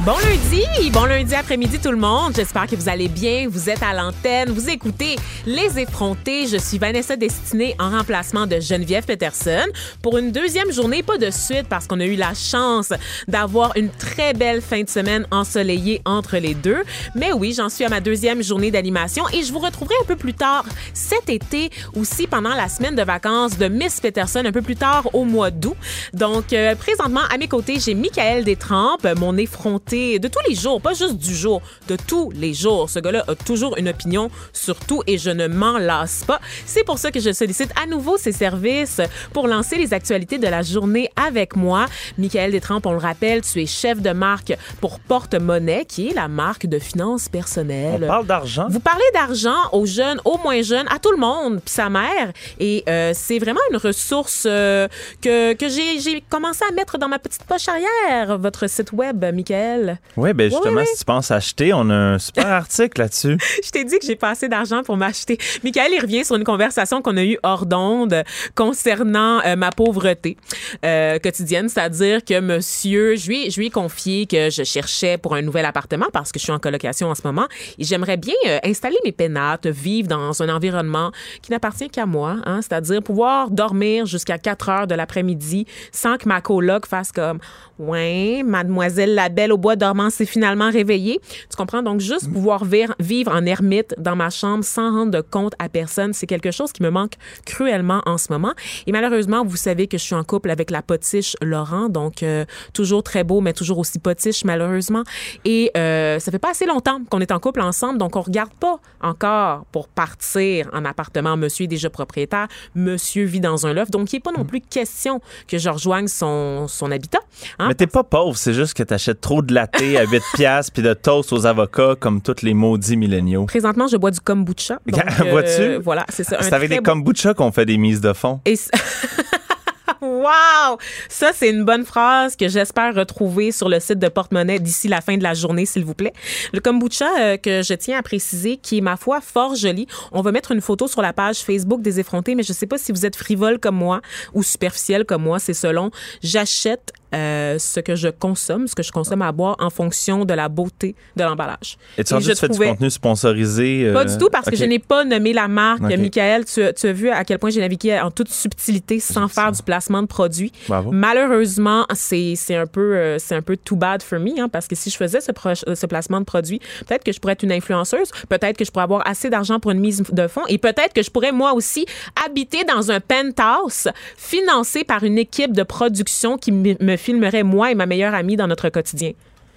Bon lundi, bon lundi après-midi tout le monde. J'espère que vous allez bien. Vous êtes à l'antenne, vous écoutez Les Effrontés. Je suis Vanessa Destinée en remplacement de Geneviève Peterson pour une deuxième journée, pas de suite parce qu'on a eu la chance d'avoir une très belle fin de semaine ensoleillée entre les deux. Mais oui, j'en suis à ma deuxième journée d'animation et je vous retrouverai un peu plus tard cet été aussi pendant la semaine de vacances de Miss Peterson un peu plus tard au mois d'août. Donc euh, présentement à mes côtés, j'ai Michael Détrempes, mon effronté de tous les jours, pas juste du jour, de tous les jours. Ce gars-là a toujours une opinion sur tout et je ne m'en lasse pas. C'est pour ça que je sollicite à nouveau ses services pour lancer les actualités de la journée avec moi. Michael Détrempe, on le rappelle, tu es chef de marque pour Porte-Monnaie, qui est la marque de finances personnelles. On parle d'argent. Vous parlez d'argent aux jeunes, aux moins jeunes, à tout le monde, puis sa mère. Et euh, c'est vraiment une ressource euh, que, que j'ai commencé à mettre dans ma petite poche arrière, votre site web, Michael. Oui, ben justement, si tu penses acheter, on a un super article là-dessus. Je t'ai dit que j'ai pas assez d'argent pour m'acheter. Michael, il revient sur une conversation qu'on a eue hors d'onde concernant euh, ma pauvreté euh, quotidienne, c'est-à-dire que monsieur, je lui, je lui ai confié que je cherchais pour un nouvel appartement parce que je suis en colocation en ce moment. Et j'aimerais bien euh, installer mes pénates, vivre dans un environnement qui n'appartient qu'à moi, hein, c'est-à-dire pouvoir dormir jusqu'à 4 heures de l'après-midi sans que ma coloc fasse comme Ouais, mademoiselle la belle au bois dormant s'est finalement réveillée. Tu comprends? Donc, juste mm. pouvoir vivre en ermite dans ma chambre sans rendre compte à personne, c'est quelque chose qui me manque cruellement en ce moment. Et malheureusement, vous savez que je suis en couple avec la potiche Laurent, donc euh, toujours très beau, mais toujours aussi potiche, malheureusement. Et euh, ça fait pas assez longtemps qu'on est en couple ensemble, donc on regarde pas encore pour partir en appartement. Monsieur est déjà propriétaire, monsieur vit dans un loft, donc il n'est pas non mm. plus question que je rejoigne son, son habitat. Hein? Mais t'es pas pauvre, c'est juste que t'achètes trop de latte à 8 piastres puis de toast aux avocats comme tous les maudits milléniaux. Présentement, je bois du kombucha. Vois-tu? Euh, voilà, c'est ça. C'est avec des kombucha qu'on fait des mises de fond. Et Wow! Ça, c'est une bonne phrase que j'espère retrouver sur le site de Porte-Monnaie d'ici la fin de la journée, s'il vous plaît. Le kombucha euh, que je tiens à préciser, qui est, ma foi, fort joli. On va mettre une photo sur la page Facebook des effrontés, mais je sais pas si vous êtes frivole comme moi ou superficiel comme moi, c'est selon. J'achète euh, ce que je consomme, ce que je consomme à boire en fonction de la beauté de l'emballage. Et tu as fait du contenu sponsorisé? Pas du tout, parce que je n'ai pas nommé la marque. Michael, tu, tu, as vu à quel point j'ai navigué en toute subtilité sans faire du placement de produit. Malheureusement, c'est un peu euh, c'est un peu too bad for me, hein, parce que si je faisais ce, ce placement de produit, peut-être que je pourrais être une influenceuse, peut-être que je pourrais avoir assez d'argent pour une mise de fonds, et peut-être que je pourrais moi aussi habiter dans un penthouse financé par une équipe de production qui me filmerait moi et ma meilleure amie dans notre quotidien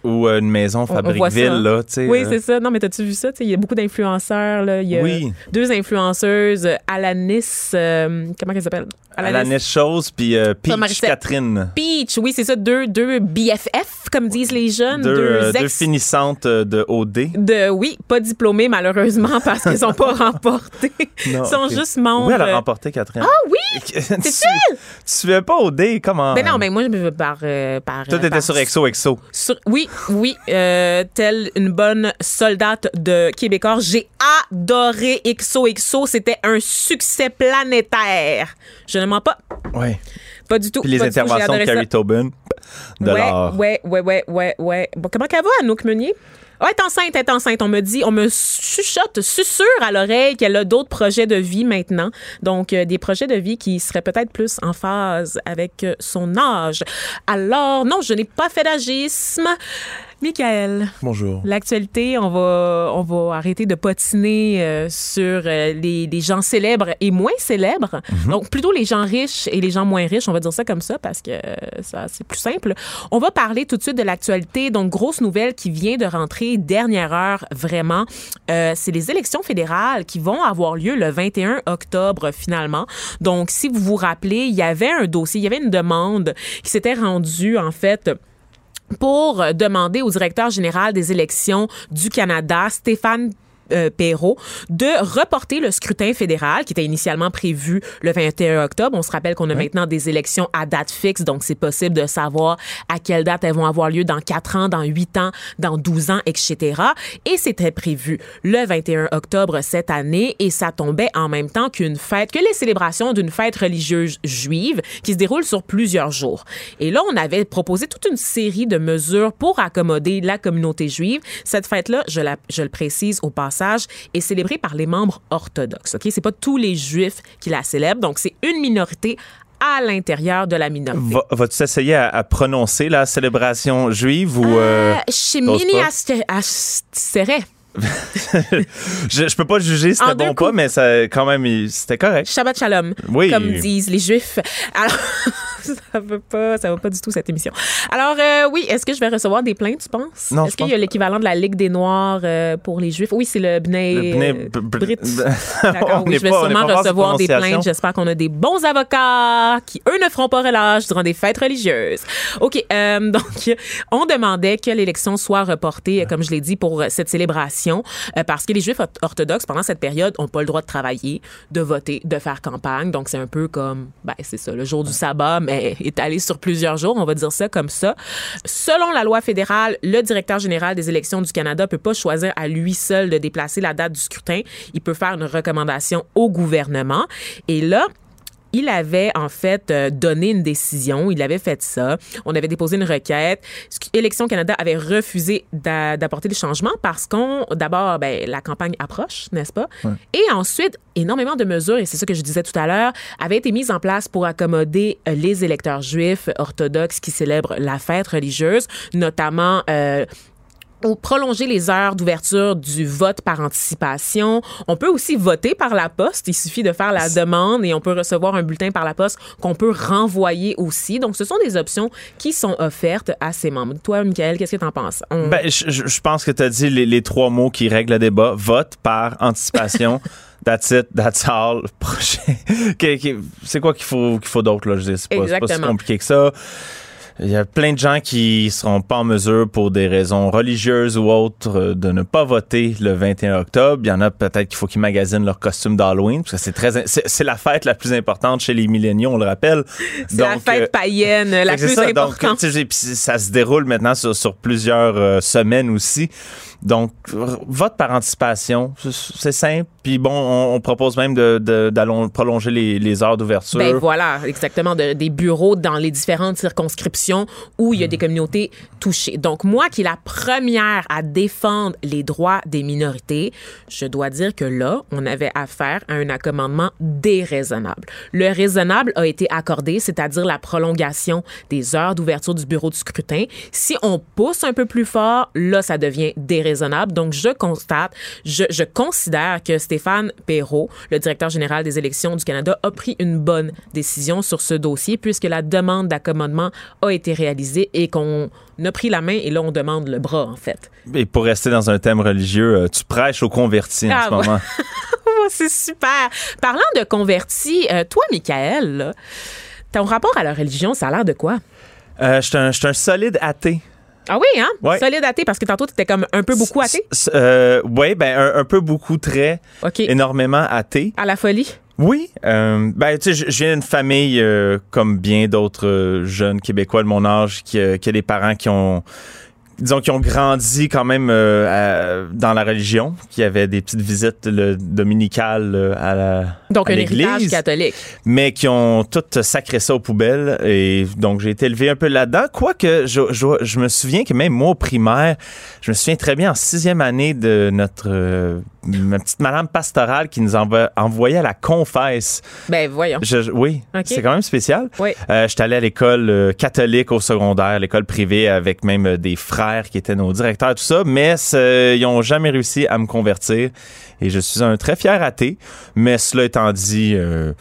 ou une maison Fabricville, là, tu sais. Oui, euh. c'est ça. Non, mais t'as-tu vu ça? Il y a beaucoup d'influenceurs, là. Il y a oui. deux influenceuses, Alanis, euh, comment elle s'appelle? Alanis Chose, puis euh, Peach Catherine. Peach, oui, c'est ça. Deux, deux BFF, comme disent les jeunes. Deux, deux, finissantes de OD. De, oui, pas diplômées, malheureusement, parce qu'elles sont pas remportées. Ils sont juste membres. Oui, elle a remporté, Catherine. Ah oui? C'est? Tu suivais pas OD, comment? Ben non, mais moi, je par. par Toi, t'étais sur Exo Exo. Sur, oui, oui, euh, telle une bonne soldate de Québécois, j'ai adoré XOXO. C'était un succès planétaire. Je ne pas. Oui. Pas du tout. Puis les interventions de Carrie Tobin, de ouais, Ouais, ouais, ouais, ouais, ouais. Bon, comment qu'elle va, Anouk Meunier? Oh, elle est enceinte, elle est enceinte. On me dit, on me chuchote, susurre à l'oreille qu'elle a d'autres projets de vie maintenant. Donc, euh, des projets de vie qui seraient peut-être plus en phase avec euh, son âge. Alors, non, je n'ai pas fait d'agisme. Michael. Bonjour. L'actualité, on va, on va arrêter de potiner euh, sur euh, les, les, gens célèbres et moins célèbres. Mhm. Donc, plutôt les gens riches et les gens moins riches, on va dire ça comme ça parce que ça, c'est plus simple. On va parler tout de suite de l'actualité. Donc, grosse nouvelle qui vient de rentrer, dernière heure, vraiment. Euh, c'est les élections fédérales qui vont avoir lieu le 21 octobre, finalement. Donc, si vous vous rappelez, il y avait un dossier, il y avait une demande qui s'était rendue, en fait, pour demander au directeur général des élections du Canada, Stéphane euh, Perrault de reporter le scrutin fédéral qui était initialement prévu le 21 octobre. On se rappelle qu'on a maintenant des élections à date fixe, donc c'est possible de savoir à quelle date elles vont avoir lieu dans 4 ans, dans 8 ans, dans 12 ans, etc. Et c'était prévu le 21 octobre cette année et ça tombait en même temps qu'une fête, que les célébrations d'une fête religieuse juive qui se déroule sur plusieurs jours. Et là, on avait proposé toute une série de mesures pour accommoder la communauté juive. Cette fête-là, je, la, je le précise au passage, est célébrée par les membres orthodoxes. Ok, c'est pas tous les juifs qui la célèbrent, donc c'est une minorité à l'intérieur de la minorité. Va, vas-tu essayer à, à prononcer la célébration juive ou... euh, Euh, chez Mini Astere. je, je peux pas juger si c'était bon ou pas, mais ça, quand même, c'était correct. Shabbat Shalom, Oui. comme disent les Juifs. Alors, ça va pas, ça va pas du tout cette émission. Alors, euh, oui, est-ce que je vais recevoir des plaintes, tu penses? Non, Est-ce qu'il y a l'équivalent de la Ligue des Noirs euh, pour les Juifs? Oui, c'est le Bnei. Le Bnei euh, Brit. On D'accord, oui, je vais pas- sûrement recevoir des plaintes. J'espère qu'on a des bons avocats qui, eux, ne feront pas relâche durant des fêtes religieuses. OK, euh, donc, on demandait que l'élection soit reportée, comme je l'ai dit, pour cette célébration, euh, parce que les Juifs orth- orthodoxes, pendant cette période, n'ont pas le droit de travailler, de voter, de faire campagne. Donc, c'est un peu comme, ben, c'est ça, le jour du sabbat, mais étalé sur plusieurs jours, on va dire ça comme ça. Selon la loi fédérale, le directeur général des élections du Canada peut pas choisir à lui seul de déplacer la date du scrutin. Il peut faire une recommandation au gouvernement. Et là, il avait en fait euh, donné une décision, il avait fait ça. On avait déposé une requête. Élections Canada avait refusé d'a- d'apporter des changements parce qu'on, d'abord, ben, la campagne approche, n'est-ce pas? Et ensuite, énormément de mesures, et c'est ça que je disais tout à l'heure, avaient été mises en place pour accommoder euh, les électeurs juifs orthodoxes qui célèbrent la fête religieuse, notamment euh, ou prolonger les heures d'ouverture du vote par anticipation. On peut aussi voter par la poste. Il suffit de faire la demande et on peut recevoir un bulletin par la poste qu'on peut renvoyer aussi. Donc, ce sont des options qui sont offertes à ses membres. Toi, Michael, qu'est-ce que tu en penses? On- Ben, je, pense que tu as dit les, les trois mots qui règlent le débat. Vote par anticipation. That's it, that's all. C'est quoi qu'il faut, qu'il faut d'autre, là? Je dis, c'est pas, pas si compliqué que ça. Il y a plein de gens qui seront pas en mesure, pour des raisons religieuses ou autres, euh, de ne pas voter le 21 octobre. Il y en a peut-être qu'il faut qu'ils magasinent leur costume d'Halloween, parce que c'est très, c'est la fête la plus importante chez les milléniaux, on le rappelle. c'est la Donc, fête euh, païenne la plus ça. Donc, importante. puis ça se déroule maintenant sur, sur plusieurs euh, semaines aussi. Donc, vote par anticipation, c'est- simple. Puis bon, on, on propose même d'allon- prolonger les, les heures d'ouverture. Ben voilà, exactement, de- des bureaux dans les différentes circonscriptions où il y a des communautés touchées. Donc moi, qui est la première à défendre les droits des minorités, je dois dire que là, on avait affaire à un accommodement déraisonnable. Le raisonnable a été accordé, c'est-à-dire la prolongation des heures d'ouverture du bureau de scrutin. Si on pousse un peu plus fort, là, ça devient déraisonnable. Donc je constate, je, je considère que Stéphane Perrault, le directeur général des élections du Canada, a pris une bonne décision sur ce dossier puisque la demande d'accommodement a été réalisée et qu'on a pris la main et là, on demande le bras, en fait. Et pour rester dans un thème religieux, euh, tu prêches aux convertis en Ah, ce ouais. moment. Oh, c'est super. Parlant de convertis, euh, toi, Michael, ton rapport à la religion, ça a l'air de quoi? Euh, Je suis un, je suis un solide athée. Ah oui, hein? Ouais. Solide athée, parce que tantôt, tu étais comme un peu beaucoup athée. Euh, ouais, ben un, un peu beaucoup, très, énormément athée. À la folie? Oui, euh, ben tu sais, je- viens d'une famille euh, comme bien d'autres euh, jeunes Québécois de mon âge qui, qui a des parents qui ont disons qui ont grandi quand même euh, à- dans la religion, qui avaient des petites visites le, dominicales euh, à la Donc, à un héritage l'église, catholique. mais qui ont toutes sacré ça aux poubelles et donc j'ai été élevé un peu là-dedans. Quoique je, je, je me souviens que même moi au primaire, je me souviens très bien en sixième année de notre euh, ma petite madame pastorale qui nous envo- envoyait à la confesse. Ben, voyons. Je- oui, c'est quand même spécial. Oui. Euh, J'étais allé à l'école catholique au secondaire, l'école privée avec même des frères qui étaient nos directeurs, tout ça, mais ils n'ont jamais réussi à me convertir et je suis un très fier athée. Mais cela étant dit, euh,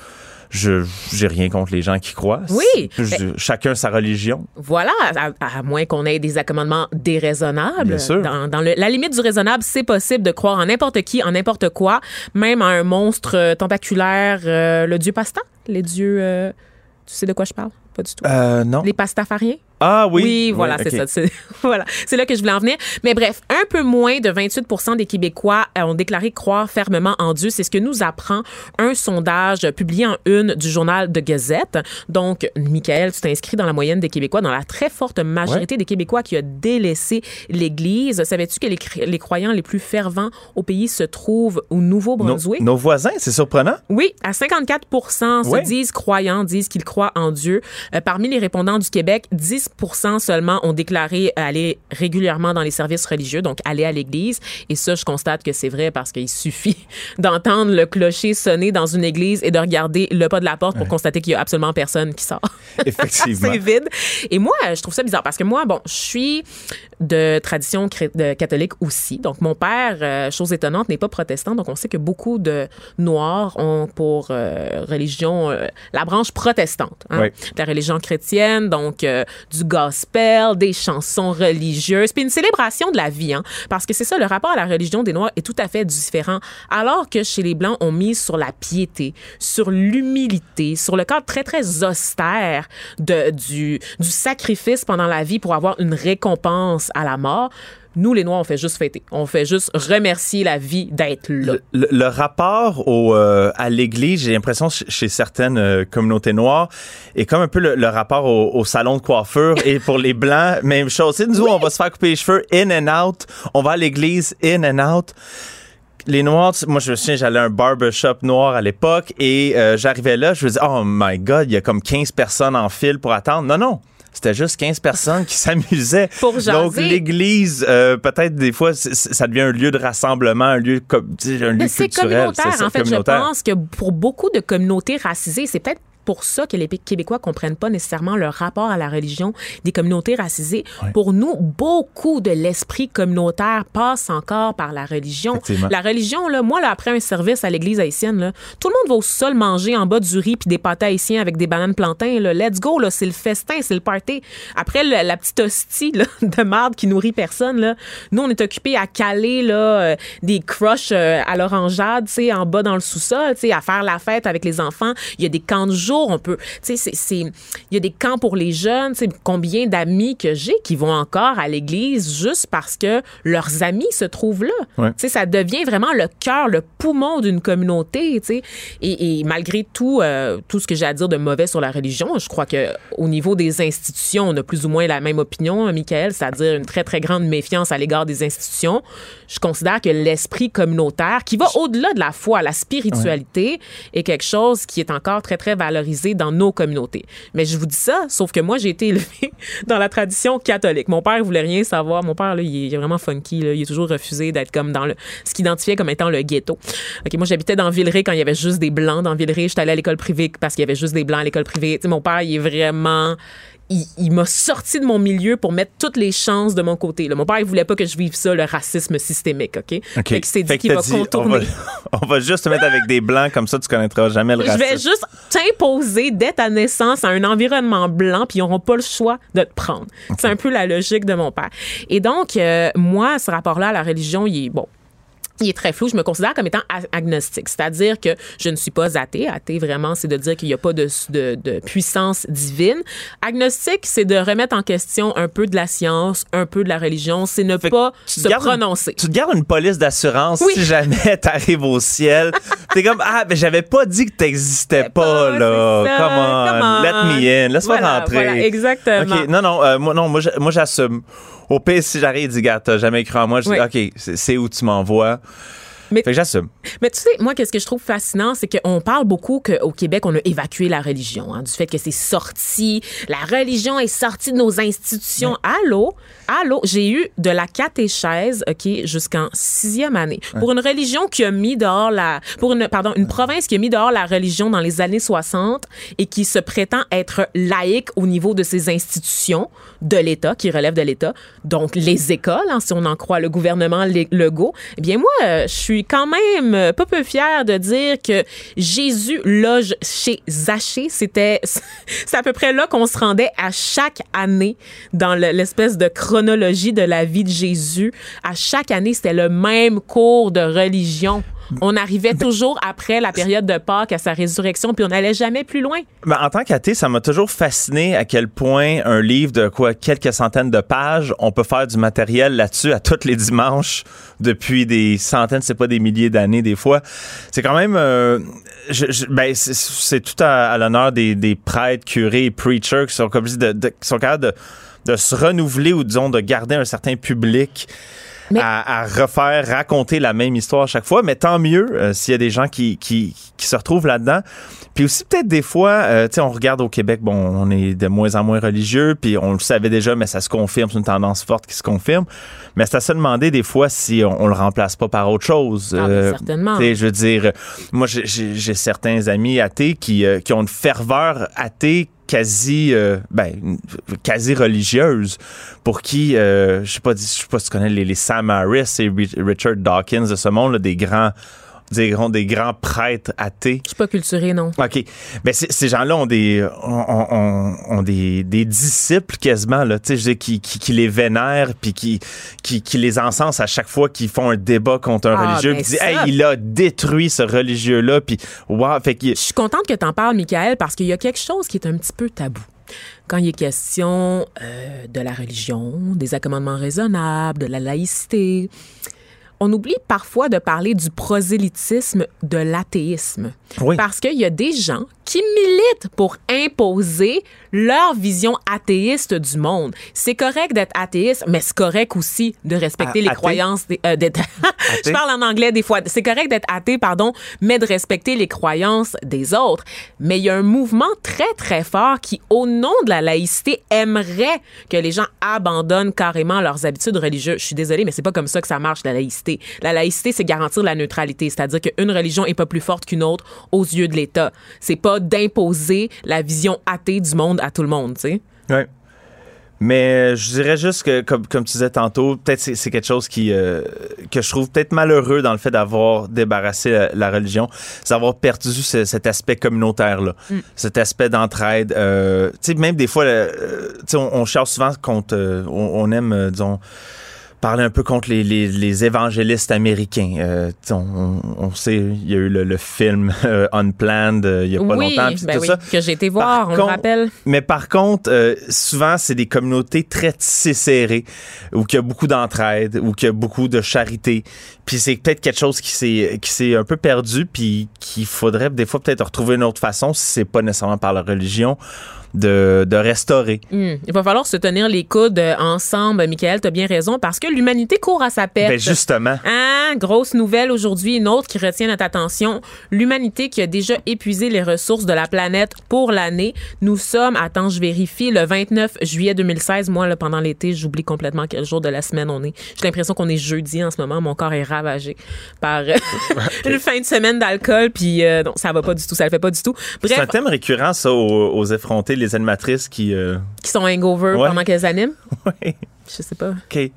je j'ai rien contre les gens qui croient. Oui. Je- chacun sa religion. Voilà, à, à moins qu'on ait des accommodements déraisonnables. Bien sûr. Dans, dans le- la limite du raisonnable, c'est possible de croire en n'importe qui, en n'importe quoi, même à un monstre euh, tentaculaire, euh, le dieu pasta, les dieux. euh, tu sais de quoi je parle? Pas du tout. Non. Les pastafariens? Ah oui. Oui, voilà, c'est ça. C'est, voilà, c'est là que je voulais en venir. Mais bref, un peu moins de 28% des Québécois euh, ont déclaré croire fermement en Dieu. C'est ce que nous apprend un sondage publié en une du journal de Gazette. Donc, Michael, tu t'inscris dans la moyenne des Québécois, dans la très forte majorité des Québécois qui a délaissé l'Église. Savais-tu que les, les croyants les plus fervents au pays se trouvent au Nouveau-Brunswick? nos voisins, c'est surprenant. Oui, à 54% se Ouais. disent croyants, disent qu'ils croient en Dieu. Euh, parmi les répondants du Québec, 10 seulement ont déclaré aller régulièrement dans les services religieux, donc aller à l'église. Et ça, je constate que c'est vrai parce qu'il suffit d'entendre le clocher sonner dans une église et de regarder le pas de la porte pour constater qu'il y a absolument personne qui sort. Effectivement. c'est vide. Et moi, je trouve ça bizarre parce que moi, bon, je suis de tradition de catholique aussi. Donc, mon père, euh, chose étonnante, n'est pas protestant. Donc, on sait que beaucoup de Noirs ont pour euh, religion euh, la branche protestante. hein. Oui. La religion chrétienne, donc euh, gospel, des chansons religieuses, puis une célébration de la vie. Hein, parce que c'est ça, le rapport à la religion des Noirs est tout à fait différent. Alors que chez les Blancs, on mise sur la piété, sur l'humilité, sur le cadre très, très austère de, du, du sacrifice pendant la vie pour avoir une récompense à la mort. Nous, les Noirs, on fait juste fêter. On fait juste remercier la vie d'être là. Le, le- le rapport au, euh, à l'Église, j'ai l'impression ch- chez certaines euh, communautés noires, est comme un peu le, le rapport au, au salon de coiffure. Et pour les Blancs, même chose. Nous, on va se faire couper les cheveux in and out. On va à l'Église in and out. Les Noirs, moi je me souviens, j'allais à un barbershop noir à l'époque et euh, j'arrivais là, je me disais, oh my God, il y a comme 15 personnes en file pour attendre. Non, non. C'était juste 15 personnes qui s'amusaient. Pour jaser. Donc, l'église, euh, peut-être des fois, ça devient un lieu de rassemblement, un lieu, un lieu Mais c'est culturel. communautaire. en fait, je pense que pour beaucoup de communautés racisées, c'est peut-être pour ça que les Québécois comprennent pas nécessairement le rapport à la religion des communautés racisées. Pour nous, beaucoup de l'esprit communautaire passe encore par la religion. La religion, là, moi, là, après un service à l'église haïtienne, là, tout le monde va au sol manger en bas du riz puis des pâtés haïtiens avec des bananes plantains. Là. Let's go, là, c'est le festin, c'est le party. Après le- la petite hostie là, de marde qui nourrit personne, là, nous, on est occupés à caler là, euh, des crushs euh, à l'orangeade, en bas dans le sous-sol, à faire la fête avec les enfants. Il y a des camps de jour, on peut, tu sais, il y a des camps pour les jeunes, tu sais, combien d'amis que j'ai qui vont encore à l'église juste parce que leurs amis se trouvent là. Ouais. Tu sais, ça devient vraiment le cœur, le poumon d'une communauté, tu sais. Et, et malgré tout, euh, tout ce que j'ai à dire de mauvais sur la religion, je crois que au niveau des institutions, on a plus ou moins la même opinion, hein, Michael, c'est-à-dire une très, très grande méfiance à l'égard des institutions. Je considère que l'esprit communautaire, qui va au-delà de la foi, la spiritualité, est quelque chose qui est encore très, très valorisé dans nos communautés. Mais je vous dis ça, sauf que moi, j'ai été élevée dans la tradition catholique. Mon père voulait rien savoir. Mon père, là, il est vraiment funky. Il a toujours refusé d'être comme dans le ce qu'il identifiait comme étant le ghetto. OK, moi, j'habitais dans Villeray quand il y avait juste des blancs dans Villeray. J'étais allée à l'école privée parce qu'il y avait juste des blancs à l'école privée. Mon père, il est vraiment il, il m'a sorti de mon milieu pour mettre toutes les chances de mon côté. là. Mon père, il voulait pas que je vive ça, le racisme systémique, OK? OK. Fait qu'il s'est dit qu'il va dit, on contourner. va, on va juste te mettre avec des blancs, comme ça tu connaîtras jamais le Je racisme. vais juste t'imposer dès ta naissance à un environnement blanc, puis ils n'auront pas le choix de te prendre. C'est un peu la logique de mon père. Et donc, euh, moi, ce rapport-là à la religion, il est bon. Il est très flou. Je me considère comme étant agnostique, c'est-à-dire que je ne suis pas athée. Athée, vraiment, c'est de dire qu'il n'y a pas de, de, de puissance divine. Agnostique, c'est de remettre en question un peu de la science, un peu de la religion. C'est ne Fait pas se une- prononcer. tu te gardes une police d'assurance Oui. si jamais t'arrives au ciel. T'es comme, ah, mais j'avais pas dit que t'existais pas, pas, là. ça. Come on, Come on. let me in, laisse-moi Voilà, rentrer. voilà, exactement. OK, non, non, euh, moi, non, moi, j'assume. Au pire, si j'arrive dis, gars, t'as jamais cru en moi, je Oui. dis, OK, c'est où tu m'envoies? Mais- Fait que j'assume. Mais tu sais, moi, qu'est-ce que je trouve fascinant, c'est qu'on parle beaucoup qu'au Québec, on a évacué la religion, hein, du fait que c'est sorti, la religion est sortie de nos institutions. Allô? Allô? J'ai eu de la catéchèse, OK, jusqu'en sixième année. Pour une religion qui a mis dehors la, pour une, pardon, une province qui a mis dehors la religion dans les années 60 et qui se prétend être laïque au niveau de ses institutions de l'État, qui relèvent de l'État, donc les écoles, hein, si on en croit le gouvernement Le- Legault, eh bien moi, euh, je suis quand même euh, pas peu fière de dire que Jésus loge chez Zachée. C'était, c'est à peu près là qu'on se rendait à chaque année dans le- l'espèce de chronologie de la vie de Jésus. À chaque année, c'était le même cours de religion. On arrivait toujours après la période de Pâques à sa résurrection, puis on n'allait jamais plus loin. Ben, en tant qu'athée, ça m'a toujours fasciné à quel point un livre de quoi quelques centaines de pages, on peut faire du matériel là-dessus à tous les dimanches depuis des centaines, c'est pas des milliers d'années des fois. C'est quand même, euh, ben, c'est- tout à, l'honneur des, prêtres, curés, preachers qui sont comme de, qui sont capables de se renouveler ou disons de garder un certain public. Mais- À, à refaire, raconter la même histoire à chaque fois, mais tant mieux euh, s'il y a des gens qui, qui, qui se retrouvent là-dedans. Puis aussi peut-être des fois, euh, tu sais, on regarde au Québec, bon, on est de moins en moins religieux, puis on le savait déjà, mais ça se confirme, c'est une tendance forte qui se confirme. Mais c'est à se demander des fois si on, on le remplace pas par autre chose. Ah, mais certainement. tu sais, je veux dire, euh, moi j'ai certains amis athées qui, euh, qui ont une ferveur athée quasi euh, ben quasi religieuse pour qui euh, je sais pas je sais pas si tu connais les, les Sam Harris et Ri- Richard Dawkins de ce monde là, des grands des grands des grands prêtres athées Je suis pas culturée, non. OK. Ben, c- ces gens-là ont des ont, ont- ont des, des disciples quasiment là, tu sais, qui, qui, qui les vénèrent puis qui, qui qui les encensent à chaque fois qu'ils font un débat contre un Ah, religieux ben puis disent hey, il a détruit ce religieux là puis wow, fait qu'il Je suis contente que tu en parles, Michael, parce qu'il y a quelque chose qui est un petit peu tabou. Quand il est question euh, de la religion, des accommodements raisonnables, de la laïcité, on oublie parfois de parler du prosélytisme de l'athéisme. Oui. Parce qu'il y a des gens qui militent pour imposer leur vision athéiste du monde. C'est correct d'être athéiste, mais c'est correct aussi de respecter les athée? croyances des, euh, Je parle en anglais des fois. C'est correct d'être athée, pardon, mais de respecter les croyances des autres. Mais il y a un mouvement très, très fort qui, au nom de la laïcité, aimerait que les gens abandonnent carrément leurs habitudes religieuses. Je suis désolée, mais c'est pas comme ça que ça marche, la laïcité. La laïcité, c'est garantir la neutralité, c'est-à-dire qu'une religion est pas plus forte qu'une autre aux yeux de l'État. C'est pas d'imposer la vision athée du monde à tout le monde, tu sais. Ouais. Mais je dirais juste que, comme, comme tu disais tantôt, peut-être c'est, c'est quelque chose qui euh, que je trouve peut-être malheureux dans le fait d'avoir débarrassé la, la religion, c'est d'avoir perdu ce- cet aspect communautaire-là, cet aspect d'entraide. Euh, tu sais, même des fois, euh, tu sais, on, on cherche souvent contre, euh, on, on aime, euh, disons, parler un peu contre les, les, les évangélistes américains. Euh, on, on sait, il y a eu le, le film euh, Unplanned euh, il y a pas oui, longtemps, ben tout oui, ça. que j'ai été Par voir, on le rappelle. Mais par contre, euh, souvent, c'est des communautés très tissées serrées, où il y a beaucoup d'entraide, où il y a beaucoup de charité. Puis c'est peut-être quelque chose qui s'est qui s'est un peu perdu, puis qu'il faudrait des fois peut-être retrouver une autre façon, si c'est pas nécessairement par la religion, de, de restaurer. Hmm. Il va falloir se tenir les coudes euh, ensemble, Michael, tu as bien raison, parce que l'humanité court à sa perte. Ben justement. Hein, grosse nouvelle aujourd'hui, une autre qui retient notre attention. L'humanité qui a déjà épuisé les ressources de la planète pour l'année. Nous sommes, attends, je vérifie, le 29 juillet 2016. Moi, là, pendant l'été, j'oublie complètement quel jour de la semaine on est. J'ai l'impression qu'on est jeudi en ce moment. Mon corps est ravagé par euh, une fin de semaine d'alcool. Puis euh, non, ça va pas du tout, ça le fait pas du tout. C'est un Bref, thème récurrent, ça, aux, aux effrontés, les animatrices qui... euh, qui sont hangover Ouais. pendant qu'elles animent. Je sais pas. OK.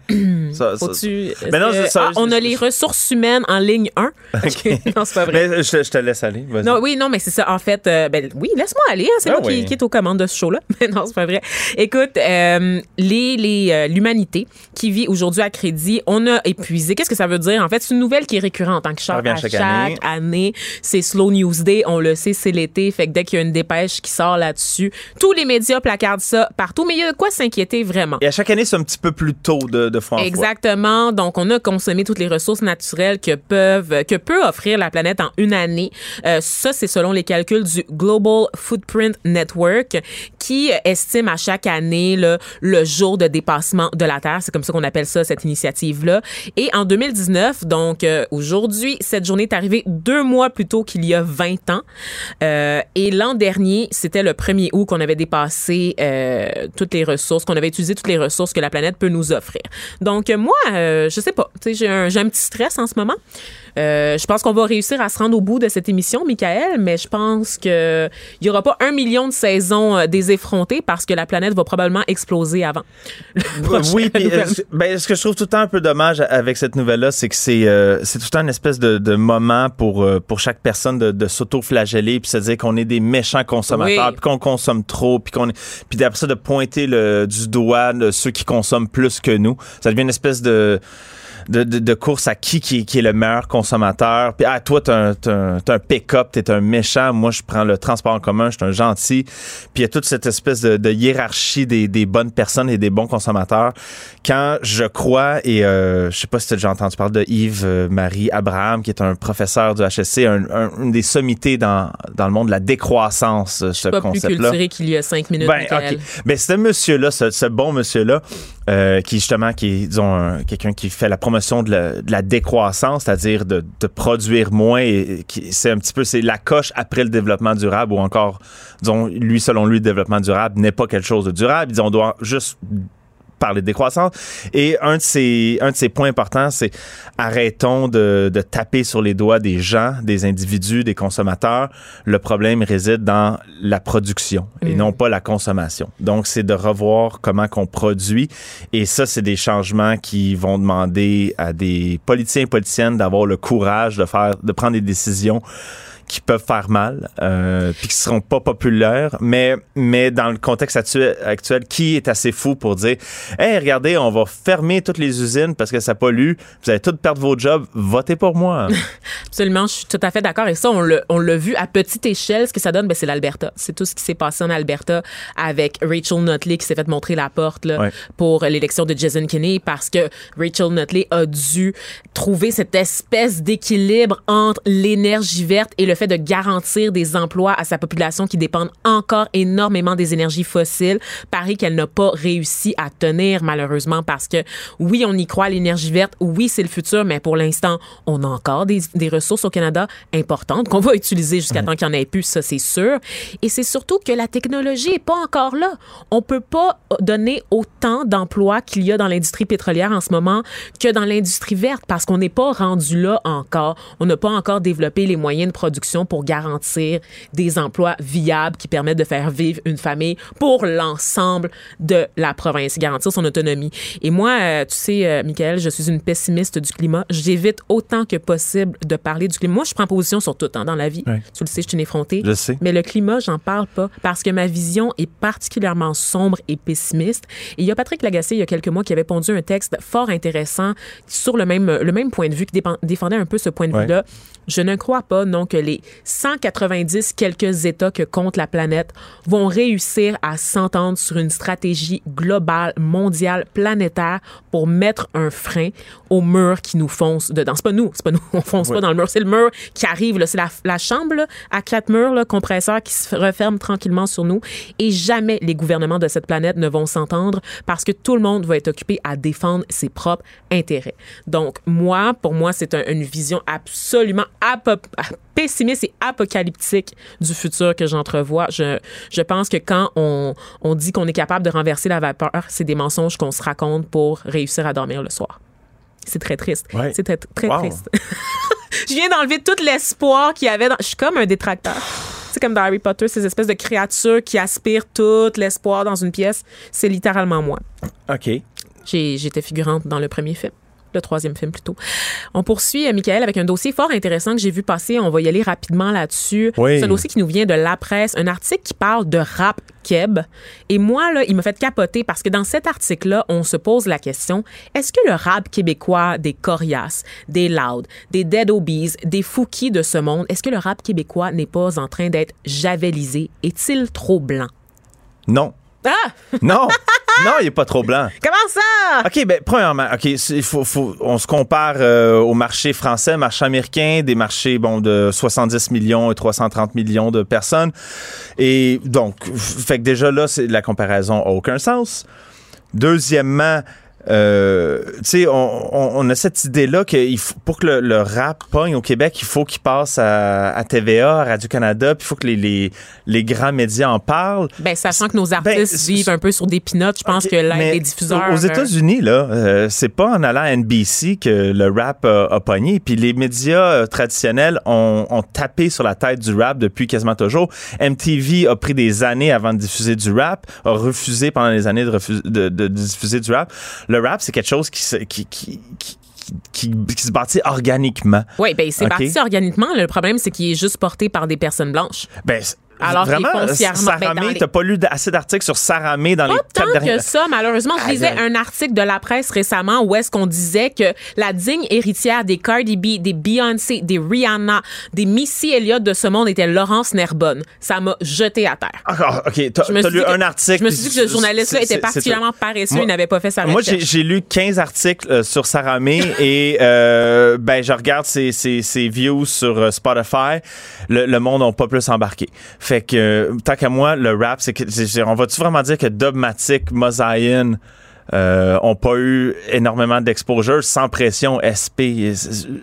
Ça- ça- Faut-tu. est-ce Ben non, que- ça, Ah, on a les ressources humaines en ligne 1. non, c'est pas vrai. Mais je, te- je te laisse aller. Non, oui, non, mais c'est ça. En fait, euh, ben oui, laisse-moi aller. hein, c'est Ah moi qui, oui. qui est aux commandes de ce show-là. Mais non, c'est pas vrai. Écoute, euh, les, les, euh, l'humanité qui vit aujourd'hui à crédit, on a épuisé. Qu'est-ce que ça veut dire? En fait, c'est une nouvelle qui est récurrente en tant que chaque, à chaque chaque année. année. C'est Slow News Day. On le sait, c'est l'été. Fait que dès qu'il y a une dépêche qui sort là-dessus, tous les médias placardent ça partout. Mais il y a de quoi s'inquiéter vraiment? Et à chaque année, c'est un petit peu plus tôt de, de fois. Exactement. Donc, on a consommé toutes les ressources naturelles que peuvent, que peut offrir la planète en une année. Euh, ça, c'est selon les calculs du Global Footprint Network, qui estime à chaque année là, le jour de dépassement de la Terre. C'est comme ça qu'on appelle ça, cette initiative-là. Et en 2019, donc euh, aujourd'hui, cette journée est arrivée deux mois plus tôt qu'il y a 20 ans. Euh, et l'an dernier, c'était le 1er août qu'on avait dépassé euh, toutes les ressources, qu'on avait utilisé toutes les ressources que la planète peut nous offrir. Donc, euh, moi, je sais pas. J'ai un, j'ai un petit stress en ce moment. Euh, je pense qu'on va réussir à se rendre au bout de cette émission, Michael, mais je pense que il y aura pas un million de saisons euh, des effrontés parce que la planète va probablement exploser avant. Prochaine Oui, puis euh, ben, ce que je trouve tout le temps un peu dommage avec cette nouvelle-là, c'est que c'est euh, c'est tout le temps une espèce de, de moment pour euh, pour chaque personne de, de s'auto-flageller puis se dire qu'on est des méchants consommateurs Oui. puis qu'on consomme trop puis qu'on est- puis après ça de pointer le, du doigt ceux qui consomment plus que nous. Ça devient une espèce de de, de, de course à qui, qui qui est le meilleur consommateur. Puis ah toi t'as un, un, un pick-up, t'es un méchant. Moi je prends le transport en commun, je suis un gentil. Puis il y a toute cette espèce de, de hiérarchie des, des bonnes personnes et des bons consommateurs. Quand je crois et euh, je sais pas si tu as déjà entendu parler de Yves euh, Marie Abraham qui est un professeur du HSC, un, un- une des sommités dans dans le monde de la décroissance, euh, ce Pas plus concept-là. culturé qu'il y a cinq minutes, Ben, Michael. OK. Ben, ce monsieur-là, ce, ce bon monsieur-là, euh, qui justement, qui est, disons, un- quelqu'un qui fait la promotion de la, décroissance, c'est-à-dire de, produire moins, c'est un petit peu, c'est la coche après le développement durable, ou encore, disons, lui, selon lui, le développement durable n'est pas quelque chose de durable. Disons, on doit juste parler de décroissance. Et un de ces, un de ces points importants, c'est arrêtons de, de taper sur les doigts des gens, des individus, des consommateurs. Le problème réside dans la production et non pas la consommation. Donc, c'est de revoir comment qu'on produit. Et ça, c'est des changements qui vont demander à des politiciens et politiciennes d'avoir le courage de faire, de prendre des décisions qui peuvent faire mal, euh, puis qui seront pas populaires, mais mais dans le contexte actuel, actuel, qui est assez fou pour dire, hey, regardez, on va fermer toutes les usines parce que ça pollue, vous allez tous perdre vos jobs, votez pour moi. Absolument, je suis tout à fait d'accord. Et ça, on l'a, on l'a vu à petite échelle. Ce que ça donne, ben, c'est l'Alberta. C'est tout ce qui s'est passé en Alberta avec Rachel Notley qui s'est fait montrer la porte là, Ouais. pour l'élection de Jason Kenney parce que Rachel Notley a dû trouver cette espèce d'équilibre entre l'énergie verte et le fait de garantir des emplois à sa population qui dépendent encore énormément des énergies fossiles. Pareil qu'elle n'a pas réussi à tenir malheureusement parce que oui, on y croit l'énergie verte, oui, c'est le futur, mais pour l'instant, on a encore des, des ressources au Canada importantes qu'on va utiliser jusqu'à temps qu'il n'y en ait plus, ça c'est sûr. Et c'est surtout que la technologie est pas encore là. On peut pas donner autant d'emplois qu'il y a dans l'industrie pétrolière en ce moment que dans l'industrie verte parce qu'on n'est pas rendu là encore. On n'a pas encore développé les moyens de production pour garantir des emplois viables qui permettent de faire vivre une famille pour l'ensemble de la province, garantir son autonomie. Et moi, euh, tu sais, euh, Michael, je suis une pessimiste du climat. J'évite autant que possible de parler du climat. Moi, je prends position sur tout hein, dans la vie. Tu le sais, je suis une effrontée. Je sais. Mais le climat, j'en parle pas parce que ma vision est particulièrement sombre et pessimiste. Et il y a Patrick Lagacé, il y a quelques mois, qui avait pondu un texte fort intéressant sur le même, le même point de vue, qui défendait un peu ce point de vue-là. Je ne crois pas, non, que les 190 quelques États que compte la planète vont réussir à s'entendre sur une stratégie globale, mondiale, planétaire pour mettre un frein au mur qui nous fonce dedans. C'est pas nous, c'est pas nous, on fonce pas dans le mur, c'est le mur qui arrive, c'est la, la chambre là, à quatre murs, là, compresseur qui se referme tranquillement sur nous. Et jamais les gouvernements de cette planète ne vont s'entendre parce que tout le monde va être occupé à défendre ses propres intérêts. Donc, moi, pour moi, c'est un- une vision absolument apo- pessimiste et apocalyptique du futur que j'entrevois. Je, je pense que quand on, on dit qu'on est capable de renverser la vapeur, c'est des mensonges qu'on se raconte pour réussir à dormir le soir. C'est très triste. Ouais. C'est très, très Wow. triste. je viens d'enlever tout l'espoir qu'il y avait dans... Je suis comme un détracteur. C'est comme dans Harry Potter, ces espèces de créatures qui aspirent tout l'espoir dans une pièce. C'est littéralement moi. OK. J'étais figurante dans le premier film. Le troisième film plutôt. On poursuit, euh, Michael, avec un dossier fort intéressant que j'ai vu passer. On va y aller rapidement là-dessus. Oui. C'est un dossier qui nous vient de La Presse, un article qui parle de rap keb. Et moi, là, il m'a fait capoter parce que dans cet article-là, on se pose la question est-ce que le rap québécois des Corias, des Loud, des Dead Obies, des Fouki de ce monde, est-ce que le rap québécois n'est pas en train d'être javelisé? Est-il trop blanc? Non. Ah Non. non, il est pas trop blanc. Comment ça? OK, ben premièrement, OK, faut, faut, on se compare euh, au marché français, marché américain, des marchés bon de 70 millions et 330 millions de personnes. Et donc, fait que déjà là, la comparaison a aucun sens. Deuxièmement, euh, tu sais, on, on- on a cette idée-là que il faut, pour que le, le rap pogne au Québec, il faut qu'il passe à, à TVA, à Radio-Canada, puis il faut que les, les, les grands médias en parlent. Ben, sachant que nos artistes Ben, c'est- vivent un peu sur des pinottes, je pense Ok, que l'aide des diffuseurs. Aux euh, États-Unis, là, euh, c'est pas en allant à NBC que le rap a, a pogné. Puis les médias euh, traditionnels ont, ont tapé sur la tête du rap depuis quasiment toujours. MTV a pris des années avant de diffuser du rap, a refusé pendant des années de, de, de diffuser du rap. Le rap, c'est quelque chose qui, se- qui, qui, qui, qui- qui se bâtit organiquement. Oui, ben c'est Ok? parti organiquement. Le problème, c'est qu'il est juste porté par des personnes blanches. Ben, Alors Vraiment, ben, Saramé, les- t'as pas lu assez d'articles sur Saramé dans les Pas quatre tant dernières que ça, malheureusement. Je lisais un article de la presse récemment où est-ce qu'on disait que la digne héritière des Cardi B, des Beyoncé, des Rihanna, des Missy Elliott de ce monde était Laurence Nerbonne. Ça m'a jeté à terre. Ah, OK, t'as lu que- un article. Je me suis dit que ce journaliste-là était particulièrement paresseux, Moi- il n'avait pas fait sa Moi, recherche. j'ai j'ai lu 15 articles euh, sur Saramé et euh, ben, je regarde ses, ses, ses views sur euh, Spotify. Le, le monde n'a pas plus embarqué. Fait que, tant qu'à moi, le rap, c'est que, on va-tu vraiment dire que Dogmatic, Mosaïen, euh, ont pas eu énormément d'exposure sans pression SP.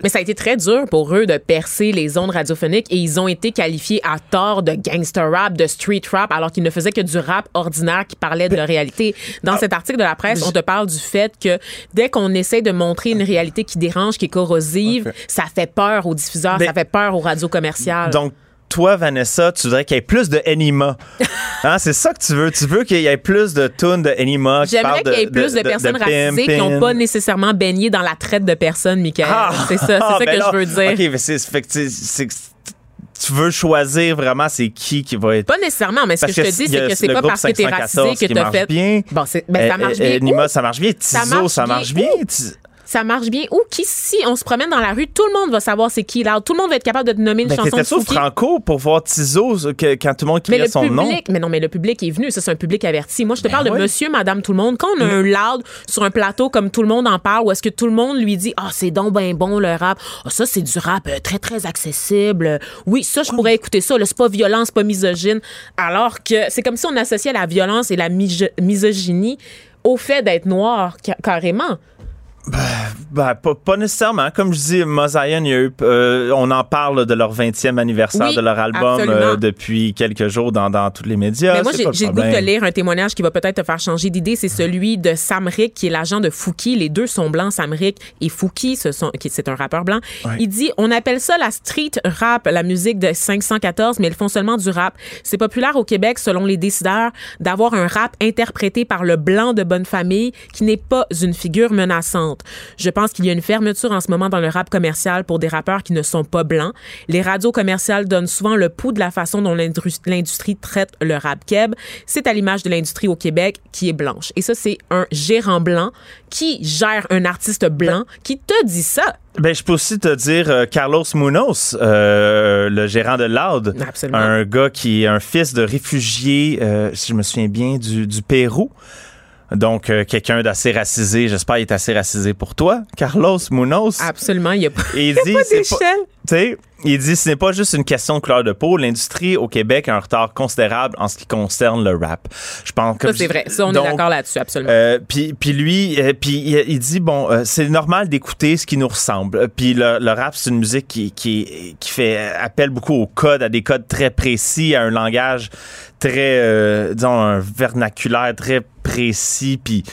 Mais ça a été très dur pour eux de percer les ondes radiophoniques et ils ont été qualifiés à tort de gangster rap, de street rap, alors qu'ils ne faisaient que du rap ordinaire qui parlait de la réalité. Dans cet article de la presse, on te parle du fait que dès qu'on essaie de montrer une réalité qui dérange, qui est corrosive, ça fait peur aux diffuseurs, Mais- ça fait peur aux radios commerciales. Donc, toi, Vanessa, tu voudrais qu'il y ait plus de Enima. Hein, c'est ça que tu veux. Tu veux qu'il y ait plus de tunes de Enima. J'aimerais qu'il y ait plus de, de personnes racisées qui n'ont pas nécessairement baigné dans la traite de personnes, Michael. Ah! c'est ça, c'est Ah, ça ben que là, je veux dire. OK, mais c'est, fait que tu veux choisir vraiment c'est qui qui va être. Pas nécessairement, mais ce que je te dis, c'est que c'est pas parce que t'es 514 racisé que t'as marche fait. bien. Bon, ben, ça Euh, marche euh, bien. Enima, Où? ça marche bien. Tizo, marche ça marche bien. Ça marche bien. Ou qui, si on se promène dans la rue, tout le monde va savoir c'est qui là. Tout le monde va être capable de te nommer une Ben, chanson sur Fouki. Franco pour voir Tizo que- quand tout le monde le son nom? mais non, mais le public est venu. Ça, c'est un public averti. Moi, je te parle ouais. de monsieur, madame, tout le monde. Quand on a un loud sur un plateau comme tout le monde en parle, où est-ce que tout le monde lui dit, ah, c'est donc ben bon, le rap. Ah, ça, c'est du rap euh, très, très accessible. Oui, ça, je pourrais écouter ça. C'est pas violent, c'est pas misogyne. Alors que c'est comme si on associait la violence et la miso- misogynie au fait d'être noir, ca- carrément. Ben, pas, pas nécessairement. Comme je dis, Mosaïen, euh, on en parle de leur 20e anniversaire Oui, de leur album euh, depuis quelques jours dans, dans tous les médias. Mais moi, j'ai le goût de lire un témoignage qui va peut-être te faire changer d'idée. C'est celui de Sam Rick, qui est l'agent de Fouki. Les deux sont blancs, Sam Rick et Fouki, ce sont, qui c'est un rappeur blanc. Il dit, on appelle ça la street rap, la musique de 514, mais ils font seulement du rap. C'est populaire au Québec, selon les décideurs, d'avoir un rap interprété par le blanc de bonne famille qui n'est pas une figure menaçante. Je pense qu'il y a une fermeture en ce moment dans le rap commercial pour des rappeurs qui ne sont pas blancs. Les radios commerciales donnent souvent le pouls de la façon dont l'industrie traite le rap keb. C'est à l'image de l'industrie au Québec qui est blanche. Et ça, c'est un gérant blanc qui gère un artiste blanc qui te dit ça. Ben, je peux aussi te dire euh, Carlos Munoz, euh, le gérant de Loud. Absolument. Un gars qui est un fils de réfugié, euh, si je me souviens bien, du, du Pérou. Donc, euh, quelqu'un d'assez racisé. J'espère qu'il est assez racisé pour toi, Carlos Munoz. Absolument, il y a pas, il a pas d'échelle. Tu sais, il dit ce n'est pas juste une question de couleur de peau. L'industrie au Québec a un retard considérable en ce qui concerne le rap. Je pense que Ça, c'est vrai. Ça, on Donc, est d'accord là-dessus, absolument. euh, puis, puis lui, euh, puis il, dit bon, euh, c'est normal d'écouter ce qui nous ressemble. Puis le, le rap, c'est une musique qui, qui, qui fait appel beaucoup aux codes, à des codes très précis, à un langage très, disons, un vernaculaire très précis, puis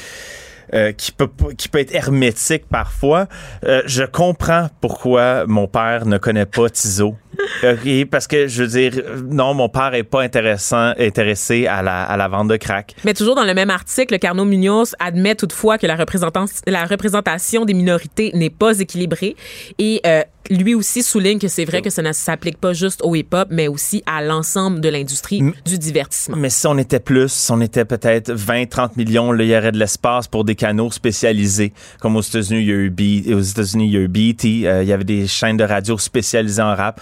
euh, qui peut qui peut être hermétique parfois. Euh, je comprends pourquoi mon père ne connaît pas Tizo. Ok, parce que je veux dire, non, mon père est pas intéressant, intéressé à la, à la vente de crack. Mais toujours dans le même article, Carnot Munoz admet toutefois que la, la représentation des minorités n'est pas équilibrée et euh, lui aussi souligne que c'est vrai que ça ne s'applique pas juste au hip-hop, mais aussi à l'ensemble de l'industrie du divertissement. Mais si on était plus, si on était peut-être 20, 30 millions, là, il y aurait de l'espace pour des canaux spécialisés. Comme aux États-Unis, il y a eu, B- aux États-Unis, il y a eu BT, euh, il y avait des chaînes de radio spécialisées en rap.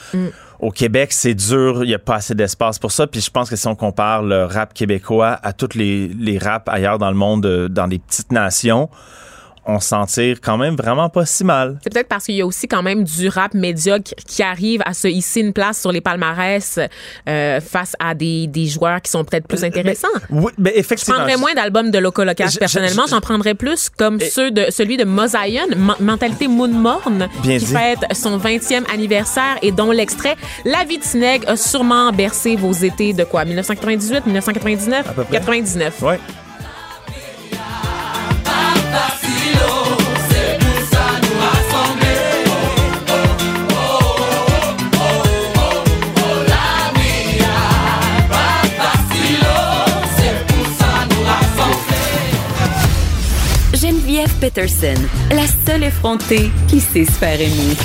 Au Québec, c'est dur, il n'y a pas assez d'espace pour ça. Puis je pense que si on compare le rap québécois à tous les, les raps ailleurs dans le monde, euh, dans des petites nations, on s'en tire quand même vraiment pas si mal. C'est peut-être parce qu'il y a aussi quand même du rap médiocre qui arrive à se hisser une place sur les palmarès euh, face à des, des joueurs qui sont peut-être plus intéressants. Oui, mais Je effectivement. prendrais moins d'albums de Loco Locas Je- je- personnellement. je- J'en prendrais plus comme ceux de, celui de Mosaïen, Men- Mentalité Moon Morne, Bien qui dit. fête son 20e anniversaire et dont l'extrait La vie de a sûrement bercé vos étés de quoi? 1998, 1999, peu près. 99. Ouais. Geneviève Peterson, la seule effrontée qui sait se faire aimer.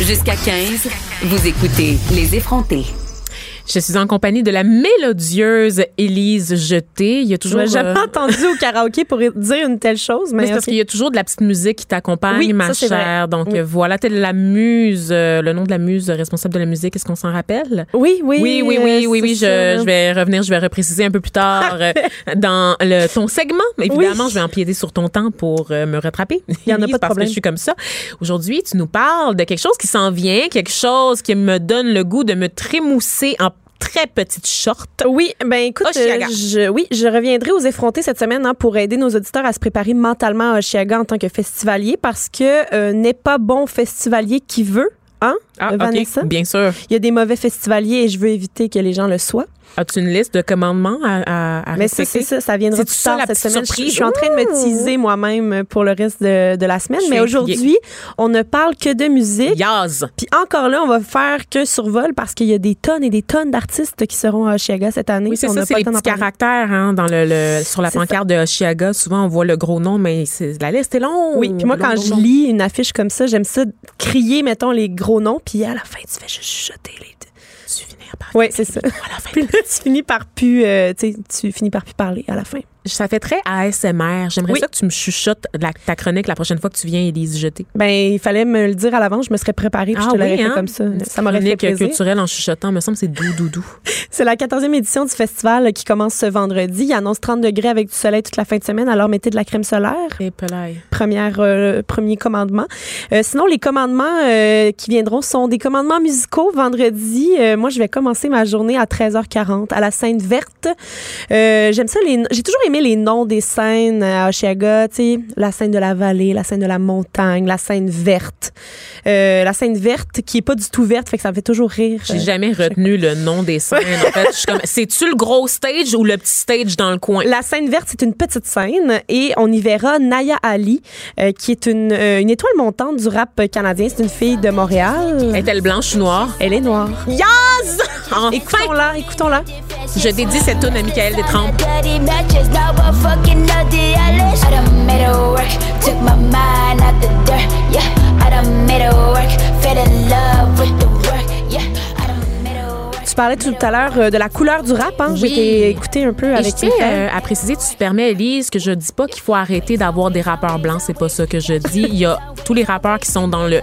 Jusqu'à 15, vous écoutez Les effrontés. Je suis en compagnie de la mélodieuse Élise Jeté. Il y a Je toujours. m'ai jamais euh, entendu au karaoké pour dire une telle chose, mais mais c'est parce qu'il y a toujours de la petite musique qui t'accompagne, Oui, ma ça, chère. vrai. Donc Oui. voilà, t'es la muse, euh, le nom de la muse responsable de la musique. Est-ce qu'on s'en rappelle? oui, oui, Oui, oui, oui, oui, oui. Je, je vais revenir, je vais repréciser un peu plus tard euh, dans le, ton segment. Évidemment, Oui. je vais empiéter sur ton temps pour euh, me rattraper. Il y en a pas de parce problème. que je suis comme ça. Aujourd'hui, tu nous parles de quelque chose qui s'en vient, quelque chose qui me donne le goût de me trémousser en très petite short. Oui, ben écoute, Oshiaga. euh, je, oui, je reviendrai aux effrontés cette semaine hein, pour aider nos auditeurs à se préparer mentalement à Oshiaga en tant que festivalier parce que euh, n'est pas bon festivalier qui veut, hein, Ah, euh, Vanessa? Bien sûr. Il y a des mauvais festivaliers et je veux éviter que les gens le soient. As-tu une liste de commandements à, à, à Mais c'est ça, ça viendra plus tard cette semaine. Je, je suis en train de me teaser moi-même pour le reste de, de la semaine. Je Mais aujourd'hui, on ne parle que de musique. Yaz. Puis encore là, on va faire que survol parce qu'il y a des tonnes et des tonnes d'artistes qui seront à Oshiaga cette année. Oui, c'est ça, c'est les petits caractères hein, dans le, le- sur la pancarte de Oshiaga. Souvent, on voit le gros nom, mais la liste est longue. Oui, puis moi, Long, quand long, je long. lis une affiche comme ça, j'aime ça crier, mettons, les gros noms, puis à la fin, tu fais juste chuchoter les. Par Oui, c'est ça. à la fin. Puis là, tu finis par plus, euh, tu finis par plus parler à la fin. Ça fait très ASMR. J'aimerais Oui. ça que tu me chuchotes la- ta chronique la prochaine fois que tu viens, Élise Jeter. Ben, il fallait me le dire à l'avance, je me serais préparée, puis je te l'aurais fait comme ça. Ça m'aurait fait hein? Plaisir. culturelle en chuchotant, me semble, c'est doux, doux, doux. C'est la 14e édition du festival qui commence ce vendredi. Il annonce 30 degrés avec du soleil toute la fin de semaine, alors mettez de la crème solaire. Et. Première, euh, premier commandement. Euh, sinon, les commandements euh, qui viendront sont des commandements musicaux. Vendredi, euh, moi, je vais commencer ma journée à 13h40 à la Seine Verte. J'aime ça. les- J'ai toujours aimé les noms des scènes à Oshiaga. Tu sais, la scène de la vallée, la scène de la montagne, la scène verte. Euh, la scène verte qui est pas du tout verte, fait que ça me fait toujours rire. J'ai Euh, jamais retenu le nom des scènes. En fait, je suis comme, c'est-tu le gros stage ou le petit stage dans le coin? La scène verte, c'est une petite scène et on y verra Naya Ali, euh, qui est une, euh, une étoile montante du rap canadien. C'est une fille de Montréal. Est-elle blanche ou noire? Elle est noire. Yaz! Enfin! Écoutons-la, écoutons-la. Je dédie cette tune à Michael Détrempe. I fucking the Alice. I done made it work, took my mind out the dirt. Yeah, I done made it work, fell in love with the parlais tout à l'heure euh, de la couleur du rap. Hein? J'ai Oui. écouter un peu je avec Michael. euh, à préciser, tu te permets, Elise, que je dis pas qu'il faut arrêter d'avoir des rappeurs blancs. C'est pas ça que je dis. Il y a tous les rappeurs qui sont dans le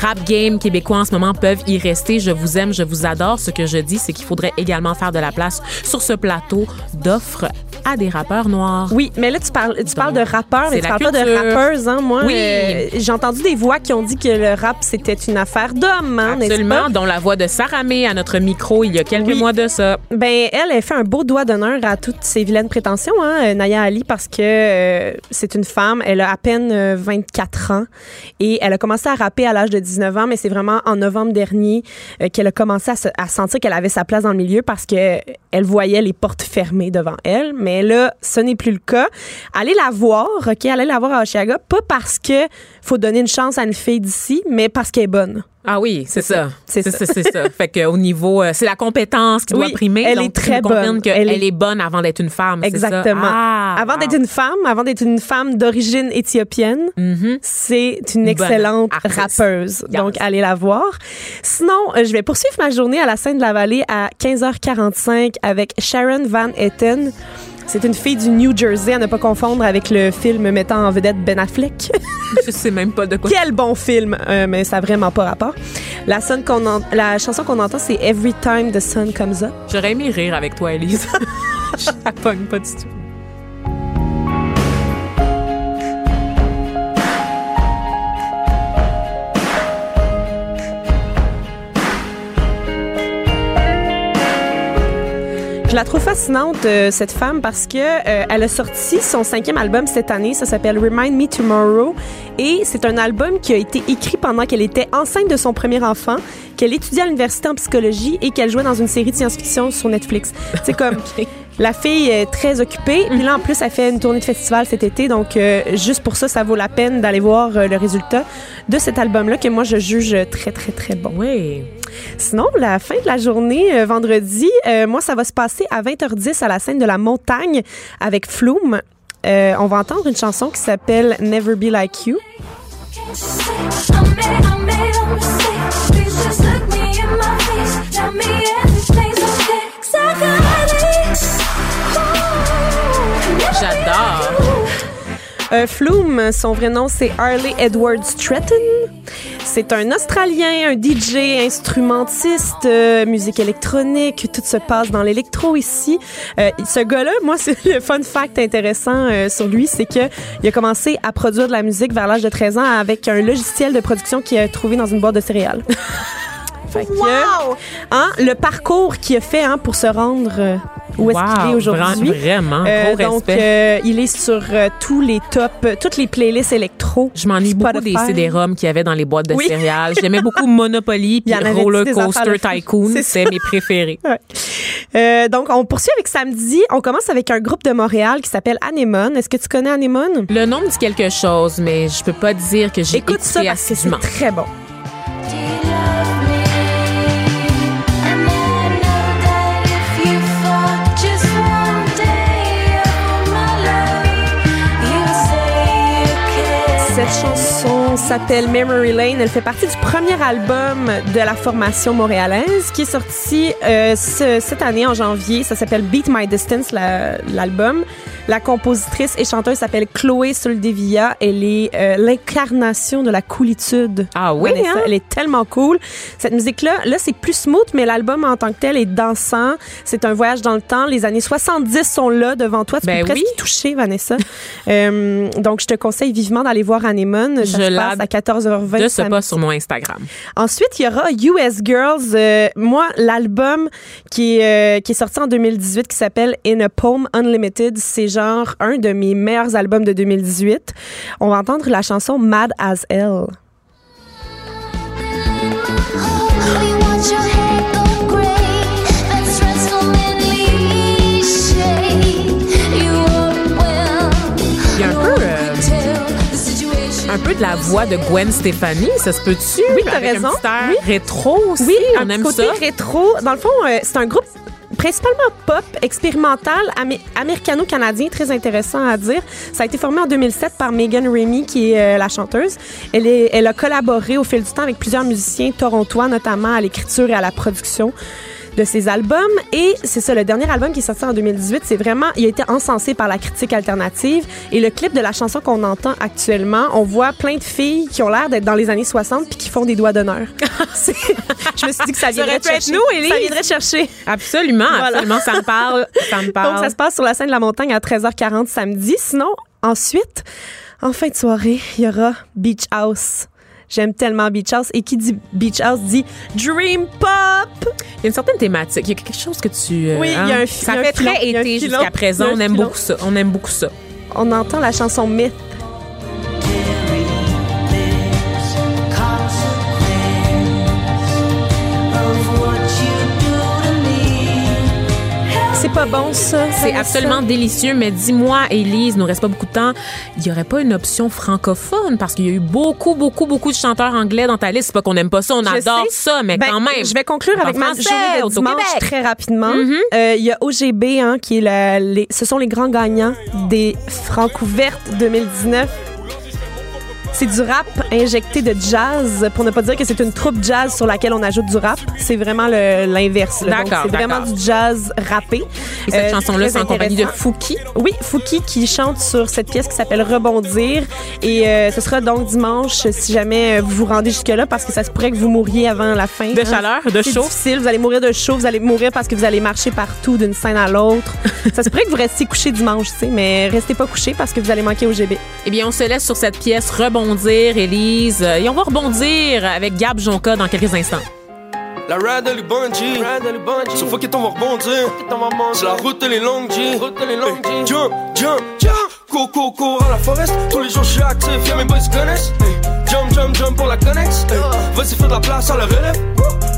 rap game québécois en ce moment peuvent y rester. Je vous aime, je vous adore. Ce que je dis, c'est qu'il faudrait également faire de la place sur ce plateau d'offres à des rappeurs noirs. Oui, mais là, tu parles, tu parles de rappeurs, mais tu parles pas de rappeuses. Hein? Moi, Oui. euh, j'ai entendu des voix qui ont dit que le rap, c'était une affaire d'hommes, hein, Absolument, pas? dont la voix de Sarah May à notre micro il y a quelques Oui. mois de ça. Ben, elle, elle fait un beau doigt d'honneur à toutes ses vilaines prétentions, hein, euh, Naya Ali, parce que euh, c'est une femme. Elle a à peine euh, 24 ans et elle a commencé à rapper à l'âge de 19 ans, mais c'est vraiment en novembre dernier euh, qu'elle a commencé à, se- à sentir qu'elle avait sa place dans le milieu parce que elle voyait les portes fermées devant elle. Mais là, ce n'est plus le cas. Allez la voir, OK? Allez la voir à Oshiaga, pas parce que faut donner une chance à une fille d'ici, mais parce qu'elle est bonne. Ah oui, c'est ça. C'est C'est ça. ça. C'est ça. Fait qu'au niveau, euh, c'est la compétence qui doit Oui, primer. elle Donc, est très bonne. Elle est... est- bonne avant d'être une femme. ça? Exactement. Ah, avant wow. d'être une femme, avant d'être une femme d'origine éthiopienne, Mhm. c'est une excellente bonne rappeuse. Yes. Donc, allez la voir. Sinon, euh, je vais poursuivre ma journée à la scène de la vallée à 15h45 avec Sharon Van Etten. C'est une fille du New Jersey, à ne pas confondre avec le film mettant en vedette Ben Affleck. Je sais même pas de quoi. Quel bon film, euh, mais ça n'a vraiment pas rapport. La, sonne qu'on en- la chanson qu'on entend, c'est Every Time the Sun Comes Up. J'aurais aimé rire avec toi, Elise. Je la pogne pas du tout. La trouve fascinante, euh, cette femme, parce que euh, elle a sorti son cinquième album cette année. Ça s'appelle Remind Me Tomorrow. Et c'est un album qui a été écrit pendant qu'elle était enceinte de son premier enfant, qu'elle étudiait à l'université en psychologie et qu'elle jouait dans une série de science-fiction sur Netflix. C'est comme... La fille est très occupée. Puis là, en plus, elle fait une tournée de festival cet été. Donc, euh, juste pour ça, ça vaut la peine d'aller voir euh, le résultat de cet album-là que moi, je juge très, très, très bon. Oui. Sinon, la fin de la journée, euh, vendredi, euh, moi, ça va se passer à 20h10 à la scène de la montagne avec Flume. Euh, on va entendre une chanson qui s'appelle Never Be Like You. Euh, Flume, son vrai nom, c'est Harley Edward Stratton. C'est un Australien, un DJ, instrumentiste, euh, musique électronique. Tout se passe dans l'électro ici. Euh, ce gars-là, moi, c'est le fun fact intéressant euh, sur lui, c'est que il a commencé à produire de la musique vers l'âge de 13 ans avec un logiciel de production qu'il a trouvé dans une boîte de céréales. Fait que, hein, le parcours qu'il a fait hein, pour se rendre euh, où est-ce qu'il est Wow, aujourd'hui. vra- Vraiment, Euh, gros donc, respect. euh, il est sur euh, tous les tops, toutes les playlists électro. Je m'ennuie beaucoup des. CD-ROM qu'il y avait dans les boîtes de Oui. céréales. J'aimais beaucoup Monopoly puis Roller Coaster. Tycoon. C'est mes préférés. Ouais. Euh, donc, on poursuit avec samedi. On commence avec un groupe de Montréal qui s'appelle Anemone. Est-ce que tu connais Anemone? Le nom me dit quelque chose, mais je peux pas dire que j'ai Écoute ça écouté parce que c'est très bon. Chanson s'appelle Memory Lane. Elle fait partie du premier album de la formation montréalaise qui est sorti euh, ce- cette année en janvier. Ça s'appelle Beat My Distance, la- l'album. La compositrice et chanteuse s'appelle Chloé Soldevilla. Elle est euh, l'incarnation de la coolitude. Ah oui, Vanessa. hein? Elle est tellement cool. Cette musique-là, là, c'est plus smooth, mais l'album en tant que tel est dansant. C'est un voyage dans le temps. Les années 70 sont là devant toi. Tu Ben peux presque oui. toucher, Vanessa. Euh, donc, je te conseille vivement d'aller voir Anemone. Je se l'ad- à 14h20. De ce samedi. pas sur mon Instagram. Ensuite, il y aura US Girls. Euh, moi, l'album qui est, euh, qui est sorti en 2018 qui s'appelle In a Poem Unlimited, c'est genre un de mes meilleurs albums de 2018. On va entendre la chanson Mad as Hell. We un peu de la voix de Gwen Stefani, ça se peut-tu? Oui, t'as raison. Un Oui. rétro aussi. Oui, on un aime côté ça. rétro. Dans le fond, euh, c'est un groupe principalement pop, expérimental, amé- américano-canadien, très intéressant à dire. Ça a été formé en 2007 par Megan Remy, qui est euh, la chanteuse. Elle, est, elle a collaboré au fil du temps avec plusieurs musiciens torontois, notamment à l'écriture et à la production de ses albums. Et c'est ça, le dernier album qui est sorti en 2018, c'est vraiment, il a été encensé par la critique alternative. Et le clip de la chanson qu'on entend actuellement, on voit plein de filles qui ont l'air d'être dans les années 60 puis qui font des doigts d'honneur. Je me suis dit que ça viendrait être chercher. nous. Ça viendrait chercher. Absolument, Voilà. absolument. Ça me parle. Ça me parle. Donc, ça se passe sur la scène de la montagne à 13h40 samedi. Sinon, ensuite, en fin de soirée, il y aura Beach House. J'aime tellement Beach House. Et qui dit Beach House dit Dream Pop. Il y a une certaine thématique. Il y a quelque chose que tu. euh, Oui, il y a un fi- Ça y a un fait filon, très un été jusqu'à présent. un On aime filon. beaucoup ça. On aime beaucoup ça. On entend la chanson Myth. Pas bon, ça. C'est absolument délicieux, mais dis-moi, Élise, il nous reste pas beaucoup de temps. Il y aurait pas une option francophone? Parce qu'il y a eu beaucoup, beaucoup, beaucoup de chanteurs anglais dans ta liste. C'est pas qu'on aime pas ça, on Je adore sais. ça, mais Ben, quand même. Je vais conclure avec ma journée de dimanche très rapidement. Mhm. Euh, Il y a OGB, hein, qui est la- les, ce sont les grands gagnants des Francouvertes 2019. C'est du rap injecté de jazz, pour ne pas dire que c'est une troupe jazz sur laquelle on ajoute du rap. C'est vraiment l'inverse. D'accord, C'est vraiment du jazz rappé. Et cette Euh, chanson-là, c'est en compagnie de. Fouki? Oui, Fouki qui chante sur cette pièce qui s'appelle Rebondir. Et euh, ce sera donc dimanche si jamais euh, vous vous rendez jusque-là parce que ça se pourrait que vous mouriez avant la fin. De hein. chaleur, de C'est chaud? difficile. Vous allez mourir de chaud. Vous allez mourir parce que vous allez marcher partout d'une scène à l'autre. ça se pourrait que vous restiez couché dimanche, tu sais, mais restez pas couché parce que vous allez manquer au GB. Eh bien, on se laisse sur cette pièce rebondir, Élise. Euh, Et on va rebondir avec Gab Jonca dans quelques instants. La ride elle est bungee, Sauf faut qu'on va rebondir. C'est la route elle est longue G. Hey, Jump, jump, jump. Coco, cours à la forest. Tous les jours je suis actif, y'a mes boys connaissent. Hey, Jump, jump, jump pour la connexe. Hey, Vas-y fais de la place à la relève.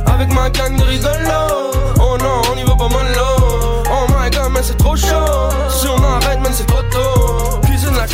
Avec ma gang de rigolos. Oh non, on y va pas mollo Oh my god, mais c'est trop chaud. Si on arrête, man, c'est trop tôt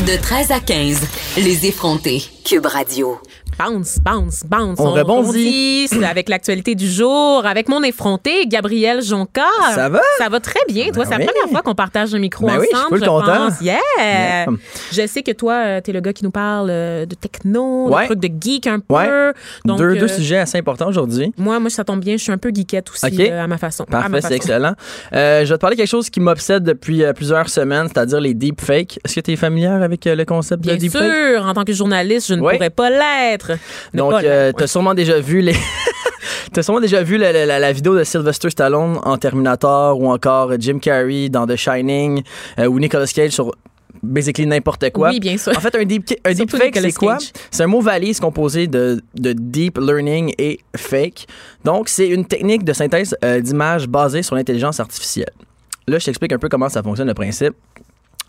De 13 à 15, les effrontés. Cube Radio. Bounce, bounce, bounce. On rebondit. Avec l'actualité du jour, avec mon effronté, Gabriel Jonca. Ça va? Ça va très bien. Toi, Ben c'est la première fois qu'on partage un micro Ben oui, je suis ensemble, full content. pense. Yeah! Yeah. Je sais que toi, tu es le gars qui nous parle euh, de techno, Ouais. de trucs de geek un peu. Ouais. Donc, deux, euh, deux sujets assez importants aujourd'hui. Moi, moi, ça tombe bien. Je suis un peu geekette aussi euh, à ma façon. Parfait, c'est excellent. Euh, je vais te parler de quelque chose qui m'obsède depuis euh, plusieurs semaines, c'est-à-dire les deepfakes. Est-ce que tu es familière avec euh, le concept Bien de deepfake? sûr, en tant que journaliste, je ne Ouais. pourrais pas l'être. Ne Donc, pas euh, t'as sûrement déjà vu les. T'as sûrement déjà vu la, la- la- la vidéo de Sylvester Stallone en Terminator ou encore Jim Carrey dans The Shining euh, ou Nicolas Cage sur basically n'importe quoi. Oui, bien sûr. En fait, un, deep, un deepfake, Nicolas c'est quoi? C'est un mot valise composé de, de deep learning et fake. Donc, c'est une technique de synthèse euh, d'images basée sur l'intelligence artificielle. Là, je t'explique un peu comment ça fonctionne, le principe.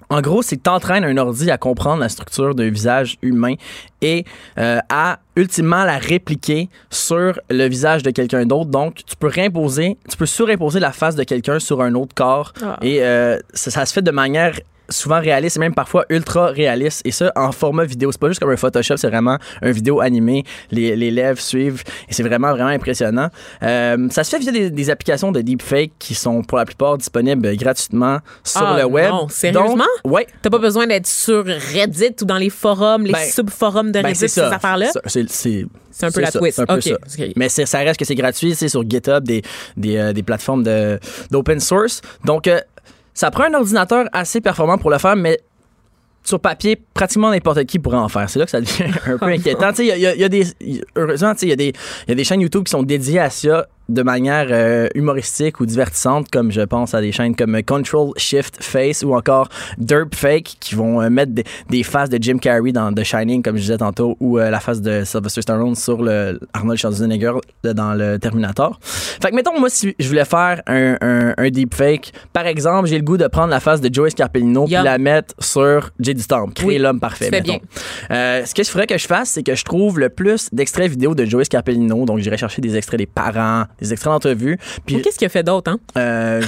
En gros, c'est que tu entraînes un ordi à comprendre la structure d'un visage humain et euh, à ultimement la répliquer sur le visage de quelqu'un d'autre. Donc, tu peux réimposer, tu peux surimposer la face de quelqu'un sur un autre corps Ah. et euh, ça, ça se fait de manière souvent réaliste et même parfois ultra réaliste et ça en format vidéo c'est pas juste comme un Photoshop c'est vraiment un vidéo animé les, les lèvres suivent et c'est vraiment vraiment impressionnant Euh, ça se fait via des, des applications de deepfake qui sont pour la plupart disponibles gratuitement sur Ah, le web non, sérieusement? Donc, ouais T'as pas besoin d'être sur Reddit ou dans les forums, les Ben, subforums de ben, Reddit, c'est ces affaires-là? C'est un peu c'est la ça, twist. peu ça. Mais c'est- ça reste que c'est gratuit, c'est sur GitHub, des, des, euh, des plateformes de- d'open source. Donc, euh, ça prend un ordinateur assez performant pour le faire, mais sur papier, pratiquement n'importe qui pourrait en faire. C'est là que ça devient un peu inquiétant. Il y a, des, heureusement, il y, y a des chaînes YouTube qui sont dédiées à ça de manière euh, humoristique ou divertissante, comme je pense à des chaînes comme Control Shift Face ou encore Derp Fake qui vont euh, mettre des, des faces de Jim Carrey dans The Shining, comme je disais tantôt, ou euh, la face de Sylvester Stallone sur le Arnold Schwarzenegger euh, dans le Terminator. Fait que mettons, moi, si je voulais faire un, un, un deepfake, par exemple, j'ai le goût de prendre la face de Joey Scarpellino Yup. la mettre sur J.D. Stamp, créer Oui, l'homme parfait. mettons. Euh, ce que je ferais que je fasse, c'est que je trouve le plus d'extraits vidéo de Joey Scarpellino. Donc, j'irai chercher des extraits des parents, des extraits d'entrevue. Puis, Qu'est-ce qu'il a fait d'autre, hein? euh,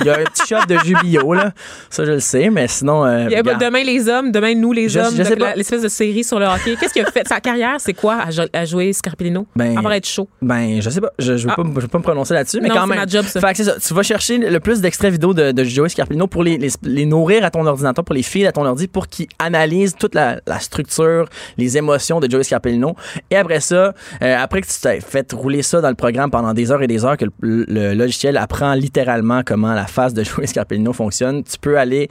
il y a un petit shot de Jubio, là. Ça, je le sais, mais sinon. euh, Il y a regarde. demain les hommes, demain nous les Je- hommes, je sais de- pas. l'espèce de série sur le hockey. Qu'est-ce qu'il a fait? Sa carrière, c'est quoi à, à jouer Scarpellino? Ben, à part être chaud. Ben, je sais pas. Je, je veux, Ah. pas, je veux pas me prononcer là-dessus, mais quand même. ma job, ça. Fait que ça. Tu vas chercher le plus d'extraits vidéo de, de Joey Scarpellino pour les, les, les nourrir à ton ordinateur, pour les filer à ton ordi, pour qu'ils analysent toute la, la structure, les émotions de Joey Scarpellino. Et après ça, euh, après que tu t'as fait rouler ça dans le programme pendant des heures et des heures, que le, le logiciel apprend littéralement comment la face de Joey Scarpellino fonctionne, tu peux aller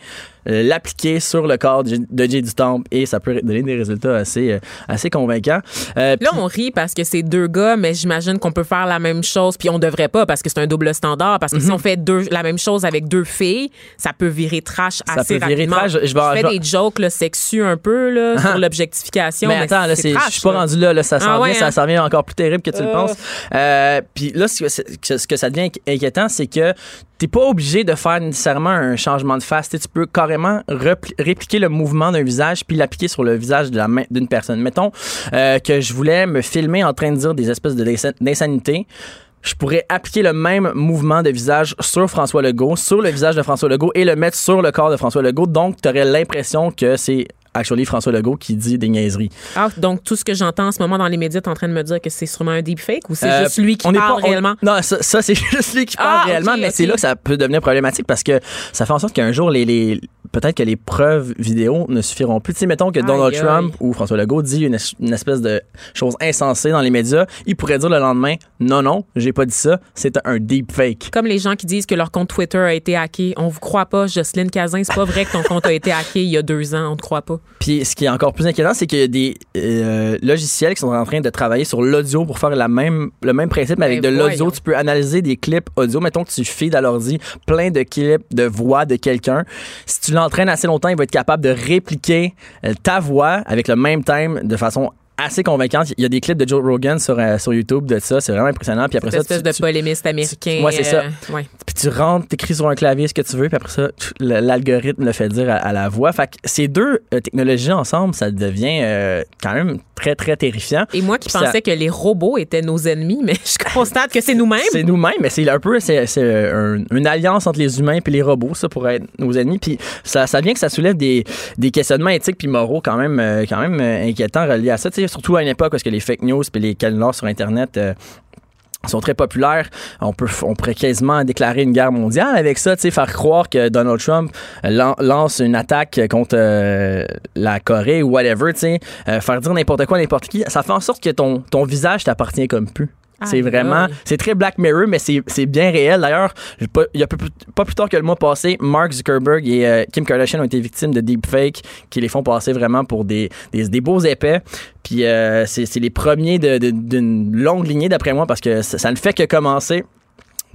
euh, l'appliquer sur le corps de, Jay du Temple et ça peut donner des résultats assez, euh, assez convaincants. Euh, Là, on rit parce que c'est deux gars, mais j'imagine qu'on peut faire la même chose, puis on devrait pas parce que c'est un double standard. Parce que Mhm. si on fait deux, la même chose avec deux filles, ça peut virer trash Ça assez peut virer rapidement. trash. Je vais- fais je des jokes là, sexus un peu là, sur l'objectification. Mais attends, là, c'est, je suis pas là. rendu là, là ça s'en Ah ouais, vient, ça hein? s'en vient encore plus terrible que tu le penses. Euh, Puis là, ce que, ça devient inqui- inquiétant, c'est que t'es pas obligé de faire nécessairement un changement de face. Tu peux carrément répliquer le mouvement d'un visage puis l'appliquer sur le visage d'une personne. Mettons euh, que je voulais me filmer en train de dire des espèces d'insanité. Je pourrais appliquer le même mouvement de visage sur François Legault, sur le visage de François Legault et le mettre sur le corps de François Legault. Donc, tu aurais l'impression que c'est actually François Legault qui dit des niaiseries. Ah, donc tout ce que j'entends en ce moment dans les médias, t'es en train de me dire que c'est sûrement un deepfake ou c'est Euh, juste lui qui on parle pas- on- réellement? non, ça, ça, c'est juste lui qui parle Ah, réellement, mais c'est là que ça peut devenir problématique parce que ça fait en sorte qu'un jour, les, les- peut-être que les preuves vidéo ne suffiront plus. Tu sais, mettons que Donald Aïe, Trump ou François Legault dit une, une espèce de chose insensée dans les médias, il pourrait dire le lendemain, non, non, j'ai pas dit ça, c'est un deepfake. Comme les gens qui disent que leur compte Twitter a été hacké. On vous croit pas, Jocelyne Cazin. C'est pas vrai que ton compte a été hacké il y a deux ans. On te croit pas. Puis ce qui est encore plus inquiétant, c'est qu'il y a des euh, logiciels qui sont en train de travailler sur l'audio pour faire la même, le même principe, mais avec Ben de l'audio. Tu peux analyser des clips audio. Mettons que tu feeds à l'ordi plein de clips de voix de quelqu'un. Si tu l'entraînes assez longtemps, il va être capable de répliquer euh, ta voix avec le même thème de façon assez convaincantes. Il y a des clips de Joe Rogan sur, euh, sur YouTube de ça. C'est vraiment impressionnant. Puis après ça, espèce tu- de tu- polémiste américain. Ouais, c'est ça. euh, ouais. puis tu rentres, t'écris sur un clavier ce que tu veux, puis après ça, l'algorithme le fait dire à, à la voix. Fait que ces deux euh, technologies ensemble, ça devient quand même très, très terrifiant. Et moi qui Puis ça- pensais que les robots étaient nos ennemis, mais je constate que c'est nous-mêmes. C'est nous-mêmes, mais c'est un peu c'est, c'est un- une alliance entre les humains et les robots, ça pourrait être nos ennemis. Puis ça, ça vient que ça soulève des, des questionnements éthiques puis moraux quand même, quand même inquiétants reliés à ça. Surtout à une époque où que les fake news puis les canulars sur Internet euh, sont très populaires. On peut, on pourrait quasiment déclarer une guerre mondiale avec ça, tu faire croire que Donald Trump lan- lance une attaque contre euh, la Corée ou whatever, tu sais, euh, faire dire n'importe quoi à n'importe qui. Ça fait en sorte que ton, ton visage t'appartient comme plus. C'est Aïe, vraiment, c'est très Black Mirror, mais c'est c'est bien réel. D'ailleurs, il y a peu- pas plus tard que le mois passé, Mark Zuckerberg et euh, Kim Kardashian ont été victimes de deepfakes qui les font passer vraiment pour des, des, des beaux épais. Puis euh, c'est c'est les premiers de- de- d'une longue lignée, d'après moi, parce que ça, ça ne fait que commencer.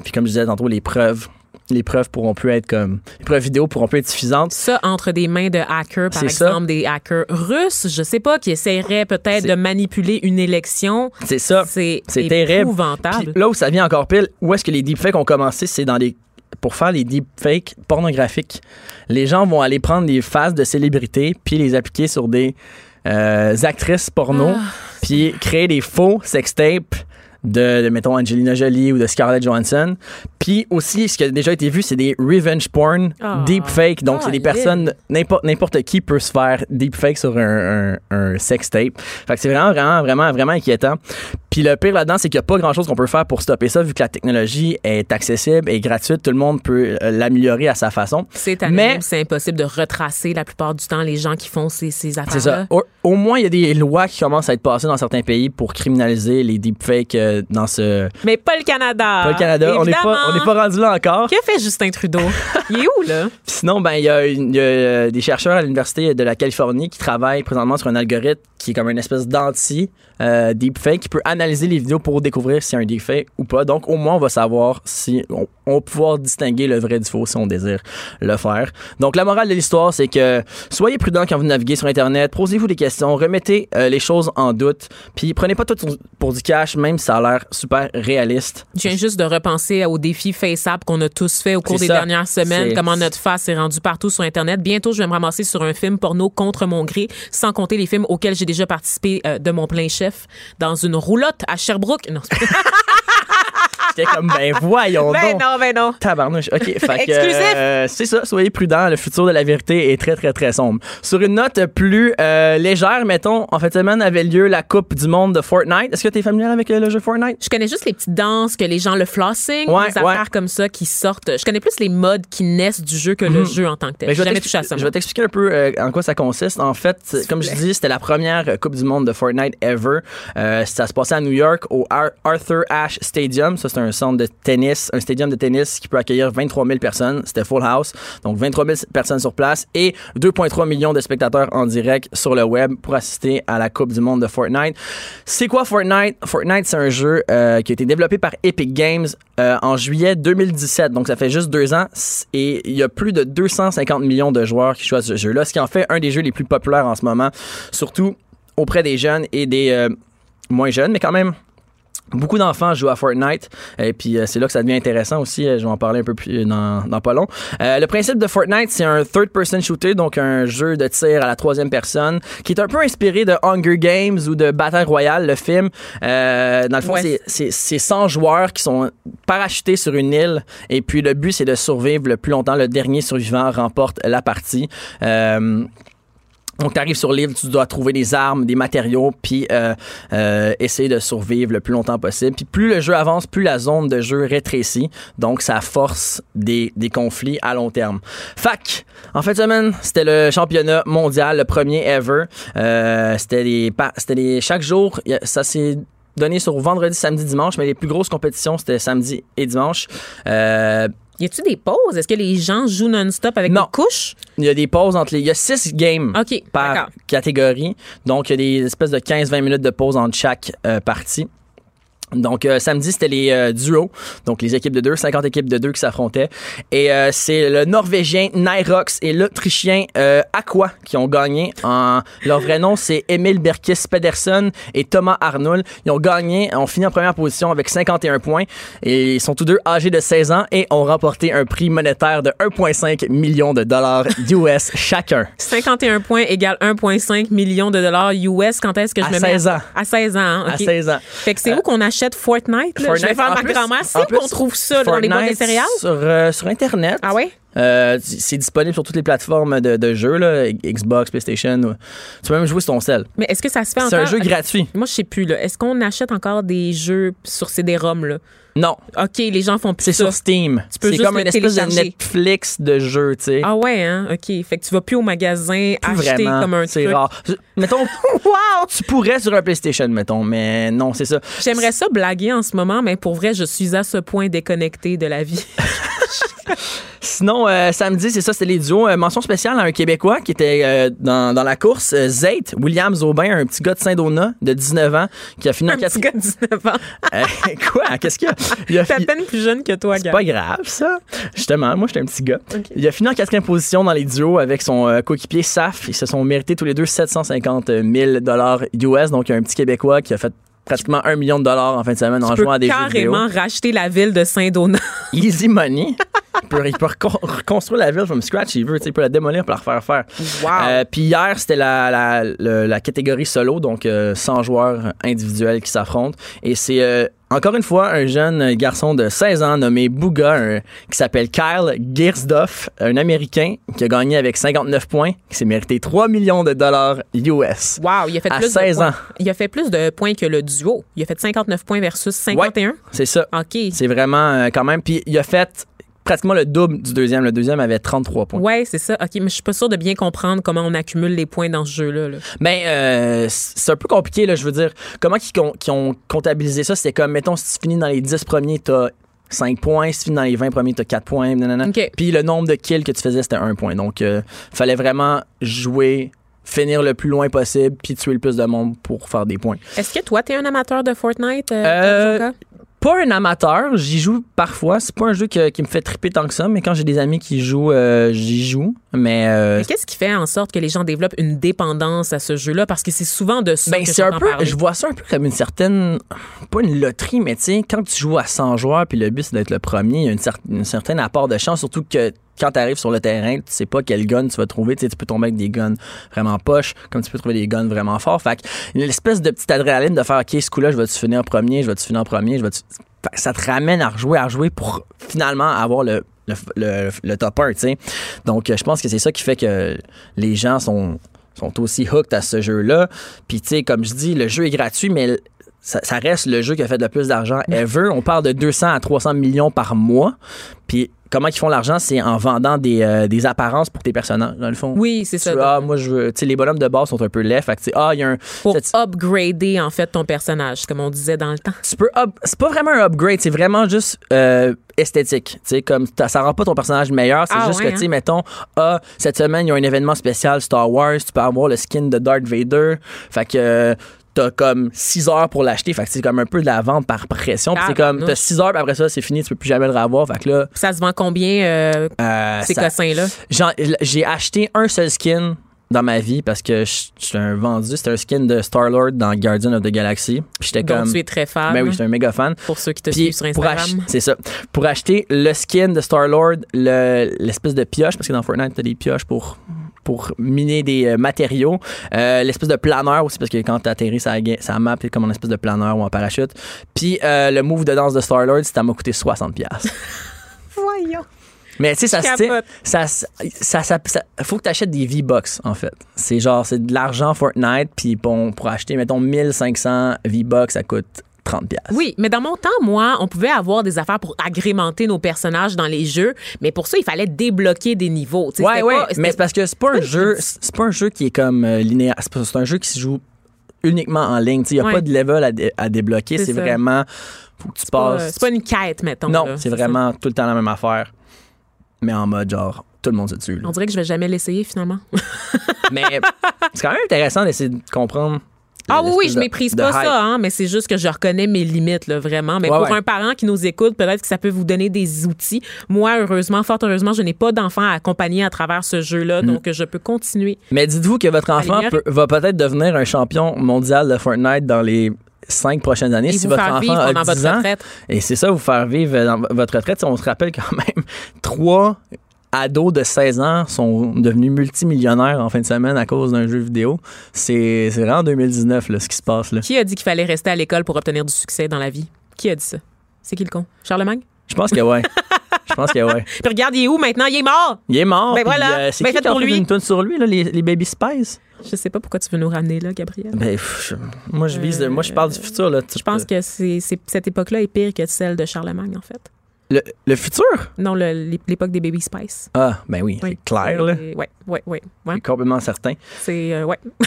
Puis comme je disais tantôt, les preuves, les preuves pourront plus être comme, les preuves vidéo pourront plus être suffisantes. Ça, entre des mains de hackers, par ça. exemple, des hackers russes, je sais pas, qui essaieraient peut-être de manipuler une élection. C'est ça. C'est C'est terrible. épouvantable. Puis là où ça vient encore pile, où est-ce que les deepfakes ont commencé, c'est dans les pour faire les deepfakes pornographiques. Les gens vont aller prendre des faces de célébrités puis les appliquer sur des euh, actrices porno Ah. puis créer des faux sextapes de, de, mettons Angelina Jolie ou de Scarlett Johansson. Puis aussi ce qui a déjà été vu, c'est des revenge porn Ah. deepfakes. Donc c'est des personnes n'importe qui peut se faire deepfake sur un, un, un sextape. Fait que c'est vraiment vraiment vraiment vraiment inquiétant. Puis le pire là-dedans, c'est qu'il n'y a pas grand-chose qu'on peut faire pour stopper ça, vu que la technologie est accessible et gratuite. Tout le monde peut euh, l'améliorer à sa façon. C'est Mais- c'est impossible de retracer la plupart du temps les gens qui font ces, ces C'est affaires-là. ça. Au, au moins, il y a des lois qui commencent à être passées dans certains pays pour criminaliser les deepfakes euh, dans ce... Mais pas le Canada. Pas le Canada. On n'est pas, n'est pas rendu là encore. Que fait Justin Trudeau? Il est où, là? Puis sinon, ben, il y, a une- il y a, euh, des chercheurs à l'Université de la Californie qui travaillent présentement sur un algorithme qui est comme une espèce d'anti euh, deepfake qui peut analyser les vidéos pour découvrir si c'est un deepfake ou pas. Donc, au moins, on va savoir si on, on va pouvoir distinguer le vrai du faux si on désire le faire. Donc, la morale de l'histoire, c'est que soyez prudents quand vous naviguez sur Internet, posez-vous des questions, remettez euh, les choses en doute, puis prenez pas tout pour du cash, même si ça a l'air super réaliste. Je viens juste de repenser au défi FaceApp qu'on a tous fait au cours des ça. dernières semaines, comment notre face est rendue partout sur Internet. Bientôt, je vais me ramasser sur un film porno contre mon gré, sans compter les films auxquels j'ai déjà participé euh, de mon plein chef dans une roulotte à Sherbrooke. J'étais comme, ben voyons ben donc. non, ben non. Tabarnouche. OK. Fait que, Exclusif. euh, c'est ça. Soyez prudents. Le futur de la vérité est très, très, très sombre. Sur une note plus euh, légère, mettons, en fait, cette semaine avait lieu la Coupe du monde de Fortnite. Est-ce que tu es familier avec euh, le jeu Fortnite? Je connais juste les petites danses que les gens, le flossing, Ouais, des affaires comme ça qui sortent. Je connais plus les modes qui naissent du jeu que le jeu en tant que tel. Ben, J'ai vais jamais touché à ça. Je vais t'expliquer un peu euh, en quoi ça consiste. En fait, comme je dis, c'était la première Coupe du monde de Fortnite ever. Euh, ça se passait à New York au Ar- Arthur Ashe Stadium. Ça, c'est un centre de tennis, un stadium de tennis qui peut accueillir 23 000 personnes. C'était full house. Donc, 23 000 personnes sur place et 2,3 millions de spectateurs en direct sur le web pour assister à la Coupe du monde de Fortnite. C'est quoi Fortnite? Fortnite, c'est un jeu euh, qui a été développé par Epic Games euh, en juillet 2017. Donc, ça fait juste deux ans. Et il y a plus de 250 millions de joueurs qui à ce jeu-là, ce qui en fait un des jeux les plus populaires en ce moment, surtout auprès des jeunes et des euh, moins jeunes, mais quand même. Beaucoup d'enfants jouent à Fortnite et puis euh, c'est là que ça devient intéressant aussi. Euh, je vais en parler un peu plus dans, dans pas long. Euh, le principe de Fortnite, c'est un third-person shooter, donc un jeu de tir à la troisième personne, qui est un peu inspiré de Hunger Games ou de Battle Royale, le film. Euh, dans le fond, Ouais. c'est c'est 100 joueurs qui sont parachutés sur une île et puis le but, c'est de survivre le plus longtemps. Le dernier survivant remporte la partie. Donc, tu arrives sur l'île, tu dois trouver des armes, des matériaux, puis euh, euh, essayer de survivre le plus longtemps possible. Puis plus le jeu avance, plus la zone de jeu rétrécit. Donc, ça force des, des conflits à long terme. Fac, en fin de semaine, c'était le championnat mondial, le premier ever. Euh, c'était les, les, chaque jour, ça s'est donné sur vendredi, samedi, dimanche, mais les plus grosses compétitions, c'était samedi et dimanche. Euh, Y a-tu des pauses? Est-ce que les gens jouent non-stop avec Non. des couches? il y a des pauses entre les. Il y a six games OK, par catégorie. Donc, il y a des espèces de 15-20 minutes de pause entre chaque euh, partie. Donc, euh, samedi, c'était les euh, duos. Donc, les équipes de deux, 50 équipes de deux qui s'affrontaient. Et euh, c'est le Norvégien Nyrox et l'Autrichien Aqua qui ont gagné. En... Leur vrai nom, c'est Emil Berkis Pedersen et Thomas Arnold. Ils ont gagné, ont fini en première position avec 51 points. Et ils sont tous deux âgés de 16 ans et ont remporté un prix monétaire de 1,5 million de dollars US chacun. 51 points égale 1,5 million de dollars US. Quand est-ce que je À me 16 mets? ans. À 16 ans. hein, À OK. 16 ans. Fait que c'est où qu'on achète Fortnite? là? je vais Fortnite, faire ma grand-mère. C'est qu'on trouve ça dans les boîtes de Fortnite céréales? Sur, euh, sur Internet. Ah ouais? Euh, c'est disponible sur toutes les plateformes de, de jeux, là, Xbox, PlayStation. Tu peux même jouer sur ton cell. Mais est-ce que ça se fait encore? C'est un jeu gratuit. Moi, je sais plus. Est-ce qu'on achète encore des jeux sur CD-ROM? Non, OK, les gens font plus c'est ça. sur Steam. Tu peux C'est juste comme le une espèce de télécharger. Netflix de jeux, tu sais. Ah ouais, hein? OK. Fait que tu vas plus au magasin Plus acheter vraiment, comme un c'est truc. rare. Je- Mettons, wow! tu pourrais sur un PlayStation, mettons, mais non, c'est ça. J'aimerais ça blaguer en ce moment, mais pour vrai, je suis à ce point déconnectée de la vie. Sinon, euh, samedi, c'est ça, c'était les duos. Euh, mention spéciale à un Québécois qui était euh, dans, dans la course, euh, Zait, William Aubin, un petit gars de Saint-Donat de 19 ans qui a fini en un petit quatrième. gars de 19 ans. Euh, quoi? Qu'est-ce qu'il y a? Il a T'es à peine plus jeune que toi, C'est gars. pas grave, ça. Justement, moi, j'étais un petit gars. Il a fini en quatrième position dans les duos avec son coéquipier Saf. Ils se sont mérités tous les deux 750 000 dollars US. Donc, il y a un petit Québécois qui a fait pratiquement un million de dollars en fin de semaine en Tu jouant à des jeux vidéo. carrément racheter la ville de Saint-Donat. Easy money. il peut, il peut recon- reconstruire la ville from scratch, il veut. Il peut la démolir pour la refaire faire. Wow. Euh, Puis hier, c'était la, la, la catégorie solo, donc euh, 100 joueurs individuels qui s'affrontent. Et c'est euh, encore une fois un jeune garçon de 16 ans nommé Bouga, un- qui s'appelle Kyle Giersdorf, un Américain qui a gagné avec 59 points, qui s'est mérité 3 millions de dollars US. Wow, il a fait à plus 16 de points. ans. Il a fait plus de points que le duo. Il a fait 59 points versus 51. C'est ça. OK. C'est vraiment euh, quand même. Puis il a fait pratiquement le double du deuxième. Le deuxième avait 33 points. Ouais, c'est ça. OK, mais je suis pas sûre de bien comprendre comment on accumule les points dans ce jeu-là. là. Ben, euh, c'est un peu compliqué, là. Je veux dire, comment ils con- qu'ils ont comptabilisé ça? C'était comme, mettons, si tu finis dans les 10 premiers, t'as 5 points. Si tu finis dans les 20 premiers, t'as 4 points. nanana. OK. Puis le nombre de kills que tu faisais, c'était 1 point. Donc, euh, fallait vraiment jouer, finir le plus loin possible, puis tuer le plus de monde pour faire des points. Est-ce que toi, t'es un amateur de Fortnite? euh, Euh? Pas un amateur, j'y joue parfois. C'est pas un jeu que- qui me fait triper tant que ça, mais quand j'ai des amis qui jouent, euh, j'y joue. Mais euh, Mais qu'est-ce qui fait en sorte que les gens développent une dépendance à ce jeu-là? Parce que c'est souvent de ça Ben, que c'est un peu, je vois ça un peu comme une certaine, pas une loterie, mais tu sais, quand tu joues à 100 joueurs, puis le but c'est d'être le premier, il y a une, cer- une certaine apport de chance, surtout que quand tu arrives sur le terrain, tu sais pas quel gun tu vas trouver, tu tu peux tomber avec des guns vraiment poches, comme tu peux trouver des guns vraiment forts. Fait que, une espèce de petite adrénaline de faire, OK, ce coup-là, je vais-tu finir premier, je vais-tu finir premier, je vais que ça te ramène à rejouer, à rejouer pour finalement avoir le, le, le, top 1, tu sais. Donc, je pense que c'est ça qui fait que les gens sont sont aussi hooked à ce jeu-là. Puis, tu sais, comme je dis, le jeu est gratuit, mais ça, ça reste le jeu qui a fait le plus d'argent ever. On parle de 200 à 300 millions par mois. Puis, comment ils font l'argent? C'est en vendant des, euh, des apparences pour tes personnages, dans le fond. Oui, c'est ça. ah, moi, je veux. Tu sais, les bonhommes de base sont un peu laids. Fait que, tu sais, ah, il y a un. pour cette- upgrader, en fait, ton personnage, comme on disait dans le temps. tu peux up- c'est pas vraiment un upgrade, c'est vraiment juste euh, esthétique. Tu sais, comme ça rend pas ton personnage meilleur, c'est Ah juste ouais, que, tu sais, hein? mettons, ah, cette semaine, il y a un événement spécial Star Wars, tu peux avoir le skin de Darth Vader. Fait que. T'as comme 6 heures pour l'acheter. Fait que c'est comme un peu de la vente par pression. Ah, c'est comme, non. t'as 6 heures, puis après ça, c'est fini, tu peux plus jamais le revoir. Fait que là, Ça se vend combien, euh, euh, ces cossins-là? J'ai acheté un seul skin dans ma vie parce que je je suis un vendu. C'était un skin de Star-Lord dans Guardian of the Galaxy. Puis j'étais comme. tu es très fan. Ben oui, j'étais un méga fan. pour ceux qui te Puis suivent sur Instagram. c'est ça. Pour acheter le skin de Star-Lord, le- l'espèce de pioche, parce que dans Fortnite, t'as des pioches pour, pour miner des euh, matériaux. Euh, l'espèce de planeur aussi, parce que quand t'atterris, ça, ça map comme une espèce de planeur ou en parachute. Puis euh, le move de danse de Star-Lord, ça m'a coûté 60$. piastres. Voyons. Mais tu sais, ça, ça, ça- faut que tu achètes des V-Bucks, en fait. C'est genre, c'est de l'argent Fortnite, puis bon, pour acheter, mettons, 1500 V-Bucks, ça coûte 30$. piastres. Oui, mais dans mon temps, moi, on pouvait avoir des affaires pour agrémenter nos personnages dans les jeux, mais pour ça, il fallait débloquer des niveaux. Tu sais, Ouais, ouais, pas- mais c'est parce que c'est pas un jeu, c'est pas un jeu qui est comme euh, linéaire. C'est un jeu qui se joue uniquement en ligne. Il n'y a Ouais. pas de level à, dé- à débloquer. C'est vraiment, faut que tu pas- passes. C'est pas une quête, mettons. non, c'est ça. vraiment tout le temps la même affaire, mais en mode genre tout le monde se tue. là. On dirait que je vais jamais l'essayer finalement. mais c'est quand même intéressant d'essayer de comprendre Ah oui, oui, je de- méprise de pas hype. ça, hein, mais c'est juste que je reconnais mes limites, là, vraiment. Mais Ouais, pour ouais. un parent qui nous écoute, peut-être que ça peut vous donner des outils. Moi, heureusement, fort heureusement, je n'ai pas d'enfant à accompagner à travers ce jeu-là, Mm. donc je peux continuer. Mais dites-vous que votre enfant peut- va peut-être devenir un champion mondial de Fortnite dans les cinq prochaines années Et si vous votre faire enfant vivre a pendant 10 votre ans. retraite. Et c'est ça, vous faire vivre dans votre retraite. On se rappelle quand même, trois ados de 16 ans sont devenus multimillionnaires en fin de semaine à cause d'un jeu vidéo. C'est vraiment en 2019 là, ce qui se passe. Là. Qui a dit qu'il fallait rester à l'école pour obtenir du succès dans la vie? Qui a dit ça? C'est qui le con? Charlemagne? Je pense que ouais. Je pense que ouais. Puis regarde, il est où maintenant? Il est mort! Il est mort. Ben voilà. euh, c'est Ben qui qui a pour lui. une tune sur lui, là, les, les Baby Spice? Je sais pas pourquoi tu veux nous ramener là, Gabriel. Ben, pff, moi, je vise, moi, je parle du futur. Là. Euh, Je pense que c'est- cette époque-là est pire que celle de Charlemagne, en fait. Le, le futur? Non, le- l'époque des Baby Spice. Ah, ben oui, Oui. c'est clair, là. C'est- Ouais, ouais, ouais. complètement certain. C'est. euh, ouais.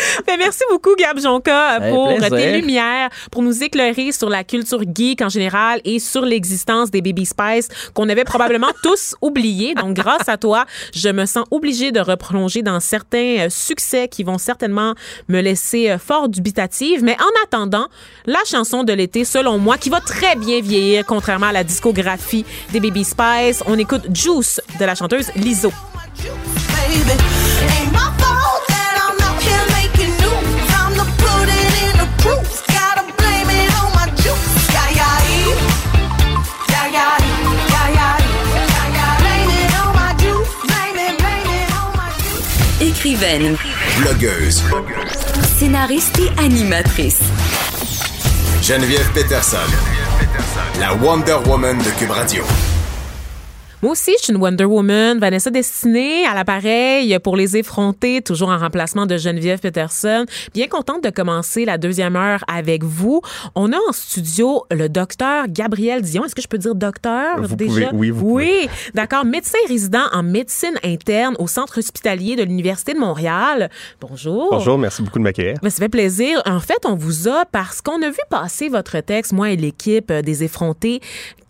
Ben, merci beaucoup, Gab Jonca, pour plaisir. tes lumières, pour nous éclairer sur la culture geek en général et sur l'existence des Baby Spice qu'on avait probablement tous oubliés. Donc, grâce à toi, je me sens obligée de replonger dans certains euh, succès qui vont certainement me laisser euh, fort dubitative. Mais en attendant, la chanson de l'été, selon moi, qui va très bien vieillir, contrairement à la discographie des Baby Spice, on écoute Juice de la chanteuse Lizzo. baby. Ain't my fault Écrivaine, Blogueuse. scénariste et animatrice. Geneviève Peterson. La Wonder Woman de Cube Radio. Moi aussi, je suis une Wonder Woman. Vanessa Destinée à l'appareil pour les effronter, toujours en remplacement de Geneviève Peterson. Bien contente de commencer la deuxième heure avec vous. On a en studio le docteur Gabriel Dion. Est-ce que je peux dire docteur Vous déjà? pouvez, oui, vous Oui, d'accord. Médecin résident en médecine interne au centre hospitalier de l'Université de Montréal. Bonjour. Bonjour, merci beaucoup de m'accueillir. Ben, ça fait plaisir. En fait, on vous a parce qu'on a vu passer votre texte, moi et l'équipe euh, des effrontés,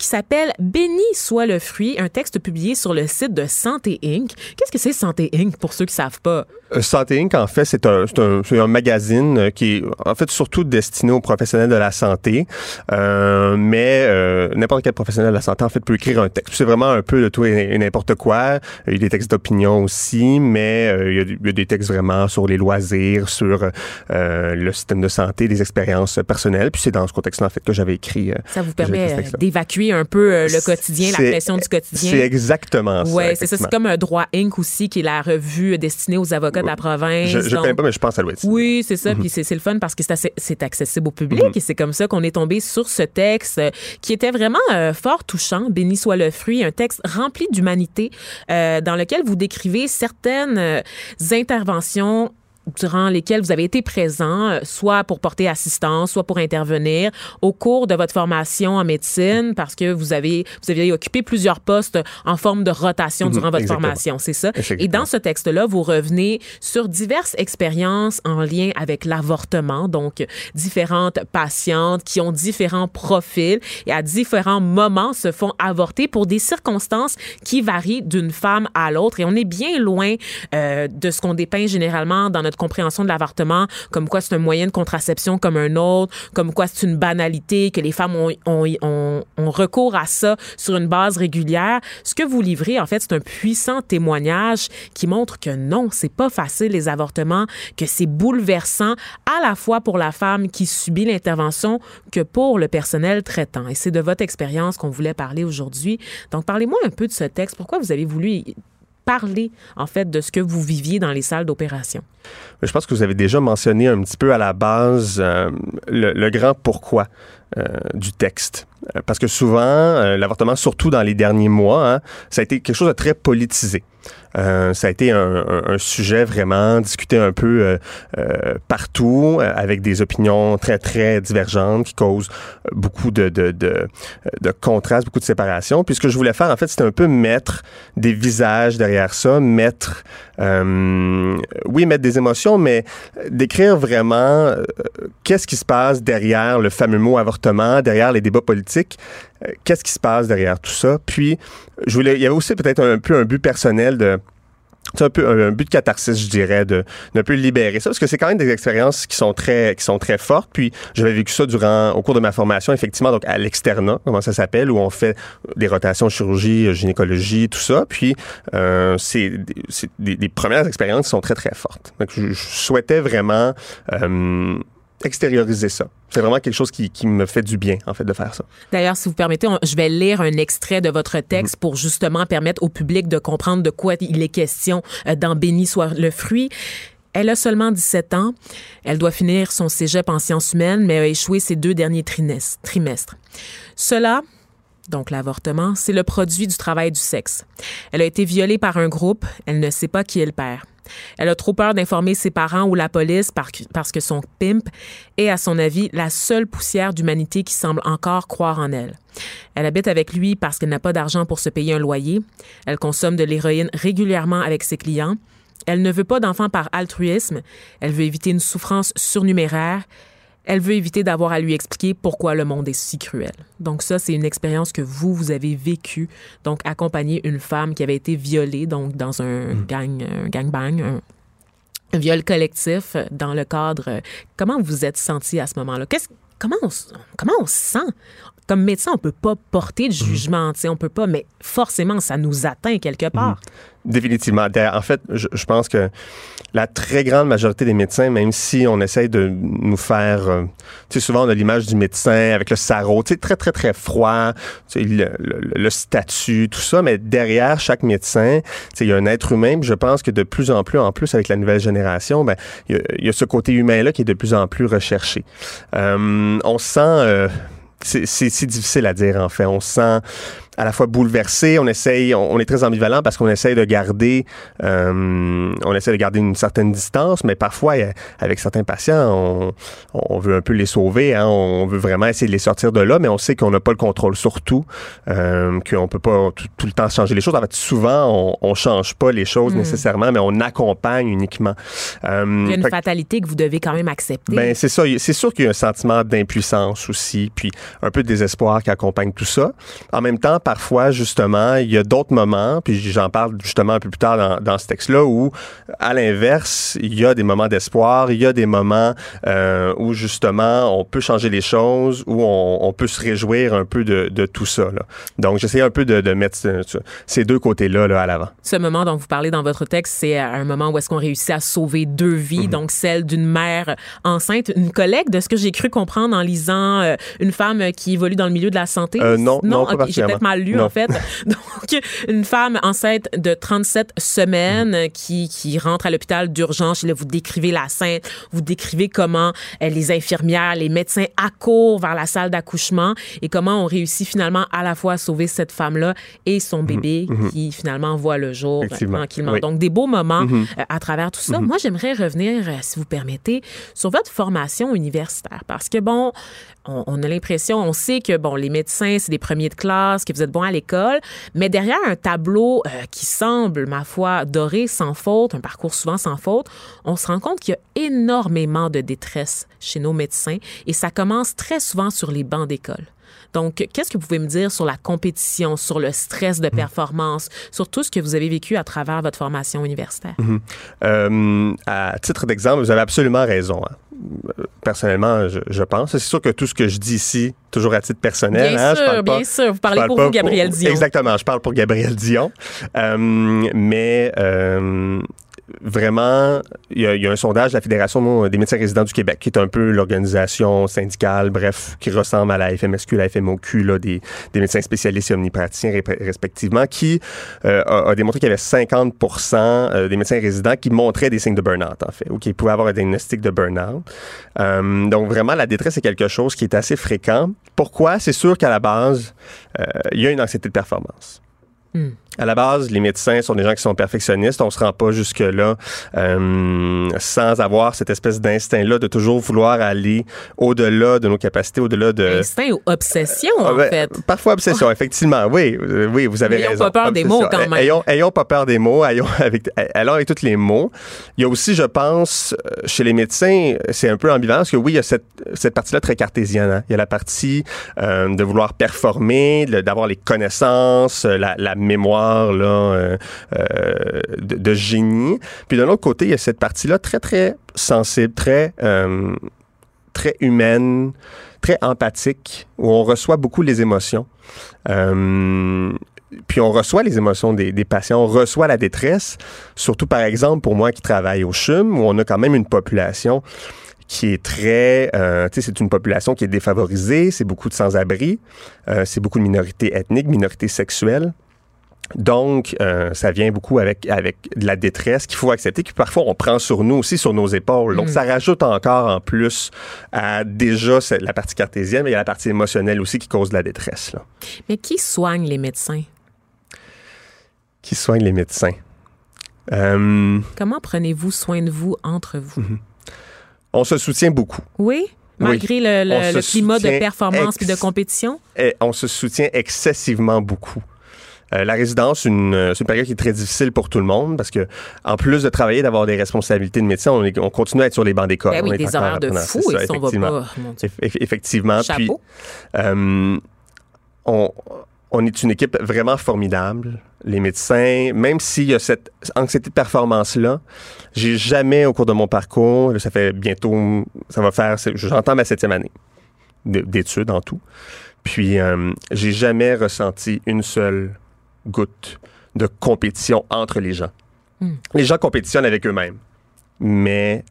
qui s'appelle Béni soit le fruit, un texte publié sur le site de Santé Inc. Qu'est-ce que c'est Santé Inc. pour ceux qui savent pas? Euh, Santé Inc., en fait, c'est un, c'est un, c'est un magazine euh, qui est en fait surtout destiné aux professionnels de la santé, Euh, mais euh, n'importe quel professionnel de la santé, en fait, peut écrire un texte. C'est vraiment un peu de tout et et n'importe quoi. Il y a des textes d'opinion aussi, mais euh, il, y a, il y a des textes vraiment sur les loisirs, sur euh, le système de santé, des expériences personnelles. Puis c'est dans ce contexte-là, en fait, que j'avais écrit. Ça vous permet d'évacuer un peu le quotidien, la pression du quotidien. C'est exactement ça. Oui, c'est ça. C'est comme un droit Inc. aussi, qui est la revue destinée aux avocats de la province. Je, Donc, connais pas, mais je pense à l'ouest. Oui, c'est ça. Puis c'est le fun parce que c'est accessible au public et c'est comme ça qu'on est tombé sur ce texte euh, qui était vraiment euh, fort touchant. Béni soit le fruit, un texte rempli d'humanité euh, dans lequel vous décrivez certaines interventions durant lesquelles vous avez été présent, euh, soit pour porter assistance, soit pour intervenir au cours de votre formation en médecine, parce que vous avez vous avez occupé plusieurs postes en forme de rotation durant votre exactement. formation, c'est ça? Et dans ce texte-là, vous revenez sur diverses expériences en lien avec l'avortement, donc différentes patientes qui ont différents profils et à différents moments se font avorter pour des circonstances qui varient d'une femme à l'autre. Et on est bien loin euh, de ce qu'on dépeint généralement dans notre compréhension de l'avortement, comme quoi c'est un moyen de contraception comme un autre, comme quoi c'est une banalité, que les femmes ont, ont recours à ça sur une base régulière. Ce que vous livrez, en fait, c'est un puissant témoignage qui montre que non, c'est pas facile les avortements, que c'est bouleversant à la fois pour la femme qui subit l'intervention que pour le personnel traitant. Et c'est de votre expérience qu'on voulait parler aujourd'hui. Donc, parlez-moi un peu de ce texte. Pourquoi vous avez voulu parler, en fait, de ce que vous viviez dans les salles d'opération? Je pense que vous avez déjà mentionné un petit peu à la base euh, le, grand pourquoi euh, du texte. Euh, Parce que souvent, l'avortement, surtout dans les derniers mois, hein, ça a été quelque chose de très politisé. Euh, ça a été un, un- un sujet vraiment discuté un peu euh, euh, partout, euh, avec des opinions très, très divergentes qui causent beaucoup de, de, de, de contrastes, beaucoup de séparation. Puis ce que je voulais faire, en fait, c'était un peu mettre des visages derrière ça, mettre, euh, oui, mettre des émotions, mais décrire vraiment euh, qu'est-ce qui se passe derrière le fameux mot avortement, derrière les débats politiques, euh, qu'est-ce qui se passe derrière tout ça? Puis, je voulais, il y avait aussi peut-être un peu un but personnel de c'est un peu un, but de catharsis, je dirais, de d'un peu libérer ça, parce que c'est quand même des expériences qui sont très qui sont très fortes. Puis j'avais vécu ça durant au cours de ma formation, effectivement, donc à l'externat, comment ça s'appelle, où on fait des rotations chirurgie, euh, gynécologie, tout ça. Puis euh, c'est c'est des, des premières expériences qui sont très très fortes. Donc je, je souhaitais vraiment euh, extérioriser ça. C'est vraiment quelque chose qui, qui me fait du bien, en fait, de faire ça. D'ailleurs, si vous permettez, je vais lire un extrait de votre texte pour justement permettre au public de comprendre de quoi il est question euh, dans Béni soit le fruit. Elle a seulement 17 ans. Elle doit finir son cégep en sciences humaines, mais a échoué ses deux derniers trimestres. Cela, donc l'avortement, c'est le produit du travail du sexe. Elle a été violée par un groupe. Elle ne sait pas qui est le père. Elle a trop peur d'informer ses parents ou la police par- parce que son pimp est, à son avis, la seule poussière d'humanité qui semble encore croire en elle. Elle habite avec lui parce qu'elle n'a pas d'argent pour se payer un loyer. Elle consomme de l'héroïne régulièrement avec ses clients. Elle ne veut pas d'enfants par altruisme. Elle veut éviter une souffrance surnuméraire. Elle veut éviter d'avoir à lui expliquer pourquoi le monde est si cruel. Donc ça, c'est une expérience que vous, vous avez vécue. Donc accompagner une femme qui avait été violée, donc dans un gang, un gangbang, un, viol collectif dans le cadre. Comment vous êtes senti à ce moment-là? Qu'est-ce, comment, on, comment on se sent? Comme médecin, on peut pas porter de jugement, tu sais, on peut pas, mais forcément, ça nous atteint quelque part. Définitivement. En fait, je, pense que la très grande majorité des médecins, même si on essaye de nous faire, euh, tu sais, souvent on a l'image du médecin avec le sarrau, tu sais, très très très froid, tu sais, le, le- le statut, tout ça, mais derrière chaque médecin, tu sais, il y a un être humain. je pense que de plus en plus, en plus avec la nouvelle génération, ben il y a, il y a ce côté humain là qui est de plus en plus recherché. Euh, on se sent euh, c'est- difficile à dire en fait. On se sent à la fois bouleversé, on essaye, on, on est très ambivalent parce qu'on essaye de garder, euh, on essaie de garder une certaine distance, mais parfois euh, avec certains patients, on, on veut un peu les sauver, hein, on veut vraiment essayer de les sortir de là, mais on sait qu'on n'a pas le contrôle sur tout, euh, qu'on peut pas tout, tout le temps changer les choses. En fait, souvent, on, on change pas les choses Mm. nécessairement, mais on accompagne uniquement. Euh, Il y a une fait fatalité que vous devez quand même accepter. ben, c'est ça. C'est sûr qu'il y a un sentiment d'impuissance aussi, puis un peu de désespoir qui accompagne tout ça. En même temps, parfois, justement, il y a d'autres moments, puis j'en parle justement un peu plus tard dans, dans ce texte-là, où, à l'inverse, il y a des moments d'espoir, il y a des moments euh, où, justement, on peut changer les choses, où on, on peut se réjouir un peu de, de tout ça. Là. Donc, j'essaie un peu de, de mettre ce- ces deux côtés-là là, à l'avant. Ce moment dont vous parlez dans votre texte, c'est un moment où est-ce qu'on réussit à sauver deux vies, Mhm. donc celle d'une mère enceinte, une collègue, de ce que j'ai cru comprendre en lisant euh, une femme qui évolue dans le milieu de la santé? Euh, non, non, pas peut-être particulièrement. Mal lu Non. en fait. Donc une femme enceinte de 37 semaines Mhm. qui qui rentre à l'hôpital d'urgence. Là, vous décrivez la scène, vous décrivez comment euh, les infirmières, les médecins accourent vers la salle d'accouchement et comment on réussit finalement à la fois à sauver cette femme-là et son bébé qui finalement voit le jour euh, tranquillement. Oui. Donc, des beaux moments Mhm. euh, à travers tout ça. Moi, j'aimerais revenir, euh, si vous permettez, sur votre formation universitaire. Parce que, bon, on, on a l'impression, on sait que, bon, les médecins, c'est des premiers de classe, que vous êtes bons à l'école, mais derrière un tableau euh, qui semble, ma foi, doré, sans faute, un parcours souvent sans faute, on se rend compte qu'il y a énormément de détresse chez nos médecins et ça commence très souvent sur les bancs d'école. Donc, qu'est-ce que vous pouvez me dire sur la compétition, sur le stress de performance, sur tout ce que vous avez vécu à travers votre formation universitaire? Euh, à titre d'exemple, vous avez absolument raison. hein. Personnellement, je, je pense. C'est sûr que tout ce que je dis ici, toujours à titre personnel. Bien hein, je sûr, parle pas- bien sûr. Vous je parlez parle pour vous, Gabriel Dion. Exactement, je parle pour Gabriel Dion. Euh, mais euh, vraiment, il y, a, un sondage de la Fédération des médecins résidents du Québec, qui est un peu l'organisation syndicale, bref, qui ressemble à la FMSQ, la FMOQ, là, des, médecins spécialistes et omnipraticiens respectivement, qui euh, a, démontré qu'il y avait 50 euh, des médecins résidents qui montraient des signes de burn-out, en fait, ou qui pouvaient avoir un diagnostic de burn-out. Euh, donc, vraiment, la détresse est quelque chose qui est assez fréquent. Pourquoi? C'est sûr qu'à la base, il y a une anxiété de performance. Hmm. À la base, les médecins sont des gens qui sont perfectionnistes. On se rend pas jusque-là euh, sans avoir cette espèce d'instinct-là de toujours vouloir aller au-delà de nos capacités, au-delà de... Instinct ou obsession, Ah, en ben, fait. Parfois obsession, effectivement. Oui, oui, vous avez Ayons raison. pas peur des mots, quand même. Ayons, ayons pas peur des mots. Ayons avec, allons avec tous les mots. Il y a aussi, je pense, euh, chez les médecins, c'est un peu ambivalent parce que oui, il y a cette, cette partie-là très cartésienne. hein. Il y a la partie euh, de vouloir performer, d'avoir les connaissances, euh, la, la mémoire là, euh, euh, de, génie. Puis d'un autre côté, il y a cette partie-là très, très sensible, très, euh, très humaine, très empathique, où on reçoit beaucoup les émotions. Puis on reçoit les émotions des, patients, on reçoit la détresse, surtout par exemple pour moi qui travaille au CHUM, où on a quand même une population qui est très, tu sais, c'est une population qui est défavorisée, c'est beaucoup de sans-abri, c'est beaucoup de minorités ethniques, minorités sexuelles. Donc, euh, ça vient beaucoup avec, avec de la détresse qu'il faut accepter, que parfois on prend sur nous aussi, sur nos épaules. Donc, Mm. ça rajoute encore en plus à déjà la partie cartésienne, mais il y a la partie émotionnelle aussi qui cause de la détresse. Là. Mais qui soigne les médecins? Qui soigne les médecins? Euh, Comment prenez-vous soin de vous entre vous? Mhm. on se soutient beaucoup. Oui? Malgré le, climat de performance puis de compétition? Et on se soutient excessivement beaucoup. Euh, la résidence, une, euh, c'est une période qui est très difficile pour tout le monde parce que, en plus de travailler, d'avoir des responsabilités de médecin, on, est- on continue à être sur les bancs d'école. Ben oui, On est des horaires de fou, ça, et ça, on va effectivement. pas- mon Dieu. Eff- eff- effectivement. Puis, euh, on, on est une équipe vraiment formidable. Les médecins, même s'il y a cette anxiété de performance-là, j'ai jamais, au cours de mon parcours, ça fait bientôt, ça va faire, j'entends ma septième année de- d'études en tout. Puis, euh, j'ai jamais ressenti une seule goutte de compétition entre les gens. Hmm. Les gens compétitionnent avec eux-mêmes, mais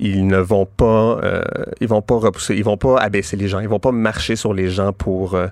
ils ne vont pas, euh, ils vont pas repousser, ils vont pas abaisser les gens, ils vont pas marcher sur les gens pour euh,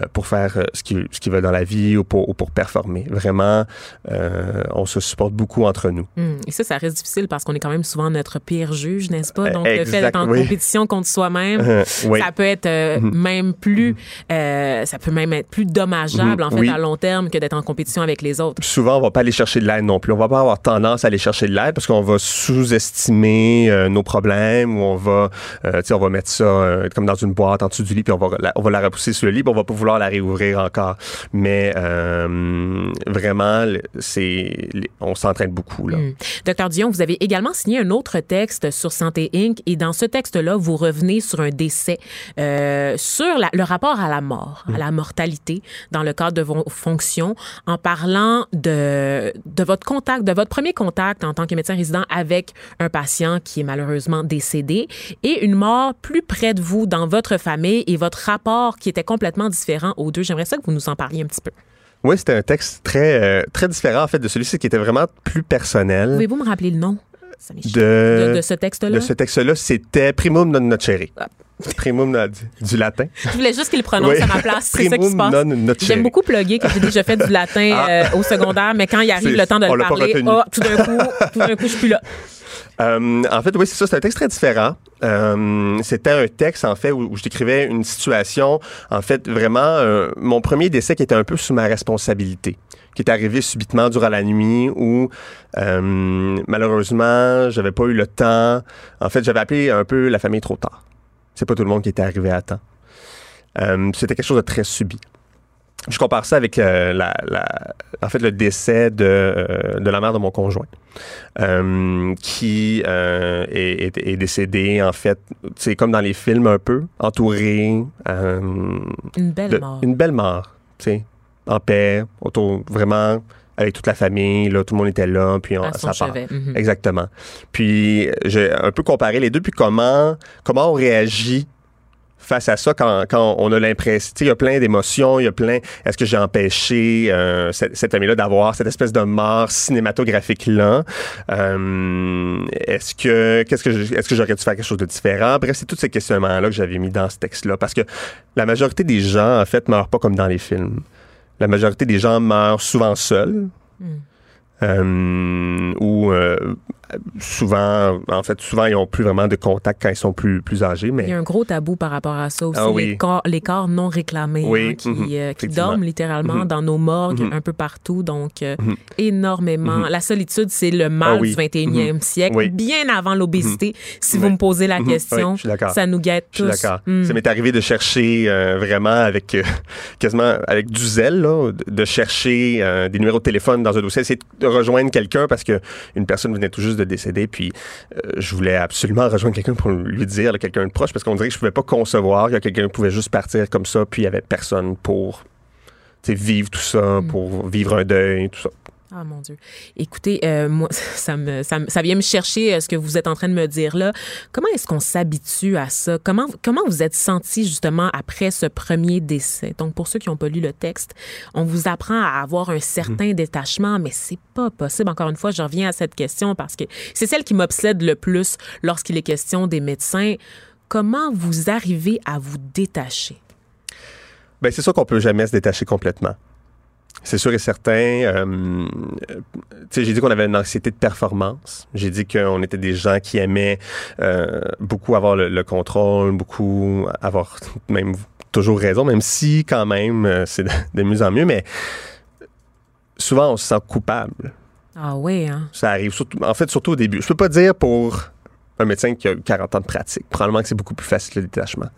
euh, pour faire euh, ce qu'ils ce qu'ils veulent dans la vie ou pour, ou pour performer. Vraiment, euh, on se supporte beaucoup entre nous. Hum, Et ça, ça reste difficile parce qu'on est quand même souvent notre pire juge, n'est-ce pas? Donc, le fait exact, d'être en oui. compétition contre soi-même, oui. ça peut être Mhm. même plus, euh, ça peut même être plus dommageable, Mhm, en fait, oui. à long terme que d'être en compétition avec les autres. souvent, on va pas aller chercher de l'aide non plus. On va pas avoir tendance à aller chercher de l'aide parce qu'on va sous-estimer nos problèmes ou on va, euh, on va mettre ça euh, comme dans une boîte en dessous du lit puis on va la, on va la repousser sur le lit puis on va pas vouloir la réouvrir encore. Mais euh, vraiment, c'est, on s'entraîne beaucoup là. Hum. Docteur Dion, vous avez également signé un autre texte sur Santé Inc. et dans ce texte-là, vous revenez sur un décès, euh, sur la- le rapport à la mort, à la mortalité dans le cadre de vos fonctions, en parlant de, de votre contact, de votre premier contact en tant que médecin résident avec un patient qui est malheureusement décédé et une mort plus près de vous dans votre famille et votre rapport qui était complètement différent aux deux. J'aimerais ça que vous nous en parliez un petit peu. Oui, c'était un texte très euh, très différent en fait de celui-ci qui était vraiment plus personnel. Pouvez-vous me rappeler le nom? Ça. De, de, de ce texte-là? de ce texte-là, c'était Primum non nocere. Ah. Primum non- du, du latin. Je voulais juste qu'il le prononce Oui. à ma place. C'est ça qui se Primum passe. J'aime beaucoup plugger que j'ai déjà fait du latin Ah. euh, au secondaire, mais quand il arrive le temps de le parler, oh, tout d'un coup, tout d'un coup, je suis plus là. Euh, en fait, oui, c'est ça. C'est un texte très différent. Euh, C'était un texte, en fait, où, où je décrivais une situation, en fait, vraiment, euh, mon premier décès qui était un peu sous ma responsabilité, qui est arrivé subitement durant la nuit, où euh, malheureusement, j'avais pas eu le temps. En fait, j'avais appelé un peu la famille trop tard. C'est pas tout le monde qui était arrivé à temps. Euh, C'était quelque chose de très subi. Je compare ça avec euh, la, la- en fait, le décès de, euh, de la mère de mon conjoint euh, qui est, est- est décédé, en fait, c'est comme dans les films un peu, entouré. euh, Une belle de- mort. Une belle mort, tu sais, en paix, autour, vraiment, avec toute la famille, là, tout le monde était là, puis on, À son ça part. Mhm. Exactement. Puis j'ai un peu comparé les deux, puis comment, comment on réagit face à ça quand, quand on a l'impression, il y a plein d'émotions, il y a plein, est-ce que j'ai empêché euh, cette, cette famille-là d'avoir cette espèce de mort cinématographique-là? Euh, est-ce que, qu'est-ce que, je- est-ce que j'aurais dû faire quelque chose de différent? Bref, c'est tous ces questionnements-là que j'avais mis dans ce texte-là, parce que la majorité des gens, en fait, meurent pas comme dans les films. La majorité des gens meurent souvent seuls. Mm. Euh, ou euh, souvent, en fait, souvent, ils n'ont plus vraiment de contact quand ils sont plus, plus âgés. Il y Mais a un gros tabou par rapport à ça aussi, Ah oui. les, corps, les corps non réclamés Oui, hein, qui, mhm, euh, qui dorment littéralement Mhm. dans nos morgues Mhm. un peu partout. Donc, euh, énormément. La solitude, c'est le mal Ah oui. du 21e Mhm. siècle, bien avant l'obésité. Si vous me posez la question, ça nous guette je tous. suis d'accord. Ça m'est arrivé de chercher euh, vraiment avec quasiment avec du zèle, là, de- chercher des numéros de téléphone dans un dossier, essayer de rejoindre quelqu'un parce que une personne venait tout juste de décéder, puis euh, je voulais absolument rejoindre quelqu'un pour lui dire, quelqu'un de proche, parce qu'on dirait que je pouvais pas concevoir que quelqu'un pouvait juste partir comme ça, puis il y avait personne pour vivre tout ça, pour vivre un deuil, tout ça. Ah mon Dieu. Écoutez, euh, moi, ça me, ça, me- ça vient me chercher euh, ce que vous êtes en train de me dire là. Comment est-ce qu'on s'habitue à ça? Comment, comment vous êtes senti justement après ce premier décès? Donc, pour ceux qui n'ont pas lu le texte, on vous apprend à avoir un certain détachement, mais c'est pas possible. Encore une fois, je reviens à cette question parce que c'est celle qui m'obsède le plus lorsqu'il est question des médecins. Comment vous arrivez à vous détacher? Ben, c'est sûr qu'on peut jamais se détacher complètement. C'est sûr et certain. euh, euh, j'ai dit qu'on avait une anxiété de performance. J'ai dit qu'on était des gens qui aimaient euh, beaucoup avoir le, le contrôle, beaucoup avoir même toujours raison, même si quand même c'est de, de mieux en mieux. Mais souvent, on se sent coupable. Ah oui, hein? Ça arrive, surtout, en fait, surtout au début. Je peux pas dire pour un médecin qui a 40 ans de pratique. Probablement que c'est beaucoup plus facile le détachement.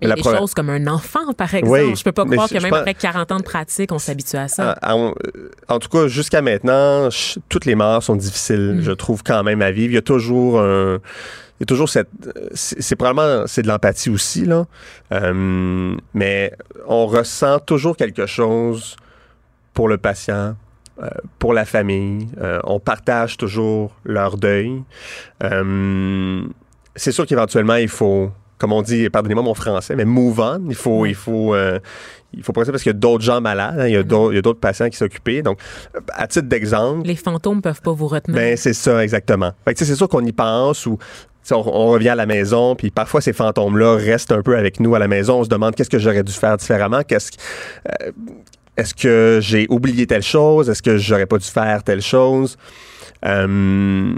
Mais la des première- choses comme un enfant, par exemple. Oui, je peux pas croire je- que même pense- après 40 ans de pratique, on s'habitue à ça. Ah, en, en tout cas, jusqu'à maintenant, toutes les morts sont difficiles, Mm. je trouve, quand même à vivre. Il y a toujours un. Il y a toujours cette. C'est probablement. C'est de l'empathie aussi, là. Euh, mais on ressent toujours quelque chose pour le patient, pour la famille. Euh, on partage toujours leur deuil. Euh, c'est sûr qu'éventuellement, il faut, comme on dit, pardonnez-moi mon français, mais move on. Il faut, il faut, euh, il faut passer parce qu'il y a d'autres gens malades, hein, il y a d'autres patients qui s'occupent. Donc, euh, à titre d'exemple, Les fantômes peuvent pas vous retenir. ben c'est ça exactement. Fait que, c'est sûr qu'on y pense ou on, on revient à la maison, puis parfois ces fantômes-là restent un peu avec nous à la maison. On se demande qu'est-ce que j'aurais dû faire différemment, qu'est-ce que- euh, est-ce que j'ai oublié telle chose, est-ce que j'aurais pas dû faire telle chose? Euh,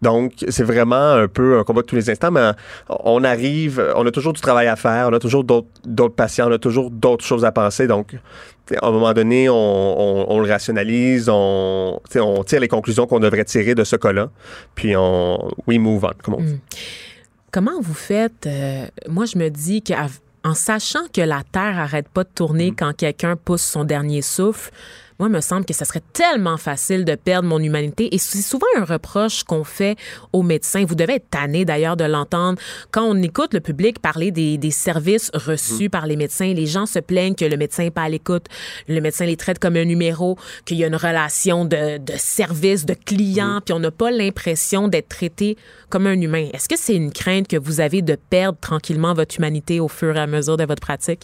donc, c'est vraiment un peu un combat de tous les instants, mais on arrive, on a toujours du travail à faire, on a toujours d'autres patients, on a toujours d'autres choses à penser. Donc, à un moment donné, on, le rationalise, on, tire les conclusions qu'on devrait tirer de ce cas-là, puis on, we move on, comme on dit. Comment vous faites? euh, moi, je me dis qu'en sachant que la Terre arrête pas de tourner quand quelqu'un pousse son dernier souffle, moi, il me semble que ça serait tellement facile de perdre mon humanité. Et c'est souvent un reproche qu'on fait aux médecins. Vous devez être tanné d'ailleurs de l'entendre. Quand on écoute le public parler des, des services reçus par les médecins, les gens se plaignent que le médecin n'est pas à l'écoute. Le médecin les traite comme un numéro, qu'il y a une relation de, de service, de client, puis on n'a pas l'impression d'être traité comme un humain. Est-ce que c'est une crainte que vous avez de perdre tranquillement votre humanité au fur et à mesure de votre pratique?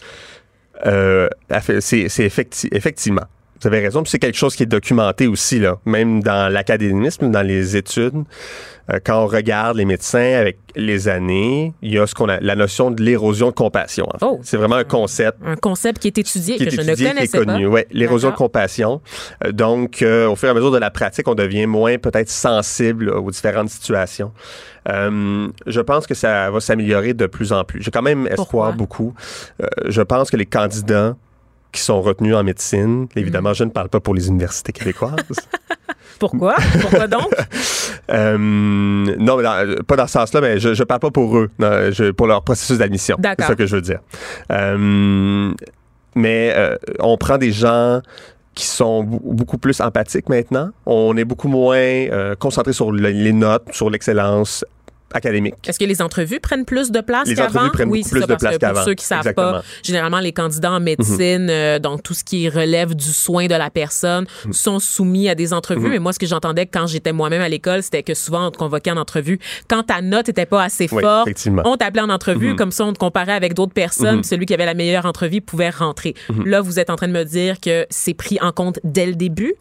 Euh, c'est c'est effecti- effectivement. Vous avez raison. Puis c'est quelque chose qui est documenté aussi, là, même dans l'académisme, dans les études. Euh, quand on regarde les médecins avec les années, il y a ce qu'on a la notion de l'érosion de compassion. en fait. Oh. C'est vraiment un concept Un concept qui est étudié, qui que est je étudié, ne qui est connaissais connu. pas. Ouais, l'érosion de compassion. Euh, donc, euh, au fur et à mesure de la pratique, on devient moins peut-être sensible aux différentes situations. Euh, je pense que ça va s'améliorer de plus en plus. J'ai quand même espoir Pourquoi? beaucoup. Euh, je pense que les candidats qui sont retenus en médecine, évidemment, je ne parle pas pour les universités québécoises. Pourquoi? Pourquoi donc? Euh, non, mais dans- pas dans ce sens-là, mais je ne parle pas pour eux, non, je- pour leur processus d'admission. C'est ça que je veux dire. Euh, mais euh, on prend des gens qui sont beaucoup plus empathiques maintenant. On est beaucoup moins euh, concentré sur le- les notes, sur l'excellence académique. Est-ce que les entrevues prennent plus de place Les qu'avant? entrevues prennent oui, plus ça, de parce place que pour ceux qui savent Exactement. pas, généralement, les candidats en médecine, euh, donc tout ce qui relève du soin de la personne, Mhm. sont soumis à des entrevues. Et moi, ce que j'entendais quand j'étais moi-même à l'école, c'était que souvent, on te convoquait en entrevue. Quand ta note était pas assez Oui, forte, on t'appelait en entrevue. Mhm. Comme ça, on te comparait avec d'autres personnes. puis Celui qui avait la meilleure entrevue pouvait rentrer. Mhm. Là, vous êtes en train de me dire que c'est pris en compte dès le début?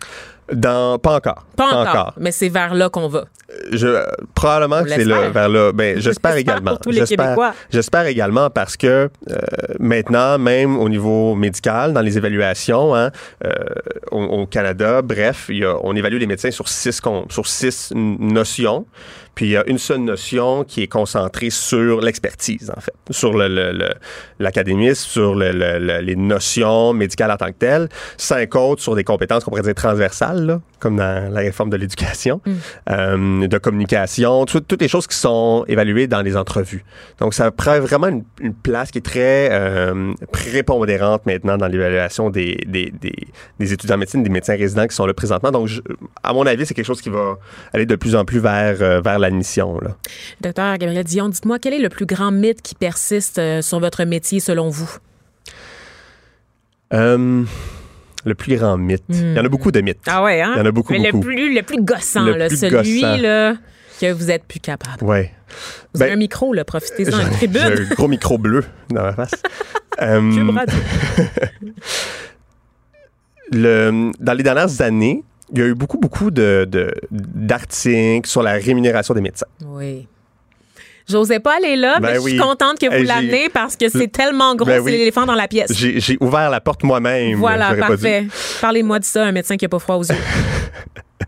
Dans, pas encore. Pas encore, mais c'est vers là qu'on va. Je, probablement On que c'est là, vers là. Ben, j'espère également. pour tous les J'espère- Québécois. J'espère également parce que euh, maintenant, même au niveau médical, dans les évaluations, hein, euh, au, au Canada, bref, y a- on évalue les médecins sur six, sur six notions. Puis il y a une seule notion qui est concentrée sur l'expertise, en fait, sur l'académisme, sur le- le- le- les notions médicales en tant que telles. Cinq autres sur des compétences qu'on pourrait dire transversales, là, comme dans la réforme de l'éducation, euh, de communication, tout- toutes les choses qui sont évaluées dans les entrevues. Donc ça prend vraiment une, une place qui est très euh, prépondérante maintenant dans l'évaluation des, des, des, des étudiants en médecine, des médecins résidents qui sont là présentement. Donc je- à mon avis, c'est quelque chose qui va aller de plus en plus vers, euh, vers l'admission. Docteur Gabriel Dion, dites-moi, quel est le plus grand mythe qui persiste euh, sur votre métier selon vous? Euh, le plus grand mythe. Il y en a beaucoup de mythes. Ah ouais, hein? Il y en a beaucoup, Mais beaucoup. Le plus, le plus gossant, Le là, plus celui gossant. là, que vous êtes plus capable. Ouais. Vous Ben, avez un micro, là, profitez-en, une tribune. un gros micro bleu dans ma face. Euh, le, dans les dernières années, il y a eu beaucoup, beaucoup de- d'articles sur la rémunération des médecins. Oui. J'osais pas aller là, Ben mais je suis contente que vous j'ai- l'amenez parce que c'est tellement gros, Ben c'est oui. l'éléphant dans la pièce. J'ai, ouvert la porte moi-même. Voilà, parfait. Parlez-moi de ça, un médecin qui a pas froid aux yeux.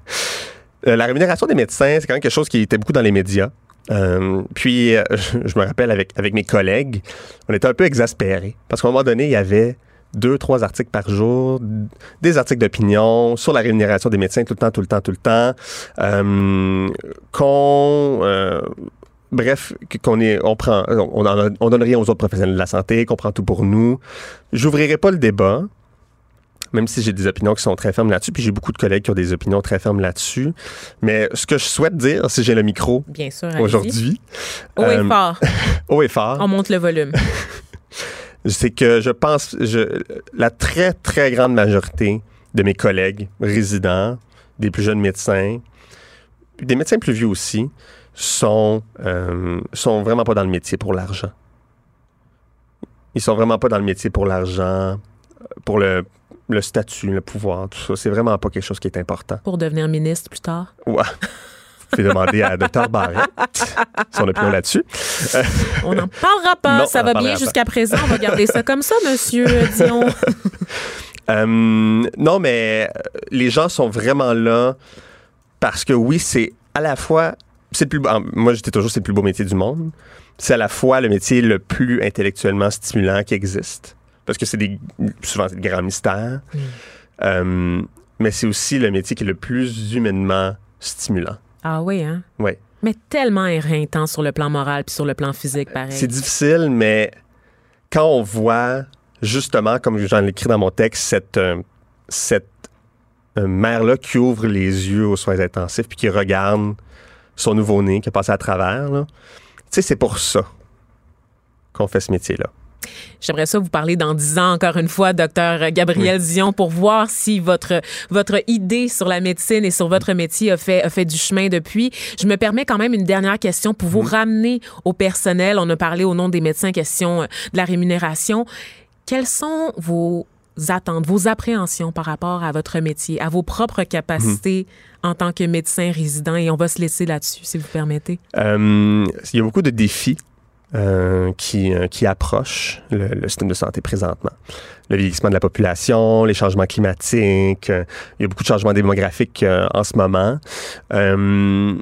Euh, la rémunération des médecins, c'est quand même quelque chose qui était beaucoup dans les médias. Euh, puis, euh, je me rappelle avec, avec mes collègues, on était un peu exaspérés parce qu'à un moment donné, il y avait deux, trois articles par jour, des articles d'opinion sur la rémunération des médecins tout le temps, tout le temps, tout le temps. Euh, qu'on. euh, Bref, qu'on est, on prend, on, en- on donne rien aux autres professionnels de la santé, qu'on prend tout pour nous. J'ouvrirai pas le débat, même si j'ai des opinions qui sont très fermes là-dessus, puis j'ai beaucoup de collègues qui ont des opinions très fermes là-dessus. Mais ce que je souhaite dire, si j'ai le micro aujourd'hui, Haut et euh, fort. haut et fort, On monte le volume. c'est que je pense, je, la très, très grande majorité de mes collègues résidents, des plus jeunes médecins, des médecins plus vieux aussi, sont, euh, sont vraiment pas dans le métier pour l'argent. Ils sont vraiment pas dans le métier pour l'argent, pour le, le statut, le pouvoir, tout ça. C'est vraiment pas quelque chose qui est important. Pour devenir ministre plus tard? Ouais. Pouvez demander à Dr. Barrett son opinion là-dessus. On n'en parlera pas. Non, ça va bien jusqu'à présent. On va garder ça comme ça, monsieur Dion. Euh, non, mais euh, les gens sont vraiment là parce que oui, c'est à la fois. C'est le plus moi, j'étais toujours c'est le plus beau métier du monde. C'est à la fois le métier le plus intellectuellement stimulant qui existe. Parce que c'est des souvent des grands mystères. Euh, mais c'est aussi le métier qui est le plus humainement stimulant. Ah oui, hein? Ouais. Mais tellement éreintant sur le plan moral puis sur le plan physique, pareil. C'est difficile, mais quand on voit, justement, comme j'en ai écrit dans mon texte, cette, euh, cette euh, mère-là qui ouvre les yeux aux soins intensifs puis qui regarde son nouveau-né qui a passé à travers, tu sais, c'est pour ça qu'on fait ce métier-là. J'aimerais ça vous parler dans dix ans, encore une fois, docteur Gabriel Dion, pour voir si votre, votre idée sur la médecine et sur votre métier a fait, a fait du chemin depuis. Je me permets quand même une dernière question pour vous ramener au personnel. On a parlé au nom des médecins, question euh, de la rémunération. Quelles sont vos attentes, vos appréhensions par rapport à votre métier, à vos propres capacités en tant que médecin résident? Et on va se laisser là-dessus, si vous permettez. Euh, il y a beaucoup de défis euh, qui, euh, qui approchent le, le système de santé présentement. Le vieillissement de la population, les changements climatiques, euh, il y a beaucoup de changements démographiques euh, en ce moment. Euh,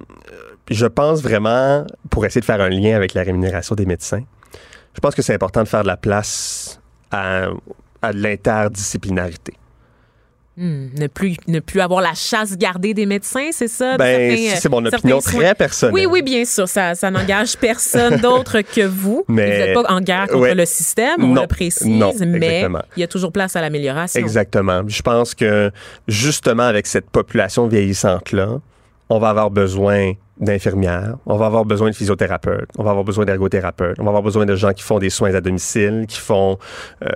je pense vraiment, pour essayer de faire un lien avec la rémunération des médecins, je pense que c'est important de faire de la place à, à de l'interdisciplinarité. Hmm, ne, plus, ne plus avoir la chasse gardée des médecins, c'est ça? Ben, euh, c'est mon certains opinion soins- très personnelle. Oui, oui, bien sûr. Ça, ça n'engage personne d'autre que vous. Mais- vous n'êtes pas en guerre contre Ouais. le système, on Non. le précise, Non, mais il y a toujours place à l'amélioration. Exactement. Je pense que justement avec cette population vieillissante-là, on va avoir besoin d'infirmières, on va avoir besoin de physiothérapeutes, on va avoir besoin d'ergothérapeutes, on va avoir besoin de gens qui font des soins à domicile, qui font, euh,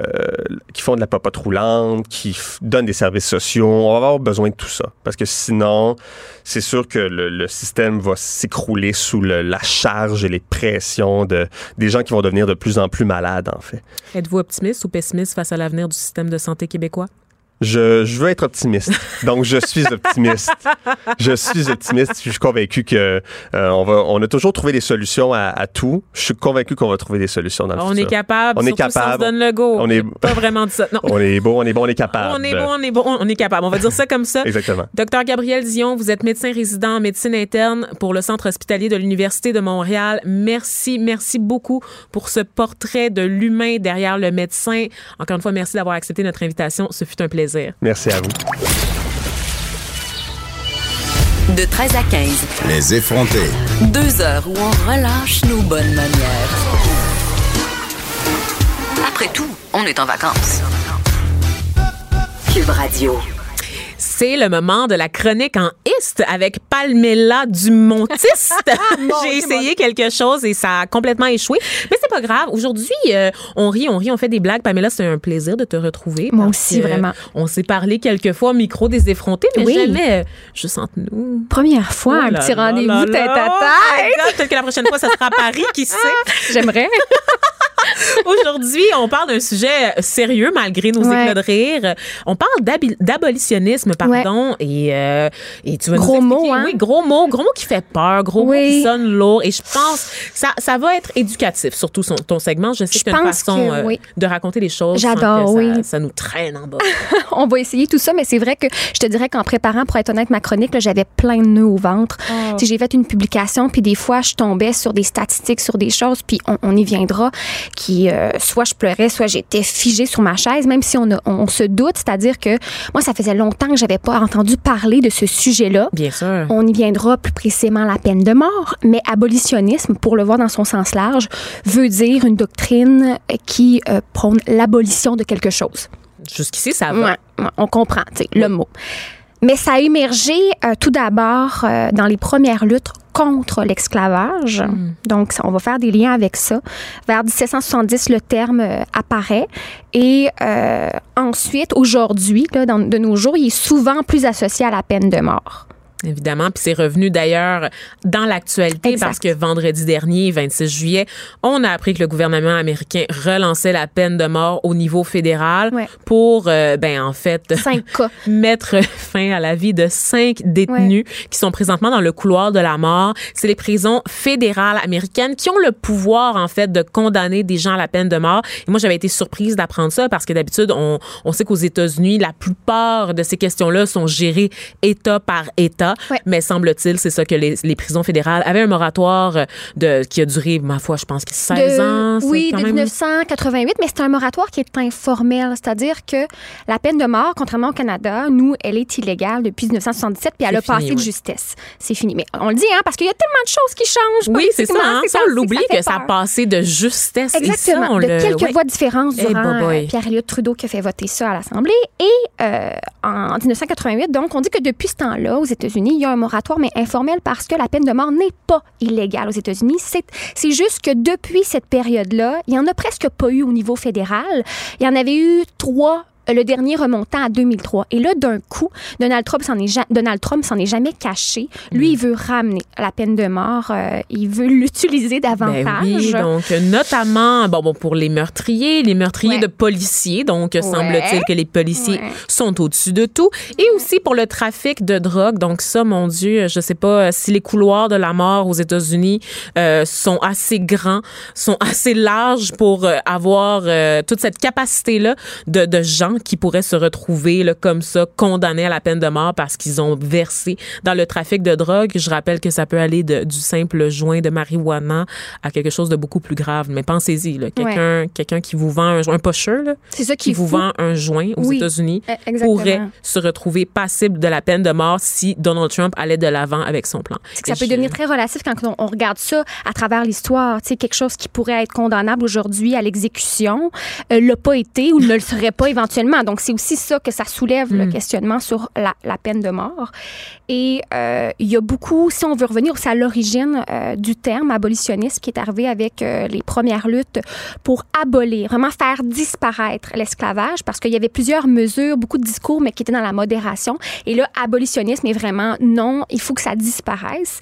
qui font de la popote roulante, qui donnent des services sociaux. On va avoir besoin de tout ça. Parce que sinon, c'est sûr que le, système va s'écrouler sous la charge et les pressions de, des gens qui vont devenir de plus en plus malades, en fait. Êtes-vous optimiste ou pessimiste face à l'avenir du système de santé québécois? Je, je veux être optimiste. Donc, je suis optimiste. Je suis optimiste. Je suis convaincu que euh, on va, on a toujours trouvé des solutions à, à tout. Je suis convaincu qu'on va trouver des solutions dans le On est capable, On est si on se capable. donne le go. On est- pas vraiment de ça. Non. On est beau, on est bon, on est capable. On est bon, on est bon, on est capable. On va dire ça comme ça. Exactement. Docteur Gabriel Dion, vous êtes médecin résident en médecine interne pour le Centre hospitalier de l'Université de Montréal. Merci, merci beaucoup pour ce portrait de l'humain derrière le médecin. Encore une fois, merci d'avoir accepté notre invitation. Ce fut un plaisir. Merci à vous. De 13 à 15, Les effrontés. deux heures où on relâche nos bonnes manières. Après tout, on est en vacances. Cube Radio. C'est le moment de la chronique en ist avec Palmela Dumontiste. J'ai essayé quelque chose et ça a complètement échoué. Mais c'est pas grave. Aujourd'hui, euh, on rit, on rit, on fait des blagues. Pamela, c'est un plaisir de te retrouver. Moi aussi, que vraiment. On s'est parlé quelques fois au micro des effrontés, mais Oui. jamais euh, juste entre nous. Première fois, un Oh là petit rendez-vous tête à tête. Peut-être que la prochaine fois, ça sera à Paris, qui sait? J'aimerais. Aujourd'hui, on parle d'un sujet sérieux malgré nos Ouais. éclats de rire. On parle d'abolitionnisme, pardon, et, euh, et tu vas nous Gros expliquer- mot, hein? Oui, gros mot, gros mot qui fait peur, gros mot Oui. qui sonne lourd. Et je pense que ça, ça va être éducatif, surtout son- ton segment. Je sais Je que as une façon que euh, oui. de raconter les choses. J'adore, que ça, oui. Ça nous traîne en bas. On va essayer tout ça, mais c'est vrai que je te dirais qu'en préparant, pour être honnête, ma chronique, j'avais plein de nœuds au ventre. Oh. J'ai fait une publication, puis des fois, je tombais sur des statistiques, sur des choses, puis on, on y viendra, qui euh, soit je pleurais, soit j'étais figée sur ma chaise, même si on, a- on, se doute, c'est-à-dire que moi, ça faisait longtemps que j'avais pas entendu parler de ce sujet-là. Bien sûr. On y viendra plus précisément la peine de mort, mais abolitionnisme, pour le voir dans son sens large, veut dire une doctrine qui euh, prône l'abolition de quelque chose. Jusqu'ici, ça va. Ouais, ouais, on comprend, tu sais, le mot. Mais ça a émergé euh, tout d'abord euh, dans les premières luttes contre l'esclavage. Donc, on va faire des liens avec ça. Vers 1770, le terme euh, apparaît. Et euh, ensuite, aujourd'hui, de nos jours, il est souvent plus associé à la peine de mort. Évidemment, puis c'est revenu d'ailleurs dans l'actualité parce que vendredi dernier, 26 juillet, on a appris que le gouvernement américain relançait la peine de mort au niveau fédéral Ouais. pour, euh, ben en fait, mettre fin à la vie de cinq détenus qui sont présentement dans le couloir de la mort. C'est les prisons fédérales américaines qui ont le pouvoir, en fait, de condamner des gens à la peine de mort. Et moi, j'avais été surprise d'apprendre ça parce que d'habitude, on, on sait qu'aux États-Unis, la plupart de ces questions-là sont gérées État par État. Ouais. Mais semble-t-il, c'est ça que les, les prisons fédérales avaient un moratoire de, qui a duré, ma foi, je pense que 16 De- ans. Oui, quand de même- 1988, mais c'est un moratoire qui est informel, c'est-à-dire que la peine de mort, contrairement au Canada, nous, elle est illégale depuis 1977, puis elle a fini, passé de justesse. C'est fini. Mais on le dit, hein, parce qu'il y a tellement de choses qui changent. Oui, c'est ça. Hein? Ça, on l'oublie que ça a passé de justesse. Exactement. on de le- quelques ouais. voix de différence Eh, durant euh, Pierre-Éliott Trudeau qui a fait voter ça à l'Assemblée. Et euh, en 1988, donc, on dit que depuis ce temps-là, aux États-Unis, il y a un moratoire, mais informel, parce que la peine de mort n'est pas illégale aux États-Unis. C'est juste que depuis cette période-là, il n'y en a presque pas eu au niveau fédéral. Il y en avait eu trois le dernier remontant à 2003. Et là, d'un coup, Donald Trump s'en est, ja- Donald Trump s'en est jamais caché. Lui, il veut ramener la peine de mort. euh, il veut l'utiliser davantage. Ben oui, donc euh, notamment bon, bon pour les meurtriers, les meurtriers Ouais. de policiers, donc euh, semble-t-il que les policiers Ouais. sont au-dessus de tout, et aussi pour le trafic de drogue. Donc ça, mon Dieu, je sais pas euh, si les couloirs de la mort aux États-Unis euh, sont assez grands, sont assez larges pour euh, avoir euh, toute cette capacité là de, de gens qui pourraient se retrouver là, comme ça condamnés à la peine de mort parce qu'ils ont versé dans le trafic de drogue. Je rappelle que ça peut aller de- du simple joint de marijuana à quelque chose de beaucoup plus grave. Mais pensez-y, quelqu'un quelqu'un qui vous vend un joint, un pocheur, là, ça qui qui vous vend un joint aux Oui, États-Unis Eh, pourrait se retrouver passible de la peine de mort si Donald Trump allait de l'avant avec son plan. Que ça peut devenir très relatif quand on, on regarde ça à travers l'histoire. Quelque chose qui pourrait être condamnable aujourd'hui à l'exécution euh, l'a pas été ou ne le serait pas éventuellement. Donc, c'est aussi ça que ça soulève le questionnement sur la, la peine de mort. Et euh, il y a beaucoup, si on veut revenir aussi à l'origine euh, du terme abolitionniste qui est arrivé avec euh, les premières luttes pour abolir, vraiment faire disparaître l'esclavage parce qu'il y avait plusieurs mesures, beaucoup de discours, mais qui étaient dans la modération. Et là, abolitionnisme est vraiment non, il faut que ça disparaisse.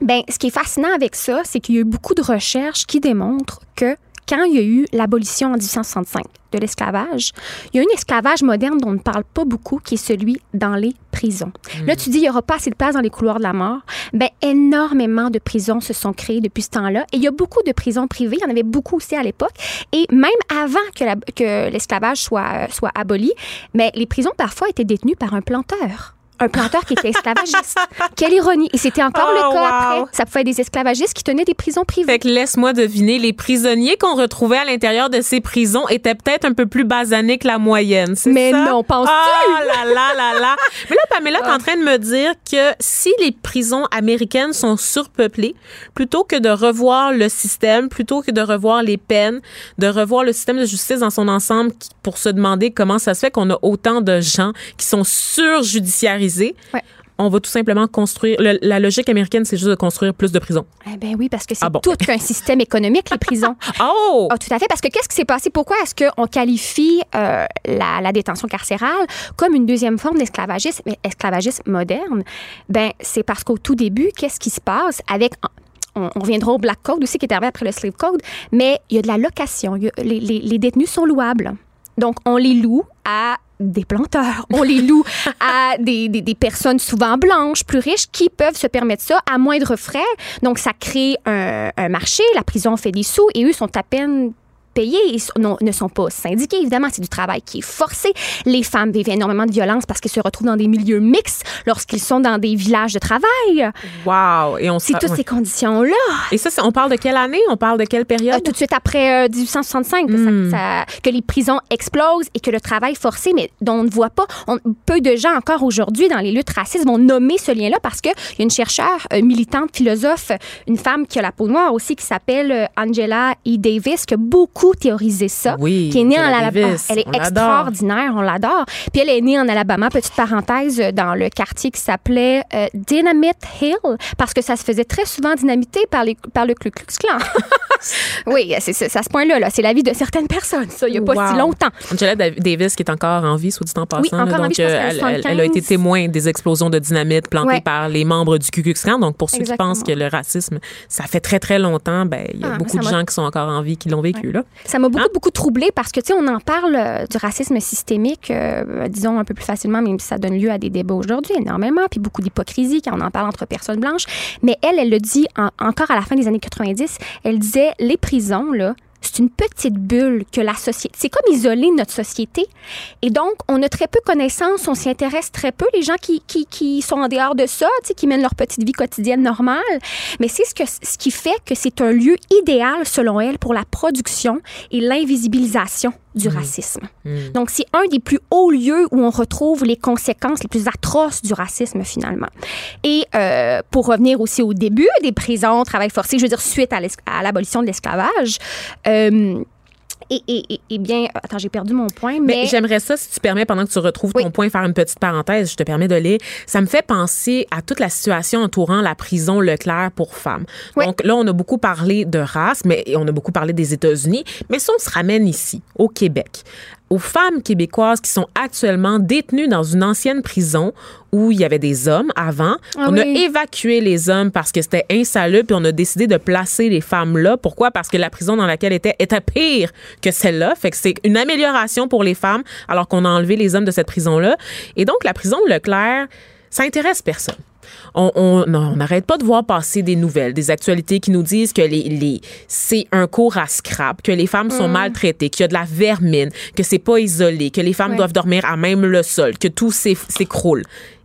Ben, ce qui est fascinant avec ça, c'est qu'il y a eu beaucoup de recherches qui démontrent que quand il y a eu l'abolition en 1865 de l'esclavage, il y a un esclavage moderne dont on ne parle pas beaucoup, qui est celui dans les prisons. Là, tu dis, il n'y aura pas assez de place dans les couloirs de la mort. Ben, énormément de prisons se sont créées depuis ce temps-là. Et il y a beaucoup de prisons privées. Il y en avait beaucoup aussi à l'époque. Et même avant que, la- que l'esclavage soit, soit aboli, mais les prisons parfois étaient détenues par un planteur. Un planteur qui était esclavagiste. Quelle ironie. Et c'était encore Oh, le cas wow. après. Ça pouvait être des esclavagistes qui tenaient des prisons privées. Fait que laisse-moi deviner, les prisonniers qu'on retrouvait à l'intérieur de ces prisons étaient peut-être un peu plus basanés que la moyenne, c'est Mais ça? non, penses-tu? Ah là là là là. Mais là, Pamela, t'es en train de me dire que si les prisons américaines sont surpeuplées, plutôt que de revoir le système, plutôt que de revoir les peines, de revoir le système de justice dans son ensemble pour se demander comment ça se fait qu'on a autant de gens qui sont surjudiciarisés, Ouais. on va tout simplement construire. le- la logique américaine, c'est juste de construire plus de prisons. Eh ben oui, parce que c'est Ah bon. tout qu'un système économique, les prisons. Oh! Ah, tout à fait. Parce que qu'est-ce qui s'est passé? Pourquoi est-ce qu'on qualifie euh, la, la détention carcérale comme une deuxième forme d'esclavagisme, mais esclavagisme moderne? Ben, c'est parce qu'au tout début, qu'est-ce qui se passe avec. On, on reviendra au Black Code aussi, qui est arrivé après le Slave Code, mais il y a de la location. A- les- les détenus sont louables. Donc, on les loue à des planteurs. On les loue à des, des- personnes souvent blanches, plus riches, qui peuvent se permettre ça à moindre frais. Donc, ça crée un, un marché. La prison fait des sous et eux sont à peine payés, ils sont- non, ne sont pas syndiqués, évidemment. C'est du travail qui est forcé. Les femmes vivent énormément de violence parce qu'elles se retrouvent dans des milieux mixtes lorsqu'ils sont dans des villages de travail. Wow! Et on C'est toutes ouais. ces conditions-là. Et ça, on parle de quelle année? On parle de quelle Euh, période? tout de suite après euh, 1865, que, ça- Hmm. que les prisons explosent et que le travail forcé, mais dont on ne voit pas, on- peu de gens encore aujourd'hui dans les luttes racistes vont nommer ce lien-là parce qu'il y a une chercheure, euh, militante, philosophe, une femme qui a la peau noire aussi, qui s'appelle euh, Angela E. Davis, qui a beaucoup théorisé ça, Oui, qui est née en Alabama. Davis, Elle est on extraordinaire, on l'adore. Puis elle est née en Alabama, petite parenthèse, euh, dans le quartier qui s'appelait euh, Dynamite Hill, parce que ça se faisait très souvent dynamiter par, les, par le Ku Klux Klan. oui, c'est à ce point-là. Là. C'est la vie de certaines personnes, ça, il n'y a pas Wow. si longtemps. Angela Dav- Davis, qui est encore en vie, soit dit en passant. Oui, là, encore en donc, vie, je euh, elle, elle- 75. elle a été témoin des explosions de dynamite plantées Ouais. par les membres du Ku Klux Klan. Donc, pour ceux Exactement. qui pensent que le racisme, ça fait très, très longtemps, ben, il y a Ah, beaucoup de gens qui sont encore en vie qui l'ont vécu, là. Ça m'a beaucoup, Hein? beaucoup troublée parce que, tu sais, on en parle euh, du racisme systémique, euh, disons, un peu plus facilement, même si ça donne lieu à des débats aujourd'hui énormément, puis beaucoup d'hypocrisie quand on en parle entre personnes blanches. Mais elle, elle le dit en- encore à la fin des années 90, elle disait, les prisons, là, c'est une petite bulle que la société. C'est comme isoler notre société. Et donc, on a très peu connaissance, on s'y intéresse très peu. Les gens qui, qui, sont en dehors de ça, qui mènent leur petite vie quotidienne normale. Mais c'est ce, que, ce qui fait que c'est un lieu idéal, selon elle, pour la production et l'invisibilisation du racisme. Donc, c'est un des plus hauts lieux où on retrouve les conséquences les plus atroces du racisme, finalement. Et euh, pour revenir aussi au début des prisons, travail forcé, je veux dire, suite à l'abolition de l'esclavage, euh, et, et, et, bien, attends, j'ai perdu mon point, mais... Mais j'aimerais ça, si tu permets, pendant que tu retrouves Oui. ton point, faire une petite parenthèse. Je te permets de lire. Ça me fait penser à toute la situation entourant la prison Leclerc pour femmes. Oui. Donc là, on a beaucoup parlé de race, mais on a beaucoup parlé des États-Unis. Mais si on se ramène ici, au Québec, aux femmes québécoises qui sont actuellement détenues dans une ancienne prison où il y avait des hommes avant. Ah on a évacué les hommes parce que c'était insalubre, puis on a décidé de placer les femmes là. Pourquoi? Parce que la prison dans laquelle était était pire que celle-là. Fait que c'est une amélioration pour les femmes, alors qu'on a enlevé les hommes de cette prison-là. Et donc, la prison de Leclerc, ça intéresse personne. On n'arrête pas de voir passer des nouvelles, des actualités qui nous disent que les, les c'est un cours à scrap, que les femmes Mm. sont maltraitées, qu'il y a de la vermine, que c'est pas isolé, que les femmes Ouais. doivent dormir à même le sol, que tout s'écroule.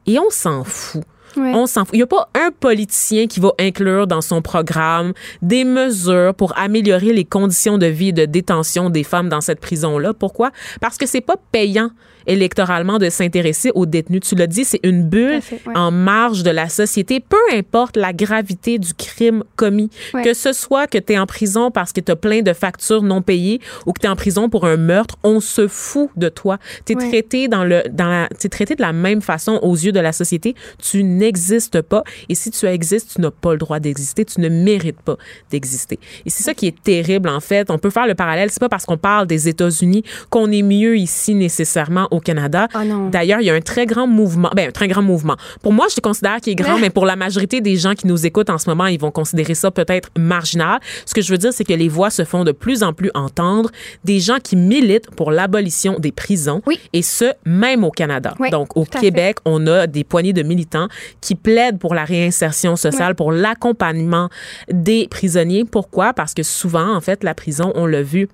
Et on s'en fout. Ouais. On s'en fout. Il n'y a pas un politicien qui va inclure dans son programme des mesures pour améliorer les conditions de vie et de détention des femmes dans cette prison-là. Pourquoi? Parce que c'est pas payant électoralement de s'intéresser aux détenus. Tu l'as dit, c'est une bulle fait, ouais. en marge de la société, peu importe la gravité du crime commis. Ouais. Que ce soit que tu es en prison parce que tu as plein de factures non payées ou que tu es en prison pour un meurtre, on se fout de toi. Tu es Ouais. traité dans le dans la traité de la même façon aux yeux de la société, tu n'existes pas et si tu existes, tu n'as pas le droit d'exister, tu ne mérites pas d'exister. Et c'est ça qui est terrible en fait, on peut faire le parallèle, c'est pas parce qu'on parle des États-Unis qu'on est mieux ici nécessairement au Canada. Ah. D'ailleurs, il y a un très grand mouvement, ben un très grand mouvement. Pour moi, je le considère qu'il est grand, mais pour la majorité des gens qui nous écoutent en ce moment, ils vont considérer ça peut-être marginal. Ce que je veux dire, c'est que les voix se font de plus en plus entendre des gens qui militent pour l'abolition des prisons, Oui. et ce, même au Canada. Oui, Donc, au Québec, on a des poignées de militants qui plaident pour la réinsertion sociale, Oui. pour l'accompagnement des prisonniers. Pourquoi? Parce que souvent, en fait, la prison, on l'a vu,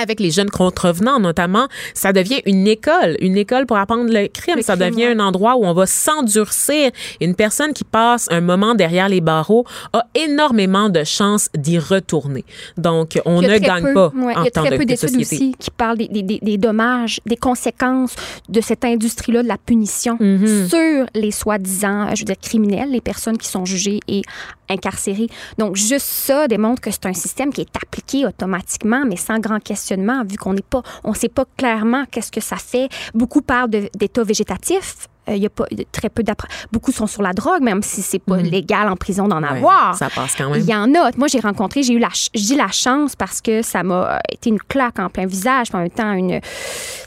avec les jeunes contrevenants notamment, ça devient une école, une école pour apprendre le crime. Le ça crime, devient ouais. un endroit où on va s'endurcir. Une personne qui passe un moment derrière les barreaux a énormément de chances d'y retourner. Donc, on ne gagne peu- pas ouais, en Il y a très de, peu de d'études aussi qui parlent des, des- des- des dommages, des conséquences de cette industrie-là de la punition Mhm. sur les soi-disant, je veux dire, criminels, les personnes qui sont jugées et incarcérées. Donc, juste ça démontre que c'est un système qui est appliqué automatiquement, mais sans grand questionnement, vu qu'on n'est pas, on sait pas clairement qu'est-ce que ça fait. Beaucoup parlent d'état végétatif. Euh, Il y a pas très peu Beaucoup sont sur la drogue, même si c'est pas légal en prison d'en. Ouais, avoir. ça passe quand même. Il y en a. Moi, j'ai rencontré, j'ai eu la chance parce que ça m'a euh, été une claque en plein visage, puis en même temps, une,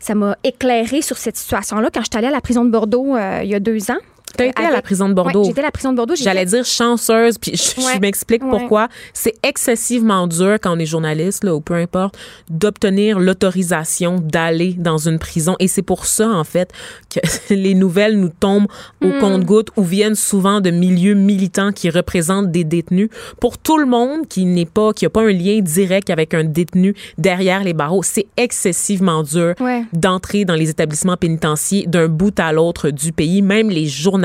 ça m'a éclairé sur cette situation-là quand je suis allée à la prison de Bordeaux euh, il y a deux ans. T'as été à la prison de Bordeaux. Ouais, j'étais à la prison de Bordeaux. J'allais fait- dire chanceuse, puis je, m'explique Ouais. pourquoi. C'est excessivement dur quand on est journaliste, là, ou peu importe, d'obtenir l'autorisation d'aller dans une prison. Et c'est pour ça, en fait, que les nouvelles nous tombent au Mm. compte-gouttes ou viennent souvent de milieux militants qui représentent des détenus. Pour tout le monde qui n'est pas, qui n'a pas un lien direct avec un détenu derrière les barreaux, c'est excessivement dur d'entrer dans les établissements pénitentiaires d'un bout à l'autre du pays. Même les journalistes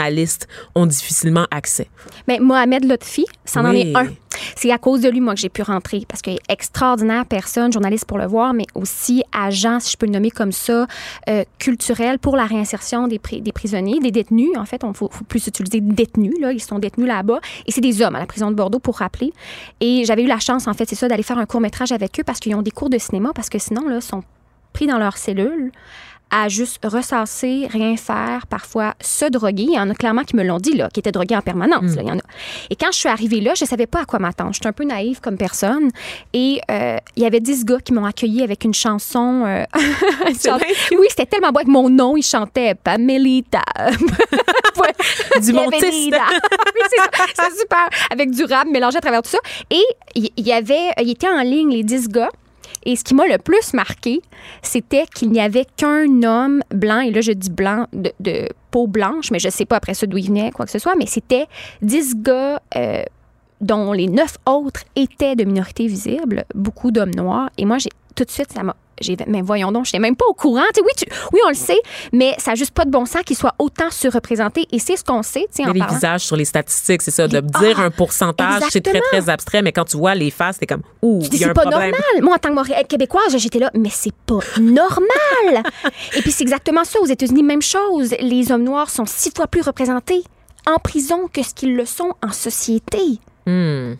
ont difficilement accès. Mais Mohamed Lotfi, ça en est un. C'est à cause de lui, moi, que j'ai pu rentrer. Parce qu'il est extraordinaire personne, journaliste pour le voir, mais aussi agent, si je peux le nommer comme ça, euh, culturel pour la réinsertion des, des prisonniers, des détenus. En fait, on ne faut, faut plus utiliser détenus. Là. Ils sont détenus là-bas. Et c'est des hommes à la prison de Bordeaux, pour rappeler. Et j'avais eu la chance, en fait, c'est ça, d'aller faire un court-métrage avec eux parce qu'ils ont des cours de cinéma, parce que sinon, là, ils sont pris dans leur cellule à juste ressasser, rien faire, parfois se droguer. Il y en a clairement qui me l'ont dit, là, qui étaient drogués en permanence. là, il y en a. Et quand je suis arrivée là, je savais pas à quoi m'attendre. J'étais un peu naïve comme personne. Et euh, il y avait 10 gars qui m'ont accueilli avec une chanson. euh, oui, c'était tellement beau avec mon nom. Ils chantaient Pamelita. Du Montis. Bienvenida. oui, c'est super. Avec du rap mélangé à travers tout ça. Et il il y avait, il était en ligne, les 10 gars. Et ce qui m'a le plus marqué, c'était qu'il n'y avait qu'un homme blanc, et là je dis blanc de, peau blanche, mais je sais pas après ça d'où il venait, quoi que ce soit, mais c'était 10 gars euh, dont les neuf autres étaient de minorité visible, beaucoup d'hommes noirs. Et moi, j'ai tout de suite, ça m'a. J'ai, mais voyons donc, je n'étais même pas au courant. Oui, tu- oui, on le sait, mais ça n'a juste pas de bon sens qu'ils soient autant surreprésentés. Et c'est ce qu'on sait, en Mais les parlant. visages sur les statistiques, c'est ça, de Les- dire Ah, un pourcentage, c'est très, très abstrait, mais quand tu vois les faces, t'es comme, ouh, il y a c'est un pas problème. normal. Moi, en tant que Montréal- québécoise, j'étais là, mais c'est pas normal. Et puis, c'est exactement ça. Aux États-Unis, même chose. Les hommes noirs sont six fois plus représentés en prison que ce qu'ils le sont en société. Hmm.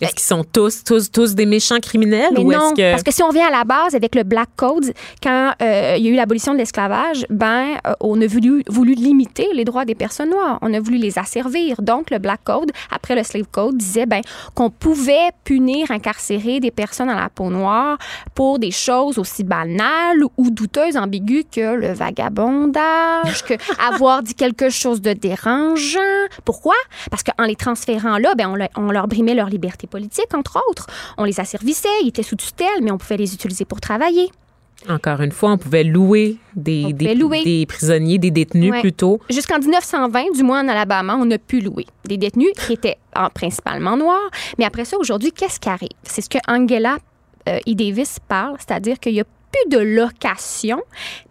Est-ce qu'ils sont tous, tous, tous des méchants criminels Mais ou non, que. parce que si on vient à la base avec le Black Code, quand euh, il y a eu l'abolition de l'esclavage, ben euh, on a voulu, voulu limiter les droits des personnes noires. On a voulu les asservir. Donc le Black Code, après le Slave Code, disait ben qu'on pouvait punir, incarcérer des personnes à la peau noire pour des choses aussi banales ou douteuses, ambiguës que le vagabondage, que avoir dit quelque chose de dérangeant. Pourquoi? Parce qu'en les transférant là, ben on, le- on leur brimait leur liberté politique, entre autres. On les asservissait, ils étaient sous tutelle, mais on pouvait les utiliser pour travailler. Encore une fois, on pouvait louer des, On des, pouvait louer. des prisonniers, des détenus Ouais. plutôt. Jusqu'en 1920, du moins en Alabama, on a pu louer des détenus qui étaient en- principalement noirs. Mais après ça, aujourd'hui, qu'est-ce qui arrive? C'est ce que Angela euh, E. Davis parle, c'est-à-dire qu'il y a plus de location,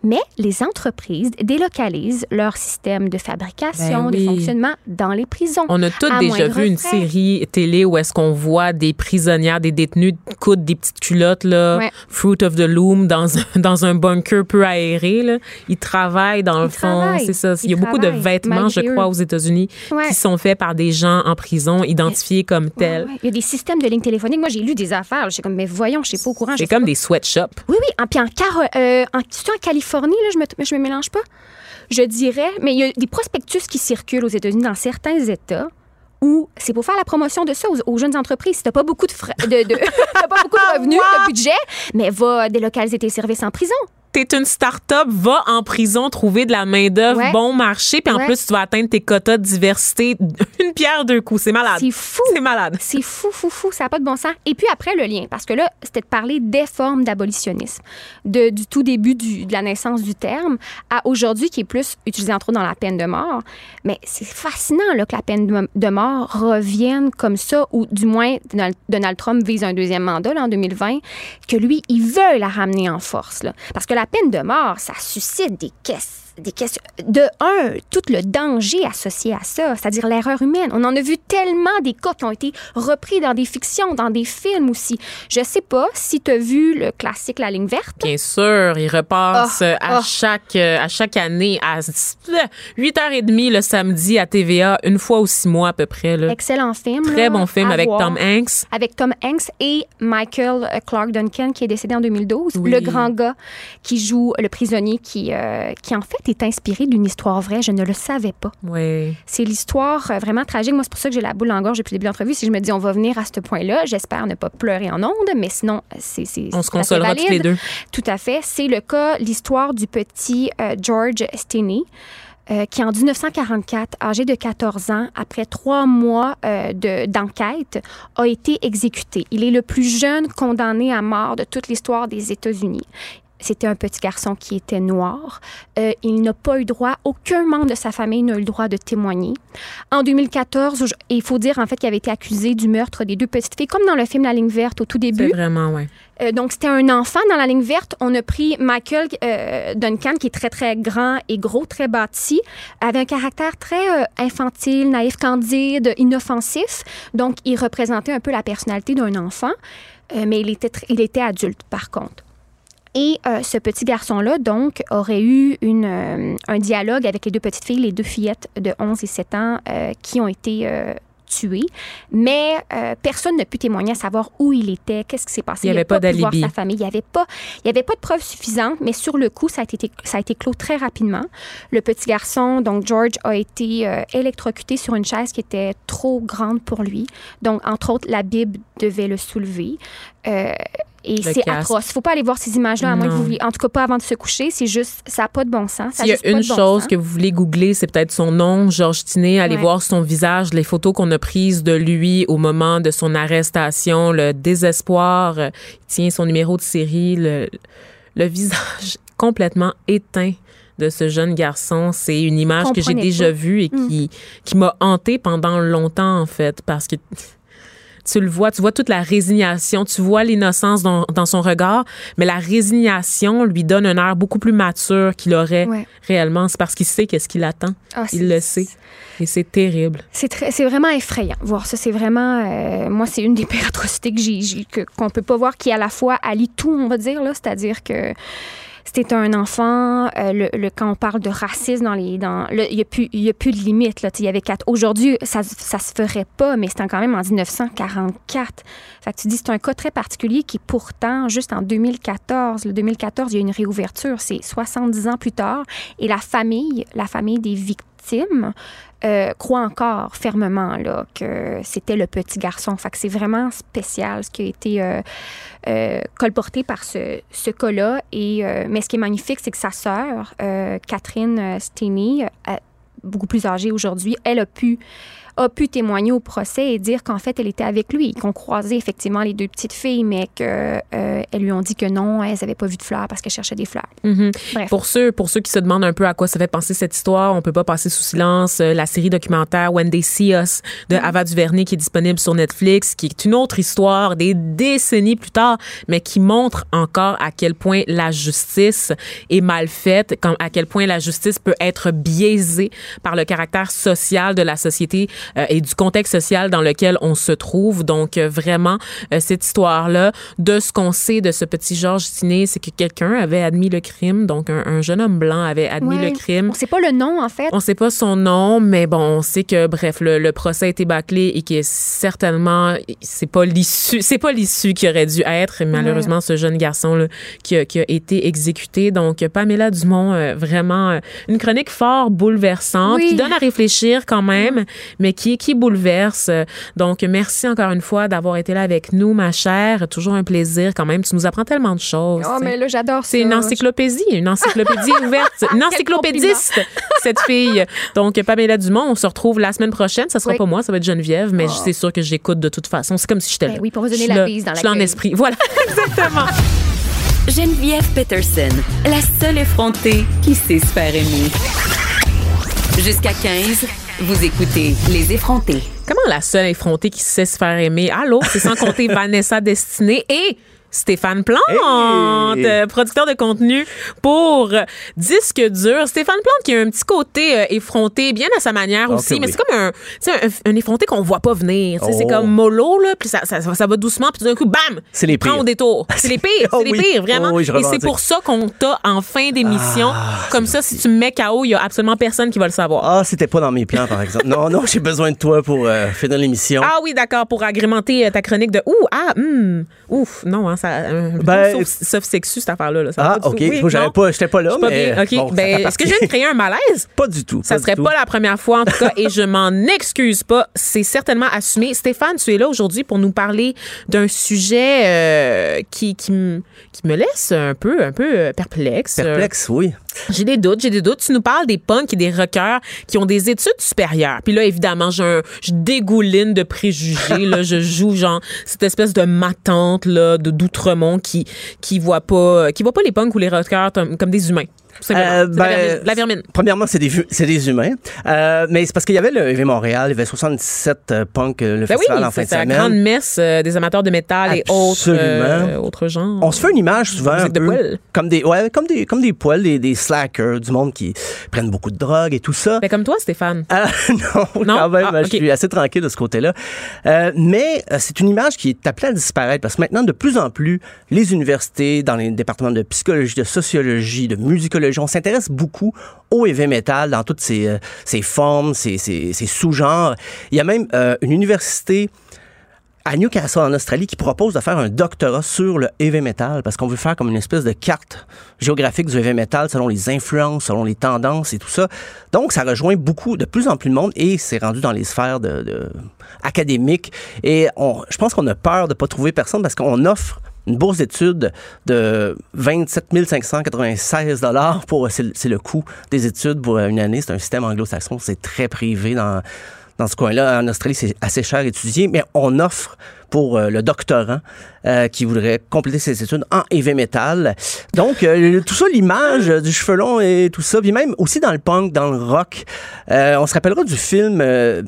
mais les entreprises délocalisent leur système de fabrication, Ben de fonctionnement dans les prisons. On a tous à déjà vu une frais. série télé où est-ce qu'on voit des prisonnières, des détenus coudre des petites culottes, là, Ouais. Fruit of the Loom, dans un, dans un bunker peu aéré. Là. Ils travaillent dans le fond. C'est ça. Il y a beaucoup de vêtements, je crois, eux. aux États-Unis Ouais. qui sont faits par des gens en prison, identifiés comme tels. Ouais. Il y a des systèmes de lignes téléphoniques. Moi, j'ai lu des affaires. J'étais comme, mais voyons, je sais pas au courant. je C'est comme pas. des sweatshops. Oui, oui. En, puis en, euh, en, Californie, là, je me, je me mélange pas. Je dirais, mais il y a des prospectus qui circulent aux États-Unis dans certains États où c'est pour faire la promotion de ça aux, aux jeunes entreprises. Si t'as pas beaucoup de, de, pas beaucoup de revenus, de budget, mais va délocaliser tes services en prison. T'es une start-up, va en prison trouver de la main-d'œuvre Ouais. bon marché, puis en Ouais. plus, tu vas atteindre tes quotas de diversité. Une pierre deux coups. C'est malade. C'est fou. C'est malade. C'est fou, fou, fou, ça n'a pas de bon sens. Et puis après, le lien, parce que là, c'était de parler des formes d'abolitionnisme, de, du tout début du- de la naissance du terme à aujourd'hui, qui est plus utilisé entre autres dans la peine de mort. Mais c'est fascinant là, que la peine de, mort revienne comme ça, ou du moins Donald, Donald Trump vise un deuxième mandat là, en 2020, que lui, il veut la ramener en force. Là. Parce que la peine de mort, ça suscite des questions des questions. De un, tout le danger associé à ça, c'est-à-dire l'erreur humaine. On en a vu tellement des cas qui ont été repris dans des fictions, dans des films aussi. Je sais pas si tu as vu le classique La ligne verte. Bien sûr, il repasse Ah, à, ah. chaque, euh, à chaque année à 8h30 le samedi à TVA, une fois ou six mois à peu près. Là. Excellent film. Très là, bon film avec voir. Tom Hanks. Avec Tom Hanks et Michael euh, Clark Duncan, qui est décédé en 2012. Oui. Le grand gars qui joue le prisonnier, qui, euh, qui en fait est inspiré d'une histoire vraie. Je ne le savais pas. Oui. C'est l'histoire euh, vraiment tragique. Moi, c'est pour ça que j'ai la boule en gorge depuis le début de l'entrevue. Si je me dis, on va venir à ce point-là, j'espère ne pas pleurer en ondes, mais sinon, c'est. c'est- On se consolera tous les deux. Tout à fait. C'est le cas, l'histoire du petit euh, George Stinney. euh, qui en 1944, âgé de 14 ans, après trois mois euh, de- d'enquête, a été exécuté. Il est le plus jeune condamné à mort de toute l'histoire des États-Unis. C'était un petit garçon qui était noir. Euh, il n'a pas eu droit, aucun membre de sa famille n'a eu le droit de témoigner. En 2014, où je- et il faut dire en fait qu'il avait été accusé du meurtre des deux petites filles, comme dans le film La ligne verte au tout C'est début. vraiment, ouais. Euh, donc, c'était un enfant dans la ligne verte. On a pris Michael euh, Duncan, qui est très, très grand et gros, très bâti, avait un caractère très infantile, naïf, candide, inoffensif. Donc, il représentait un peu la personnalité d'un enfant, mais il était, il était adulte, par contre. Et euh, ce petit garçon-là, donc, aurait eu une, euh, un dialogue avec les deux petites filles, les deux fillettes de 11 et 7 ans, euh, qui ont été euh, tuées. Mais euh, personne n'a pu témoigner à savoir où il était, qu'est-ce qui s'est passé. Il y avait pas voir d'alibi. sa famille. Il n'y avait, pas- il y avait pas de preuves suffisantes, mais sur le coup, ça a été, ça a été clos très rapidement. Le petit garçon, donc George, a été euh, électrocuté sur une chaise qui était trop grande pour lui. Donc, entre autres, la Bible devait le soulever. Et c'est atroce. Il faut pas aller voir ces images-là, à moins que vous vouliez- En tout cas, pas avant de se coucher. C'est juste, ça n'a pas de bon sens. S'il y a une bon chose que vous voulez googler, c'est peut-être son nom, Georges Tinet. Allez Ouais. voir son visage, les photos qu'on a prises de lui au moment de son arrestation, le désespoir. Il tient son numéro de série, le, le visage complètement éteint de ce jeune garçon. C'est une image que j'ai déjà vue et qui, qui m'a hantée pendant longtemps, en fait, parce que tu le vois, tu vois toute la résignation, tu vois l'innocence dans, dans son regard, mais la résignation lui donne un air beaucoup plus mature qu'il aurait Ouais. réellement. C'est parce qu'il sait qu'est-ce qu'il attend. Ah, Il le sait. Et c'est terrible. C'est vraiment effrayant. Voir ça, c'est vraiment, euh, moi, c'est une des pires atrocités que j'ai, qu'on peut pas voir, qui à la fois allie tout, on va dire là, c'est-à-dire que c'était un enfant. euh, le, le- quand on parle de racisme dans les, dans, il y a plus, y a plus de limite là. Il y avait quatre. Aujourd'hui, ça, ça se ferait pas, mais c'était quand même en 1944. Fait que tu dis c'est un cas très particulier qui pourtant, juste en 2014, le 2014, il y a une réouverture. C'est 70 ans plus tard, et la famille, la famille des victimes euh, croit encore fermement là, que c'était le petit garçon. Fait que c'est vraiment spécial ce qui a été euh, euh, colporté par ce, ce cas-là. Et, euh, mais ce qui est magnifique, c'est que sa sœur, Catherine euh, beaucoup plus âgée aujourd'hui, elle a pu a pu témoigner au procès et dire qu'en fait, elle était avec lui, qu'on croisait effectivement les deux petites filles, mais qu'elles lui ont dit que non, elles n'avaient pas vu de fleurs parce qu'elles cherchaient des fleurs. Bref. Pour ceux, pour ceux qui se demandent un peu à quoi ça fait penser cette histoire, on peut pas passer sous silence euh, la série documentaire When They See Us de Ava DuVernay qui est disponible sur Netflix, qui est une autre histoire des décennies plus tard, mais qui montre encore à quel point la justice est mal faite, à quel point la justice peut être biaisée par le caractère social de la société euh, et du contexte social dans lequel on se trouve. Donc euh, vraiment, euh, cette histoire-là, de ce qu'on sait de ce petit Georges Tiné, c'est que quelqu'un avait admis le crime, donc un, un jeune homme blanc avait admis Ouais. le crime. On sait pas le nom, en fait. On sait pas son nom, mais bon, on sait que bref, le, le procès a été bâclé et que certainement c'est pas l'issue, c'est pas l'issue qui aurait dû être. Et malheureusement, ce jeune garçon là, qui, a, qui a été exécuté. Donc Pamela Dumont, euh, vraiment euh, une chronique fort bouleversante Oui. qui donne à réfléchir quand même, mais qui, qui bouleverse. Donc, merci encore une fois d'avoir été là avec nous, ma chère. Toujours un plaisir quand même. Tu nous apprends tellement de choses. Oh, mais là, j'adore ça. C'est une encyclopédie, une encyclopédie ouverte, une encyclopédiste, cette fille. Donc, Pamela Dumont, on se retrouve la semaine prochaine. Ça sera Oui. pas moi, ça va être Geneviève, mais c'est sûr que j'écoute de toute façon. C'est comme si j'étais Ben là. oui, pour vous donner Je la bise dans Je suis en esprit. Voilà, exactement. Geneviève Peterson, la seule effrontée qui sait se faire aimer. Jusqu'à 15, vous écoutez Les effrontés. Comment la seule effrontée qui sait se faire aimer? Allô? C'est sans compter Vanessa Destinée et Stéphane Plante, Hey! producteur de contenu pour Disque dur. Stéphane Plante qui a un petit côté euh, effronté, bien à sa manière Ok, aussi, mais c'est comme un, un, un effronté qu'on voit pas venir. C'est Oh. comme mollo, là, puis ça, ça, ça va doucement, puis tout d'un coup, bam! C'est les pires. au détour. C'est les pires, Oh c'est les oui. pires, vraiment. Oh oui, et c'est pour ça qu'on t'a en fin d'émission. Ah, comme ça, si tu me mets KO, il y a absolument personne qui va le savoir. Ah, c'était pas dans mes plans, par exemple. Non, non, j'ai besoin de toi pour euh, finir l'émission. Ah oui, d'accord, pour agrémenter euh, ta chronique de ouh, ah, hum, ouf, non, hein, ça, un Ben, sauf, sauf sexu, cette affaire-là. là, ça Ah, ok. Oui, Moi, j'avais pas, j'étais pas là, pas mais bon, ça ben, est-ce que je viens de créer un malaise? Pas du tout. Ça serait tout. pas la première fois, en tout cas, et je m'en excuse pas. C'est certainement assumé. Stéphane, tu es là aujourd'hui pour nous parler d'un sujet euh, qui, qui, me- qui me laisse un peu, un peu euh, perplexe. Perplexe, oui. J'ai des doutes, j'ai des doutes. Tu nous parles des punks et des rockers qui ont des études supérieures. Puis là, évidemment, je dégouline de préjugés. là, je joue genre cette espèce de matante là, de d'outremont qui qui voit pas qui voit pas les punks ou les rockers comme, comme des humains. Euh, ben. La vermine. Premièrement, c'est des, humains. Euh, mais c'est parce qu'il y avait le EV Montréal, il y avait 77 euh, punks, euh, le Ben oui, festival en fin de c'est la semaine. grande messe euh, des amateurs de métal et autres, autres genres. On se fait une image souvent un de peu comme des ouais, comme des comme des poils, des, des slackers, du monde qui prennent beaucoup de drogue et tout ça. Ben, comme toi, Stéphane. Ah, non, Non? quand même, Ah, je suis assez tranquille de ce côté-là. Mais c'est une image qui est appelée à disparaître parce que maintenant, de plus en plus, les universités, dans les départements de psychologie, de sociologie, de musicologie, on s'intéresse beaucoup au heavy metal dans toutes ses, euh, formes, ses, sous-genres. Il y a même euh, une université à Newcastle, en Australie, qui propose de faire un doctorat sur le heavy metal parce qu'on veut faire comme une espèce de carte géographique du heavy metal selon les influences, selon les tendances et tout ça. Donc, ça rejoint beaucoup, de plus en plus de monde et c'est rendu dans les sphères académiques. Et je pense qu'on a peur de pas trouver personne parce qu'on offre une bourse d'études de 27 596 dollars pour c'est le- c'est le coût des études pour une année. C'est un système anglo-saxon, c'est très privé dans dans ce coin-là. En Australie, c'est assez cher à étudier, mais on offre pour euh, le doctorant euh, qui voudrait compléter ses études en heavy metal. Donc, euh, tout ça, l'image euh, du cheveu long et tout ça, puis même aussi dans le punk, dans le rock, euh, on se rappellera du film euh,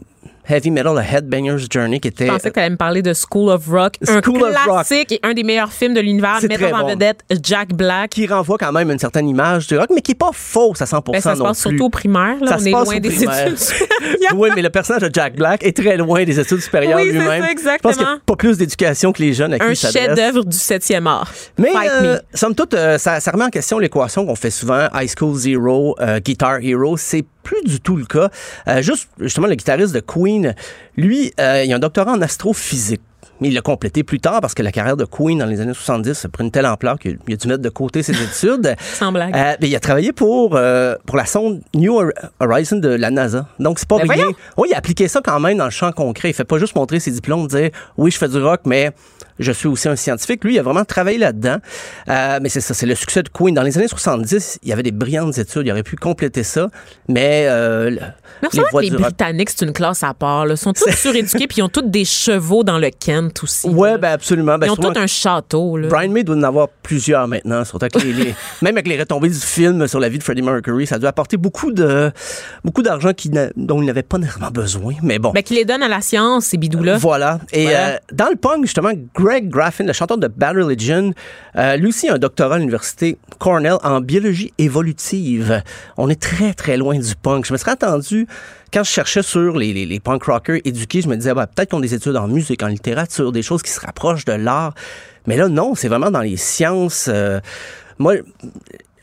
Heavy Metal, A Headbanger's Journey, qui était... Je pensais que tu allais me parler de School of Rock, School un of Rock. classique et un des meilleurs films de l'univers, mettant en bon. vedette Jack Black. qui renvoie quand même une certaine image du rock, mais qui est pas fausse à 100% Ben, ça se passe surtout au primaire. Là. Ça On se est passe loin des primaire. études supérieures. oui, mais le personnage de Jack Black est très loin des études supérieures Oui, c'est lui-même. Je pense qu'il n'y a pas plus d'éducation que les jeunes à qui Un chef-d'œuvre du 7e art. Mais, euh, me. somme toute, euh, ça, ça remet en question l'équation qu'on fait souvent, High School Zero, euh, Guitar Hero. C'est plus du tout le cas. Euh, juste, justement, le guitariste de Queen, lui, euh, il a un doctorat en astrophysique. Mais il l'a complété plus tard parce que la carrière de Queen dans les années 70 a pris une telle ampleur qu'il a dû mettre de côté ses études. Sans blague. Euh, mais il a travaillé pour, euh, pour la sonde New Hor- Horizon de la NASA. Donc, c'est pas Ben rien. voyons. Oui, il a appliqué ça quand même dans le champ concret. Il fait pas juste montrer ses diplômes, dire oui, je fais du rock, mais je suis aussi un scientifique. Lui, il a vraiment travaillé là-dedans. Euh, mais c'est ça, c'est le succès de Queen. Dans les années 70, il y avait des brillantes études. Il aurait pu compléter ça. Mais, euh, Mais les sent voix que les du Britanniques, c'est une classe à part. Là. Ils sont tous suréduqués puis ils ont tous des chevaux dans le Kent aussi. Là. ben absolument. Ben, ils ont tous un château. Là. Brian May doit en avoir plusieurs maintenant, surtout avec les, les- même avec les retombées du film sur la vie de Freddie Mercury, ça a dû apporter beaucoup de beaucoup d'argent dont il n'avait pas nécessairement besoin. Mais bon. Ben, qui les donne à la science, ces bidous-là. Voilà. Et Voilà. euh, dans le punk, justement, Greg Graffin, le chanteur de Bad Religion, euh, lui aussi a un doctorat à l'université Cornell en biologie évolutive. On est très, très loin du punk. Je me serais attendu, quand je cherchais sur les, les, les punk rockers éduqués, je me disais, bah, peut-être qu'ils ont des études en musique, en littérature, des choses qui se rapprochent de l'art. Mais là, non, c'est vraiment dans les sciences. euh, moi,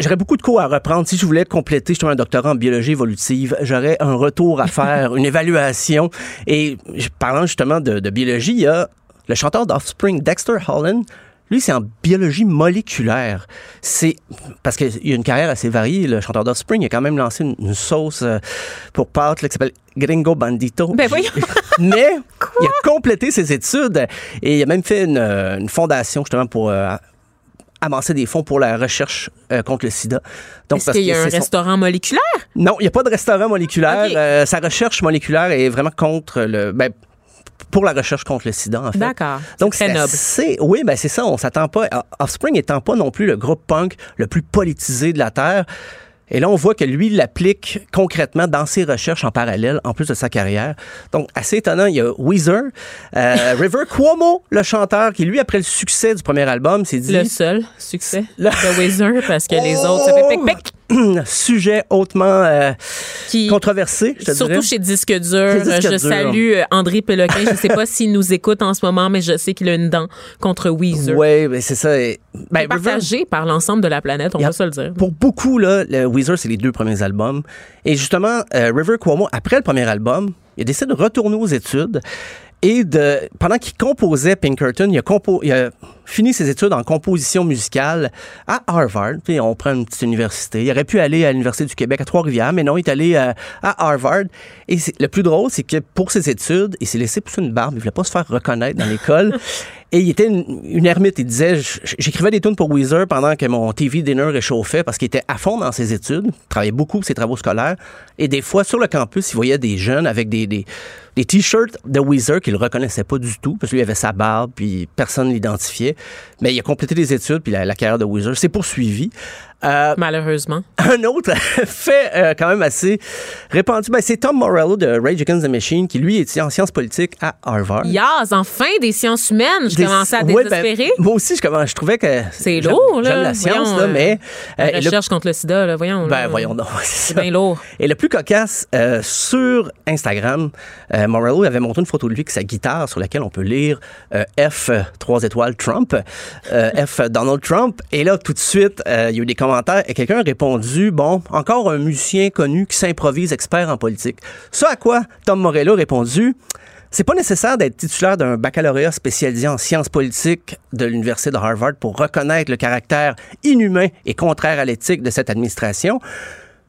J'aurais beaucoup de cours à reprendre. Si je voulais compléter justement un doctorat en biologie évolutive, j'aurais un retour à faire, une évaluation. Et parlant justement de, de biologie, il y a le chanteur d'Offspring, Dexter Holland. Lui, c'est en biologie moléculaire. C'est parce qu'il a une carrière assez variée. Le chanteur d'Offspring il a quand même lancé une, une sauce euh, pour pâtes là, qui s'appelle Gringo Bandito. Ben voyons. Mais il a complété ses études et il a même fait une, euh, une fondation justement pour euh, amasser des fonds pour la recherche euh, contre le sida. Est-ce parce qu'il y a un son- restaurant moléculaire? non, il n'y a pas de restaurant moléculaire. Euh, sa recherche moléculaire est vraiment contre le. Ben, pour la recherche contre le sida, en fait. D'accord. Donc, c'est noble. assez- Oui, ben c'est ça. On s'attend pas. Offspring étant pas non plus le groupe punk le plus politisé de la Terre. Et là, on voit que lui, il l'applique concrètement dans ses recherches en parallèle, en plus de sa carrière. Donc, assez étonnant, il y a Weezer, euh, River Cuomo, le chanteur, qui, lui, après le succès du premier album, s'est dit... Le seul succès Le- de Weezer, parce que les autres, ça fait pic-pic. Sujet hautement euh, Qui, controversé, je te Surtout dirais. chez Disque Dur. Disque je Dur. salue euh, André Péloquin. Je ne sais pas s'il nous écoute en ce moment, mais je sais qu'il a une dent contre Weezer. Oui, ben c'est ça. Ben, River- Partagé par l'ensemble de la planète, on va se le dire. Pour beaucoup, là, le Weezer, c'est les deux premiers albums. Et justement, euh, River Cuomo, après le premier album, il a décidé de retourner aux études. Et de, pendant qu'il composait Pinkerton, il a, compo- il a fini ses études en composition musicale à Harvard. Puis on prend une petite université. Il aurait pu aller à l'Université du Québec à Trois-Rivières, mais non, il est allé euh, à Harvard. Et le plus drôle, c'est que pour ses études, il s'est laissé pousser une barbe. Il voulait pas se faire reconnaître dans l'école. Et il était une, une ermite. Il disait, j'écrivais des tunes pour Weezer pendant que mon TV dinner réchauffait parce qu'il était à fond dans ses études, il travaillait beaucoup pour ses travaux scolaires. Et des fois, sur le campus, il voyait des jeunes avec des, des, des t-shirts de Weezer qu'il reconnaissait pas du tout parce que lui il avait sa barbe puis personne l'identifiait. Mais il a complété les études puis la, la carrière de Weezer s'est poursuivie. Euh, Malheureusement. un autre fait euh, quand même assez répandu, ben, c'est Tom Morello de Rage Against the Machine qui lui est en sciences politiques à Harvard. Yaz, enfin, des sciences humaines. Je Des- commençais à Ouais, ben, désespérer. moi aussi, je, commence- je trouvais que C'est lourd, là. J'aime la science, Voyons, là, euh, mais La euh, et le- recherche contre le sida, là, voyons. ben voyons donc, C'est bien lourd. Et le plus cocasse, euh, sur Instagram, euh, Morello avait montré une photo de lui avec sa guitare sur laquelle on peut lire euh, F, trois étoiles, Trump, euh, F, Donald Trump. Et là, tout de suite, il y a eu des commentaires et quelqu'un a répondu, bon, encore un musicien connu qui s'improvise expert en politique. Ce à quoi Tom Morello a répondu, c'est pas nécessaire d'être titulaire d'un baccalauréat spécialisé en sciences politiques de l'Université de Harvard pour reconnaître le caractère inhumain et contraire à l'éthique de cette administration.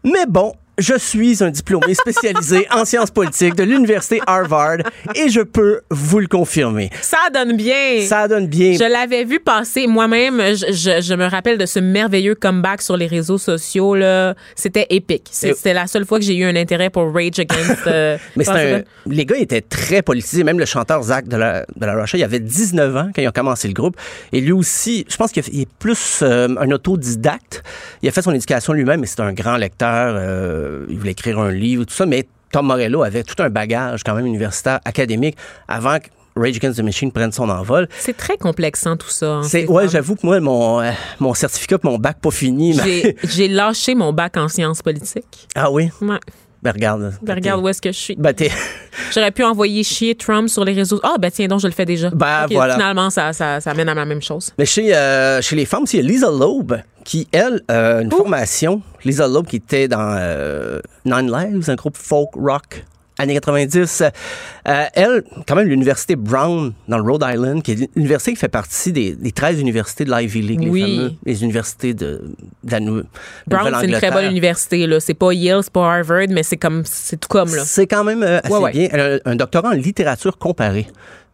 Mais bon, je suis un diplômé spécialisé en sciences politiques de l'Université Harvard et je peux vous le confirmer. Ça donne bien. Ça donne bien. Je l'avais vu passer moi-même. Je, je- je me rappelle de ce merveilleux comeback sur les réseaux sociaux. là. C'était épique. C'était la seule fois que j'ai eu un intérêt pour Rage Against. euh, Mais un- les gars étaient très politisés. Même le chanteur Zach de la, de la Russia, il avait 19 ans quand ils ont commencé le groupe. Et lui aussi, je pense qu'il est plus euh, un autodidacte. Il a fait son éducation lui-même, mais c'est un grand lecteur. euh, il voulait écrire un livre, tout ça. Mais Tom Morello avait tout un bagage quand même universitaire, académique, avant que Rage Against the Machine prenne son envol. C'est très complexant tout ça. hein, C'est, ces ouais, j'avoue que moi, mon, euh, mon certificat, mon bac pas fini. mais- j'ai lâché mon bac en sciences politiques. ah oui? Ouais. Ben regarde. Ben, regarde où est-ce que je suis. Ben, t'es- J'aurais pu envoyer chier Trump sur les réseaux. Ah, ben tiens donc, je le fais déjà. Ben, voilà. Finalement, ça, ça, ça mène à la même chose. Mais chez, euh, chez les femmes, aussi, il y a Lisa Loeb, qui, elle, a une formation. Lisa Loeb, qui était dans euh, Nine Lives, un groupe folk rock années 90. Euh, elle, quand même, l'université Brown, dans le Rhode Island, qui est l'université qui fait partie des, des 13 universités de l'Ivy League, Oui. les fameux, les universités de, de la Brown, c'est une très bonne université. là. C'est pas Yale, c'est pas Harvard, mais c'est comme c'est tout comme là. C'est quand même euh, assez Ouais, ouais. bien. Elle a un doctorat en littérature comparée.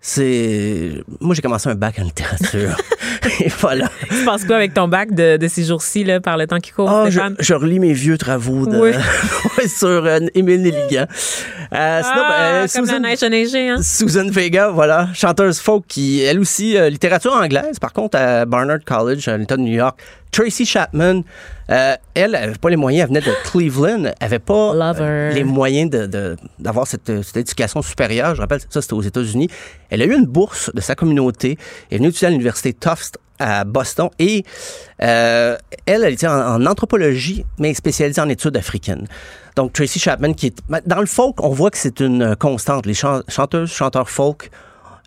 C'est. Moi, j'ai commencé un bac en littérature. Et voilà. Tu penses quoi avec ton bac de, de ces jours-ci là, par le temps qui court, Ah, je, relis mes vieux travaux de, Oui. Sur euh, Émile Nelligan. Euh, sinon, Ah, ben, comme Susan, la neige hein? Susan Vega, voilà, chanteuse folk qui, elle aussi, euh, littérature anglaise, par contre, à Barnard College, à l'État de New York. Tracy Chapman, euh, elle n'avait pas les moyens, elle venait de Cleveland, elle n'avait pas euh, les moyens de- de- d'avoir cette, euh, cette éducation supérieure. Je rappelle, ça, c'était aux États-Unis. Elle a eu une bourse de sa communauté. Elle est venue étudier à l'Université Tufts à Boston et euh, elle, elle était en, en anthropologie, mais spécialisée en études africaines. Donc, Tracy Chapman, qui est. Dans le folk, on voit que c'est une constante. Les chan- chanteuses, chanteurs folk,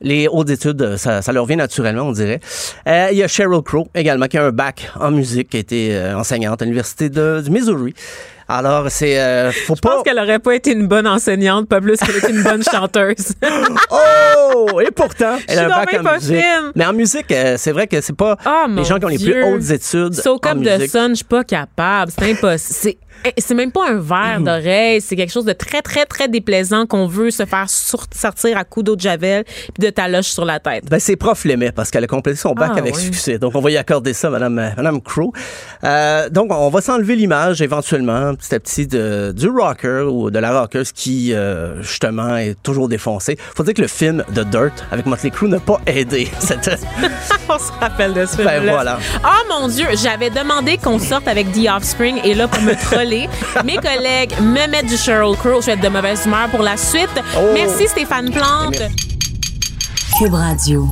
les hautes études, euh, ça, ça leur vient naturellement, on dirait. Euh, il y a Sheryl Crow également, qui a un bac en musique, qui a été euh, enseignante à l'Université du Missouri. Alors, c'est. euh, faut Je pense qu'elle aurait pas été une bonne enseignante, pas plus qu'elle était une bonne chanteuse. Oh! Et pourtant, elle a un bac en musique. fine. Mais en musique, euh, c'est vrai que c'est pas mon les gens qui ont les Dieu. plus hautes études. Soak up de musique. sun, je suis pas capable. C'est impossible. C'est- eh, C'est même pas un verre Mm. d'oreille, c'est quelque chose de très, très, très déplaisant qu'on veut se faire sortir à coups d'eau de javel puis de taloche sur la tête. Ben, ses profs l'aimaient parce qu'elle a complété son bac Ah, avec oui. succès. Donc, on va y accorder ça, Madame, euh, Madame Crow. Euh, donc, on va s'enlever l'image éventuellement, petit à petit, de, du rocker ou de la rockeuse qui, euh, justement, est toujours défoncée. Faut dire que le film The Dirt avec Motley Crue n'a pas aidé. On se rappelle de ce Ben, film-là. voilà. Ah mon Dieu, j'avais demandé qu'on sorte avec The Offspring et là pour me mes collègues me mettent du Sheryl Crow. Je vais être de mauvaise humeur pour la suite. Oh. Merci Stéphane Plante. Cube Radio.